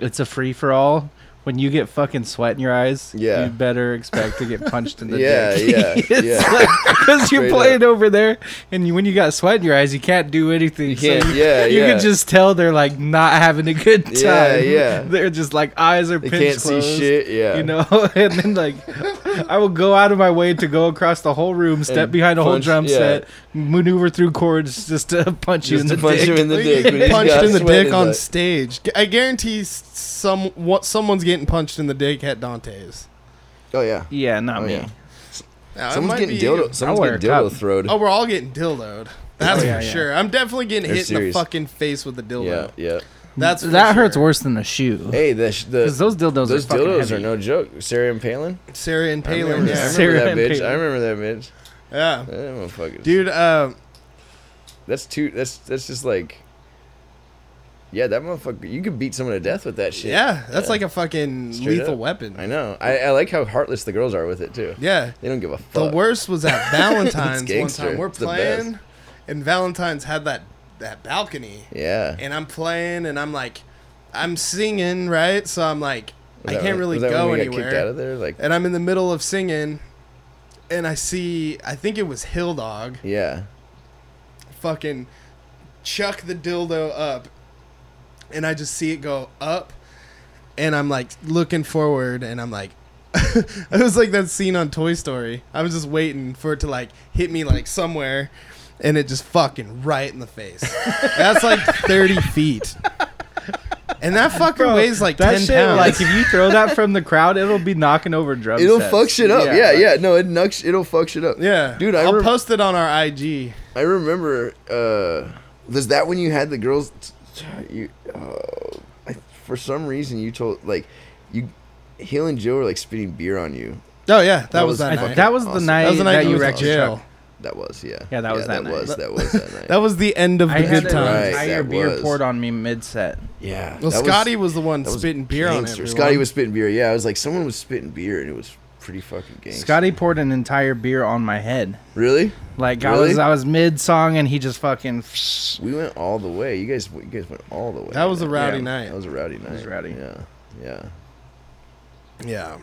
it's a free for all. When you get fucking sweat in your eyes, Yeah. you better expect to get punched in the Yeah, [LAUGHS] dick. yeah, [LAUGHS] it's yeah. like because [LAUGHS] you're Straight playing over there, and you, when you got sweat in your eyes, you can't do anything. You can't. you, yeah, you yeah. can just tell they're like not having a good time. Yeah, yeah. They're just like eyes are They pinched can't see shit. Yeah. You know, and then like I will go out of my way to go across the whole room, step And behind a whole drum yeah. set, maneuver through chords just to punch you in to the punch dick. him in the Like, dick. you when get he's punched in the dick on eyes. stage. I guarantee some what someone's getting punched in the dick at Dante's. Oh yeah. yeah, not Oh, me. yeah. Now, Someone's getting be dildo. you. Someone's getting dildo cup. throwed. Oh, we're all getting dildoed. That's Oh, yeah, for yeah. sure. I'm definitely getting They're hit in the fucking face with a dildo. Yeah, yeah. That's for that hurts worse than a shoe. Hey, the sh- the those dildos those are fucking dildos heavy. are no joke. Sarah and Palin. Sarah and I Palin. remember, I remember Sarah that and bitch. Palin. I remember that bitch. yeah. That. Dude, uh, that's too. That's that's just like. Yeah, that motherfucker. You could beat someone to death with that shit. yeah, that's Yeah. like a fucking Straight lethal up. weapon. I know. I, I like how heartless the girls are with it too. Yeah. They don't give a fuck. The worst was at [LAUGHS] Valentine's one time. We're It's playing, and Valentine's had that that balcony, Yeah. and I'm playing, and I'm like, I'm singing right, so I'm like, I can't when- really go we got kicked anywhere. out of there. Like, and I'm in the middle of singing, and I see, I think it was Hill Dog, yeah. fucking chuck the dildo up, and I just see it go up, and I'm like looking forward, and I'm like. [LAUGHS] it was like that scene on Toy Story. I was just waiting for it to like hit me like somewhere, and it just fucking right in the face. [LAUGHS] That's like thirty feet, and that fucker Bro, weighs like that ten shit, pounds. like if you throw that from the crowd, it'll be knocking over drum It'll sets. fuck shit up. Yeah, like- yeah. No, it nucks. It'll fuck shit up. yeah, Dude, I I'll rem- post it on our IG. I remember. uh Was that when you had the girls? You, uh, I, for some reason, you told like you. Hill and Joe were like spitting beer on you. Oh yeah, that, That was, was that night. that was the Awesome. night That was the night that you you wrecked to the jail. That was yeah. Yeah, that was that that night. was that was that [LAUGHS] night. That was the end of the I good times. an Right, entire beer was. poured on me mid set. yeah. Well, that was- Scotty was, the one spitting beer on gangster. everyone. Scotty was spitting beer. Yeah, I was like, someone was spitting beer, and it was pretty fucking gangster. Scotty poured an entire beer on my head. really? Like I Really? was I was mid song and he just fucking We went all the way. You guys, you guys went all the way. That was a rowdy Yeah. night. That was a rowdy night. was rowdy. Yeah, yeah, Yeah,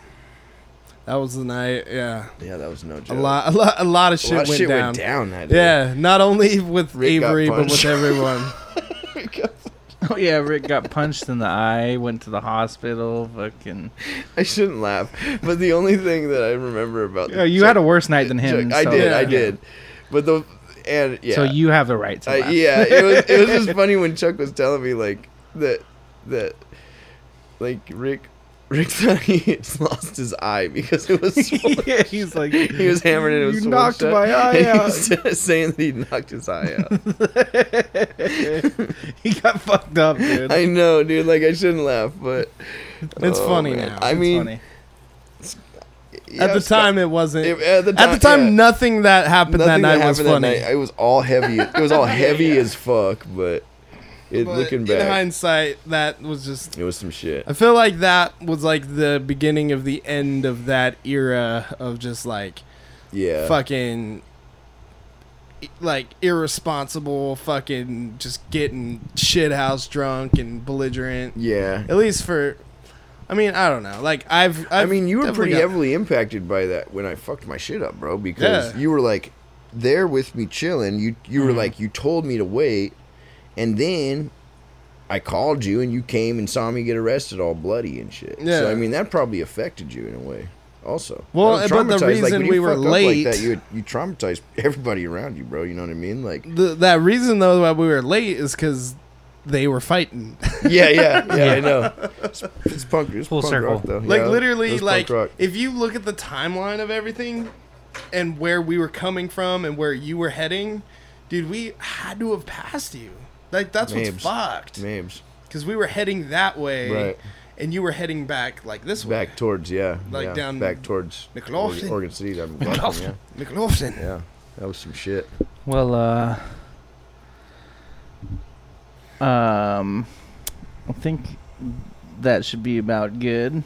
that was the night. Yeah, yeah. That was no a joke. lot, a lot, a lot of A shit, lot of went, shit down. went down that day. Yeah, not only with Rick got Avery but with punched. everyone. [LAUGHS] [LAUGHS] Oh yeah, Rick got punched in the eye, went to the hospital, fucking I shouldn't laugh, but the only thing that I remember about Yeah, you had a worse night than him. Chuck- I so- did, I did, but the and yeah, So you have the right to I, laugh. yeah, it was it was just [LAUGHS] funny when Chuck was telling me like that that like Rick Rick he [LAUGHS] lost his eye because it was [LAUGHS] yeah, he's like he was hammered and it was You knocked shut, my [LAUGHS] eye out. Saying that he knocked his eye out. he got fucked up, dude. I know, dude. Like I shouldn't laugh, but It's oh, funny man. now. I It's mean, funny. yeah, at the time, it wasn't. it- at the at the time, yeah. nothing that happened that Nothing night that was happened funny. night. It was all heavy. It was all heavy as fuck, but it But looking in hindsight, that was just. it was some shit. I feel like that was like the beginning of the end of that era of just like Yeah. fucking like irresponsible fucking just getting shit house drunk and belligerent Yeah. at least for i mean i don't know like i've, I I've mean, you were pretty got- heavily impacted by that when I fucked my shit up, bro. Because Yeah. you were like there with me chilling. You you were Mhm. like you told me to wait, and then I called you and you came and saw me get arrested all bloody and shit. Yeah. So I mean that probably affected you in a way. Also, Well, but the traumatized- reason when you we were fuck up late- like that, you you traumatized everybody around you, bro. You know what I mean? Like, the, that reason though why we were late is because they were fighting [LAUGHS] yeah, yeah, [LAUGHS] yeah. I know. It's, it's punk. It's Full punk circle. rock, though. like Yeah, literally like if you look at the timeline of everything and where we were coming from and where you were heading dude we had to have passed you like that's Mabes. what's fucked Mabes. because we were heading that way Right. and you were heading back like this way Back towards, yeah. Like yeah, down back towards McLoughlin. Oregon, Oregon City. Down McLoughlin. McLoughlin, McLoughlin. yeah. Yeah. That was some shit. Well, uh, um, I think that should be about good.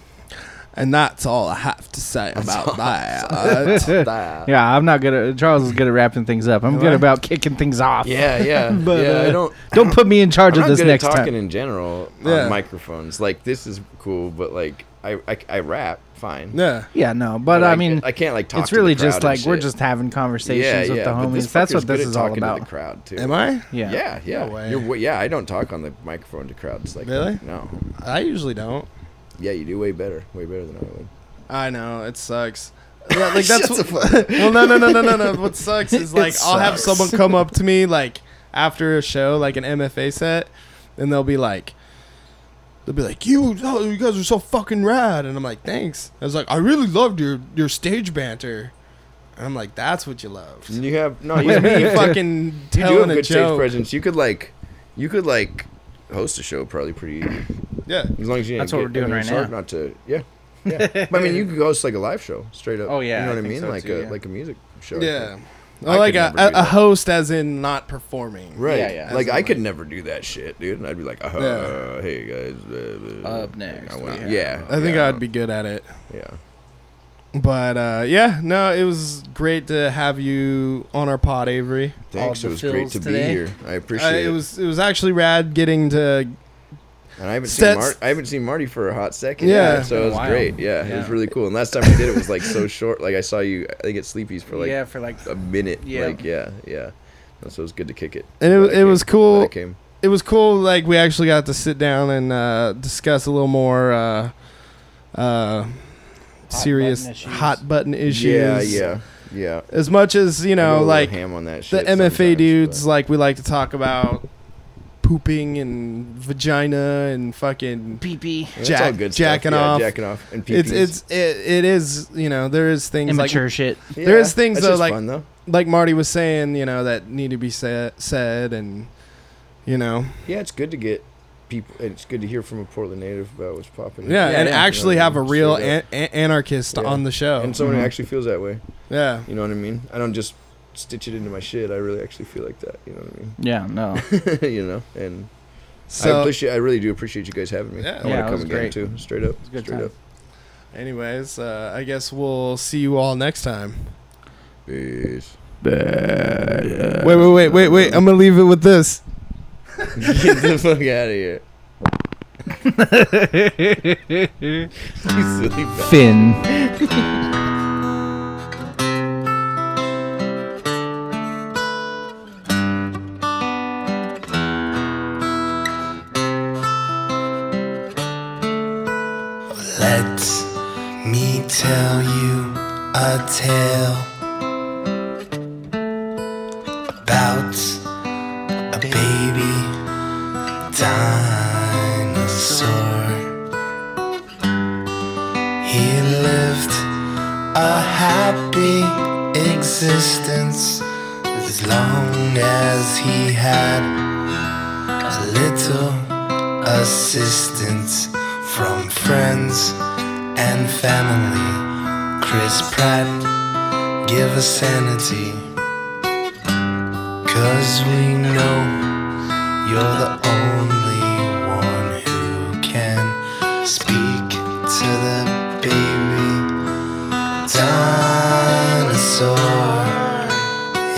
And that's all I have to say about all that. [LAUGHS] That. Yeah, I'm not good at Charles is good at wrapping things up. I'm good about kicking things off. Yeah, yeah. [LAUGHS] But, yeah, uh, I don't. Don't put me in charge I'm of this good next at talking time. in general Yeah. on microphones. Like this is cool, but like I I, I rap fine. yeah. Yeah, no, but Like, I mean, I can't like talk. it's to the really crowd just and like we're shit. just having conversations yeah, with yeah, the but homies. this That's what fucker's good this at is all talking To about. the crowd too. Am I? Yeah. Yeah, yeah. No way. You're, w- yeah, I don't talk on the microphone to crowds like Really? No. I usually don't. Yeah, you do way better. Way better than I would. I know it sucks. [LAUGHS] Like that's what, [LAUGHS] well, no, no, no, no, no, no. What [LAUGHS] sucks is like I'll have someone come up to me like after a show, like an MFA set, and they'll be like, they'll be like, "You, oh, you guys are so fucking rad," and I'm like, "Thanks." I was like, "I really loved your your stage banter," and I'm like, "That's what you loved." You have no. You, you fucking do telling have a good stage joke. presence. You could like, you could like host a show probably pretty. Yeah, As long as you. That's what get- we're doing I mean, right now. Not to. Yeah. Yeah. [LAUGHS] But, I mean, you could host like a live show straight up. Oh, yeah, You know I what I mean? so like too, a yeah. like a music show. Yeah. think. Well, I like a, a, a host, as in not performing. Right. Yeah, yeah. Like As in, I could never do that shit, dude. And I'd be like, uh, Yeah. hey guys. Uh, uh, Up next, I wanna- we yeah. I think yeah, I'd be good at it. Yeah. But uh, yeah, no, it was great to have you on our pod, Avery. Thanks. the It was great to today. be here. I Uh, appreciate it it. was it was actually rad getting to And I haven't seen Mar- I haven't seen Marty for a hot second. Yeah. Yeah, It's so it was while. great. Yeah, it was really cool. And last time we did it was like so [LAUGHS] short. Like I saw you. I think at Sleepy's for like yeah, for like a minute. Yeah. Like yeah, yeah. And so it was good to kick it. And it was- it came. was cool. Came. it was cool. Like we actually got to sit down and uh, discuss a little more uh, uh, serious button hot button issues. Yeah, yeah, yeah. As much as you I go a know, like ham on that the MFA dudes, but- like we like to talk about pooping and vagina and fucking pee pee. That's jack- all good stuff. jacking Yeah, off. jacking off, and it's pee-pees. it's it, it is you know there is things Immature shit. Yeah, there is things, that's though, like- fun though. like like Marty was saying you know that need to be said said and you know Yeah, it's good to get people. It's good to hear from a Portland native about what's popping. Yeah, Yeah, and yeah. actually You know, have a real an- an- anarchist Yeah. on the show. and someone Mhm. who actually feels that way. yeah. You know what I mean? I don't just stitch it into my shit. I really actually feel like that. You know what I mean? Yeah, no. [LAUGHS] You know, and I appreciate. I really do appreciate you guys having me. Yeah. I want Yeah, to come was again great. too. Straight up. was good Straight time. up. anyways, uh, I guess we'll see you all next time. Peace. Wait, wait, wait, wait, wait. I'm gonna leave it with this. Get the fuck out of here. [LAUGHS] you silly. Finn. Let me tell you a tale dinosaur. He lived a happy existence as long as he had a little assistance from friends and family. Chris Pratt, give us sanity. Cause we know you're the only one who can speak to the baby dinosaur.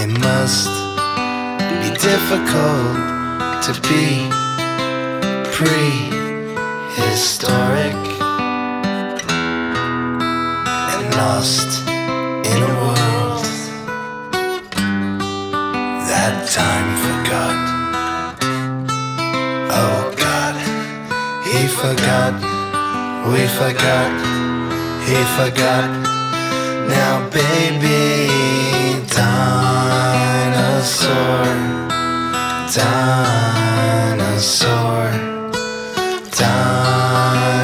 It must be difficult to be prehistoric and lost forgot, we forgot, he forgot. Now, baby, dinosaur, dinosaur, dinosaur,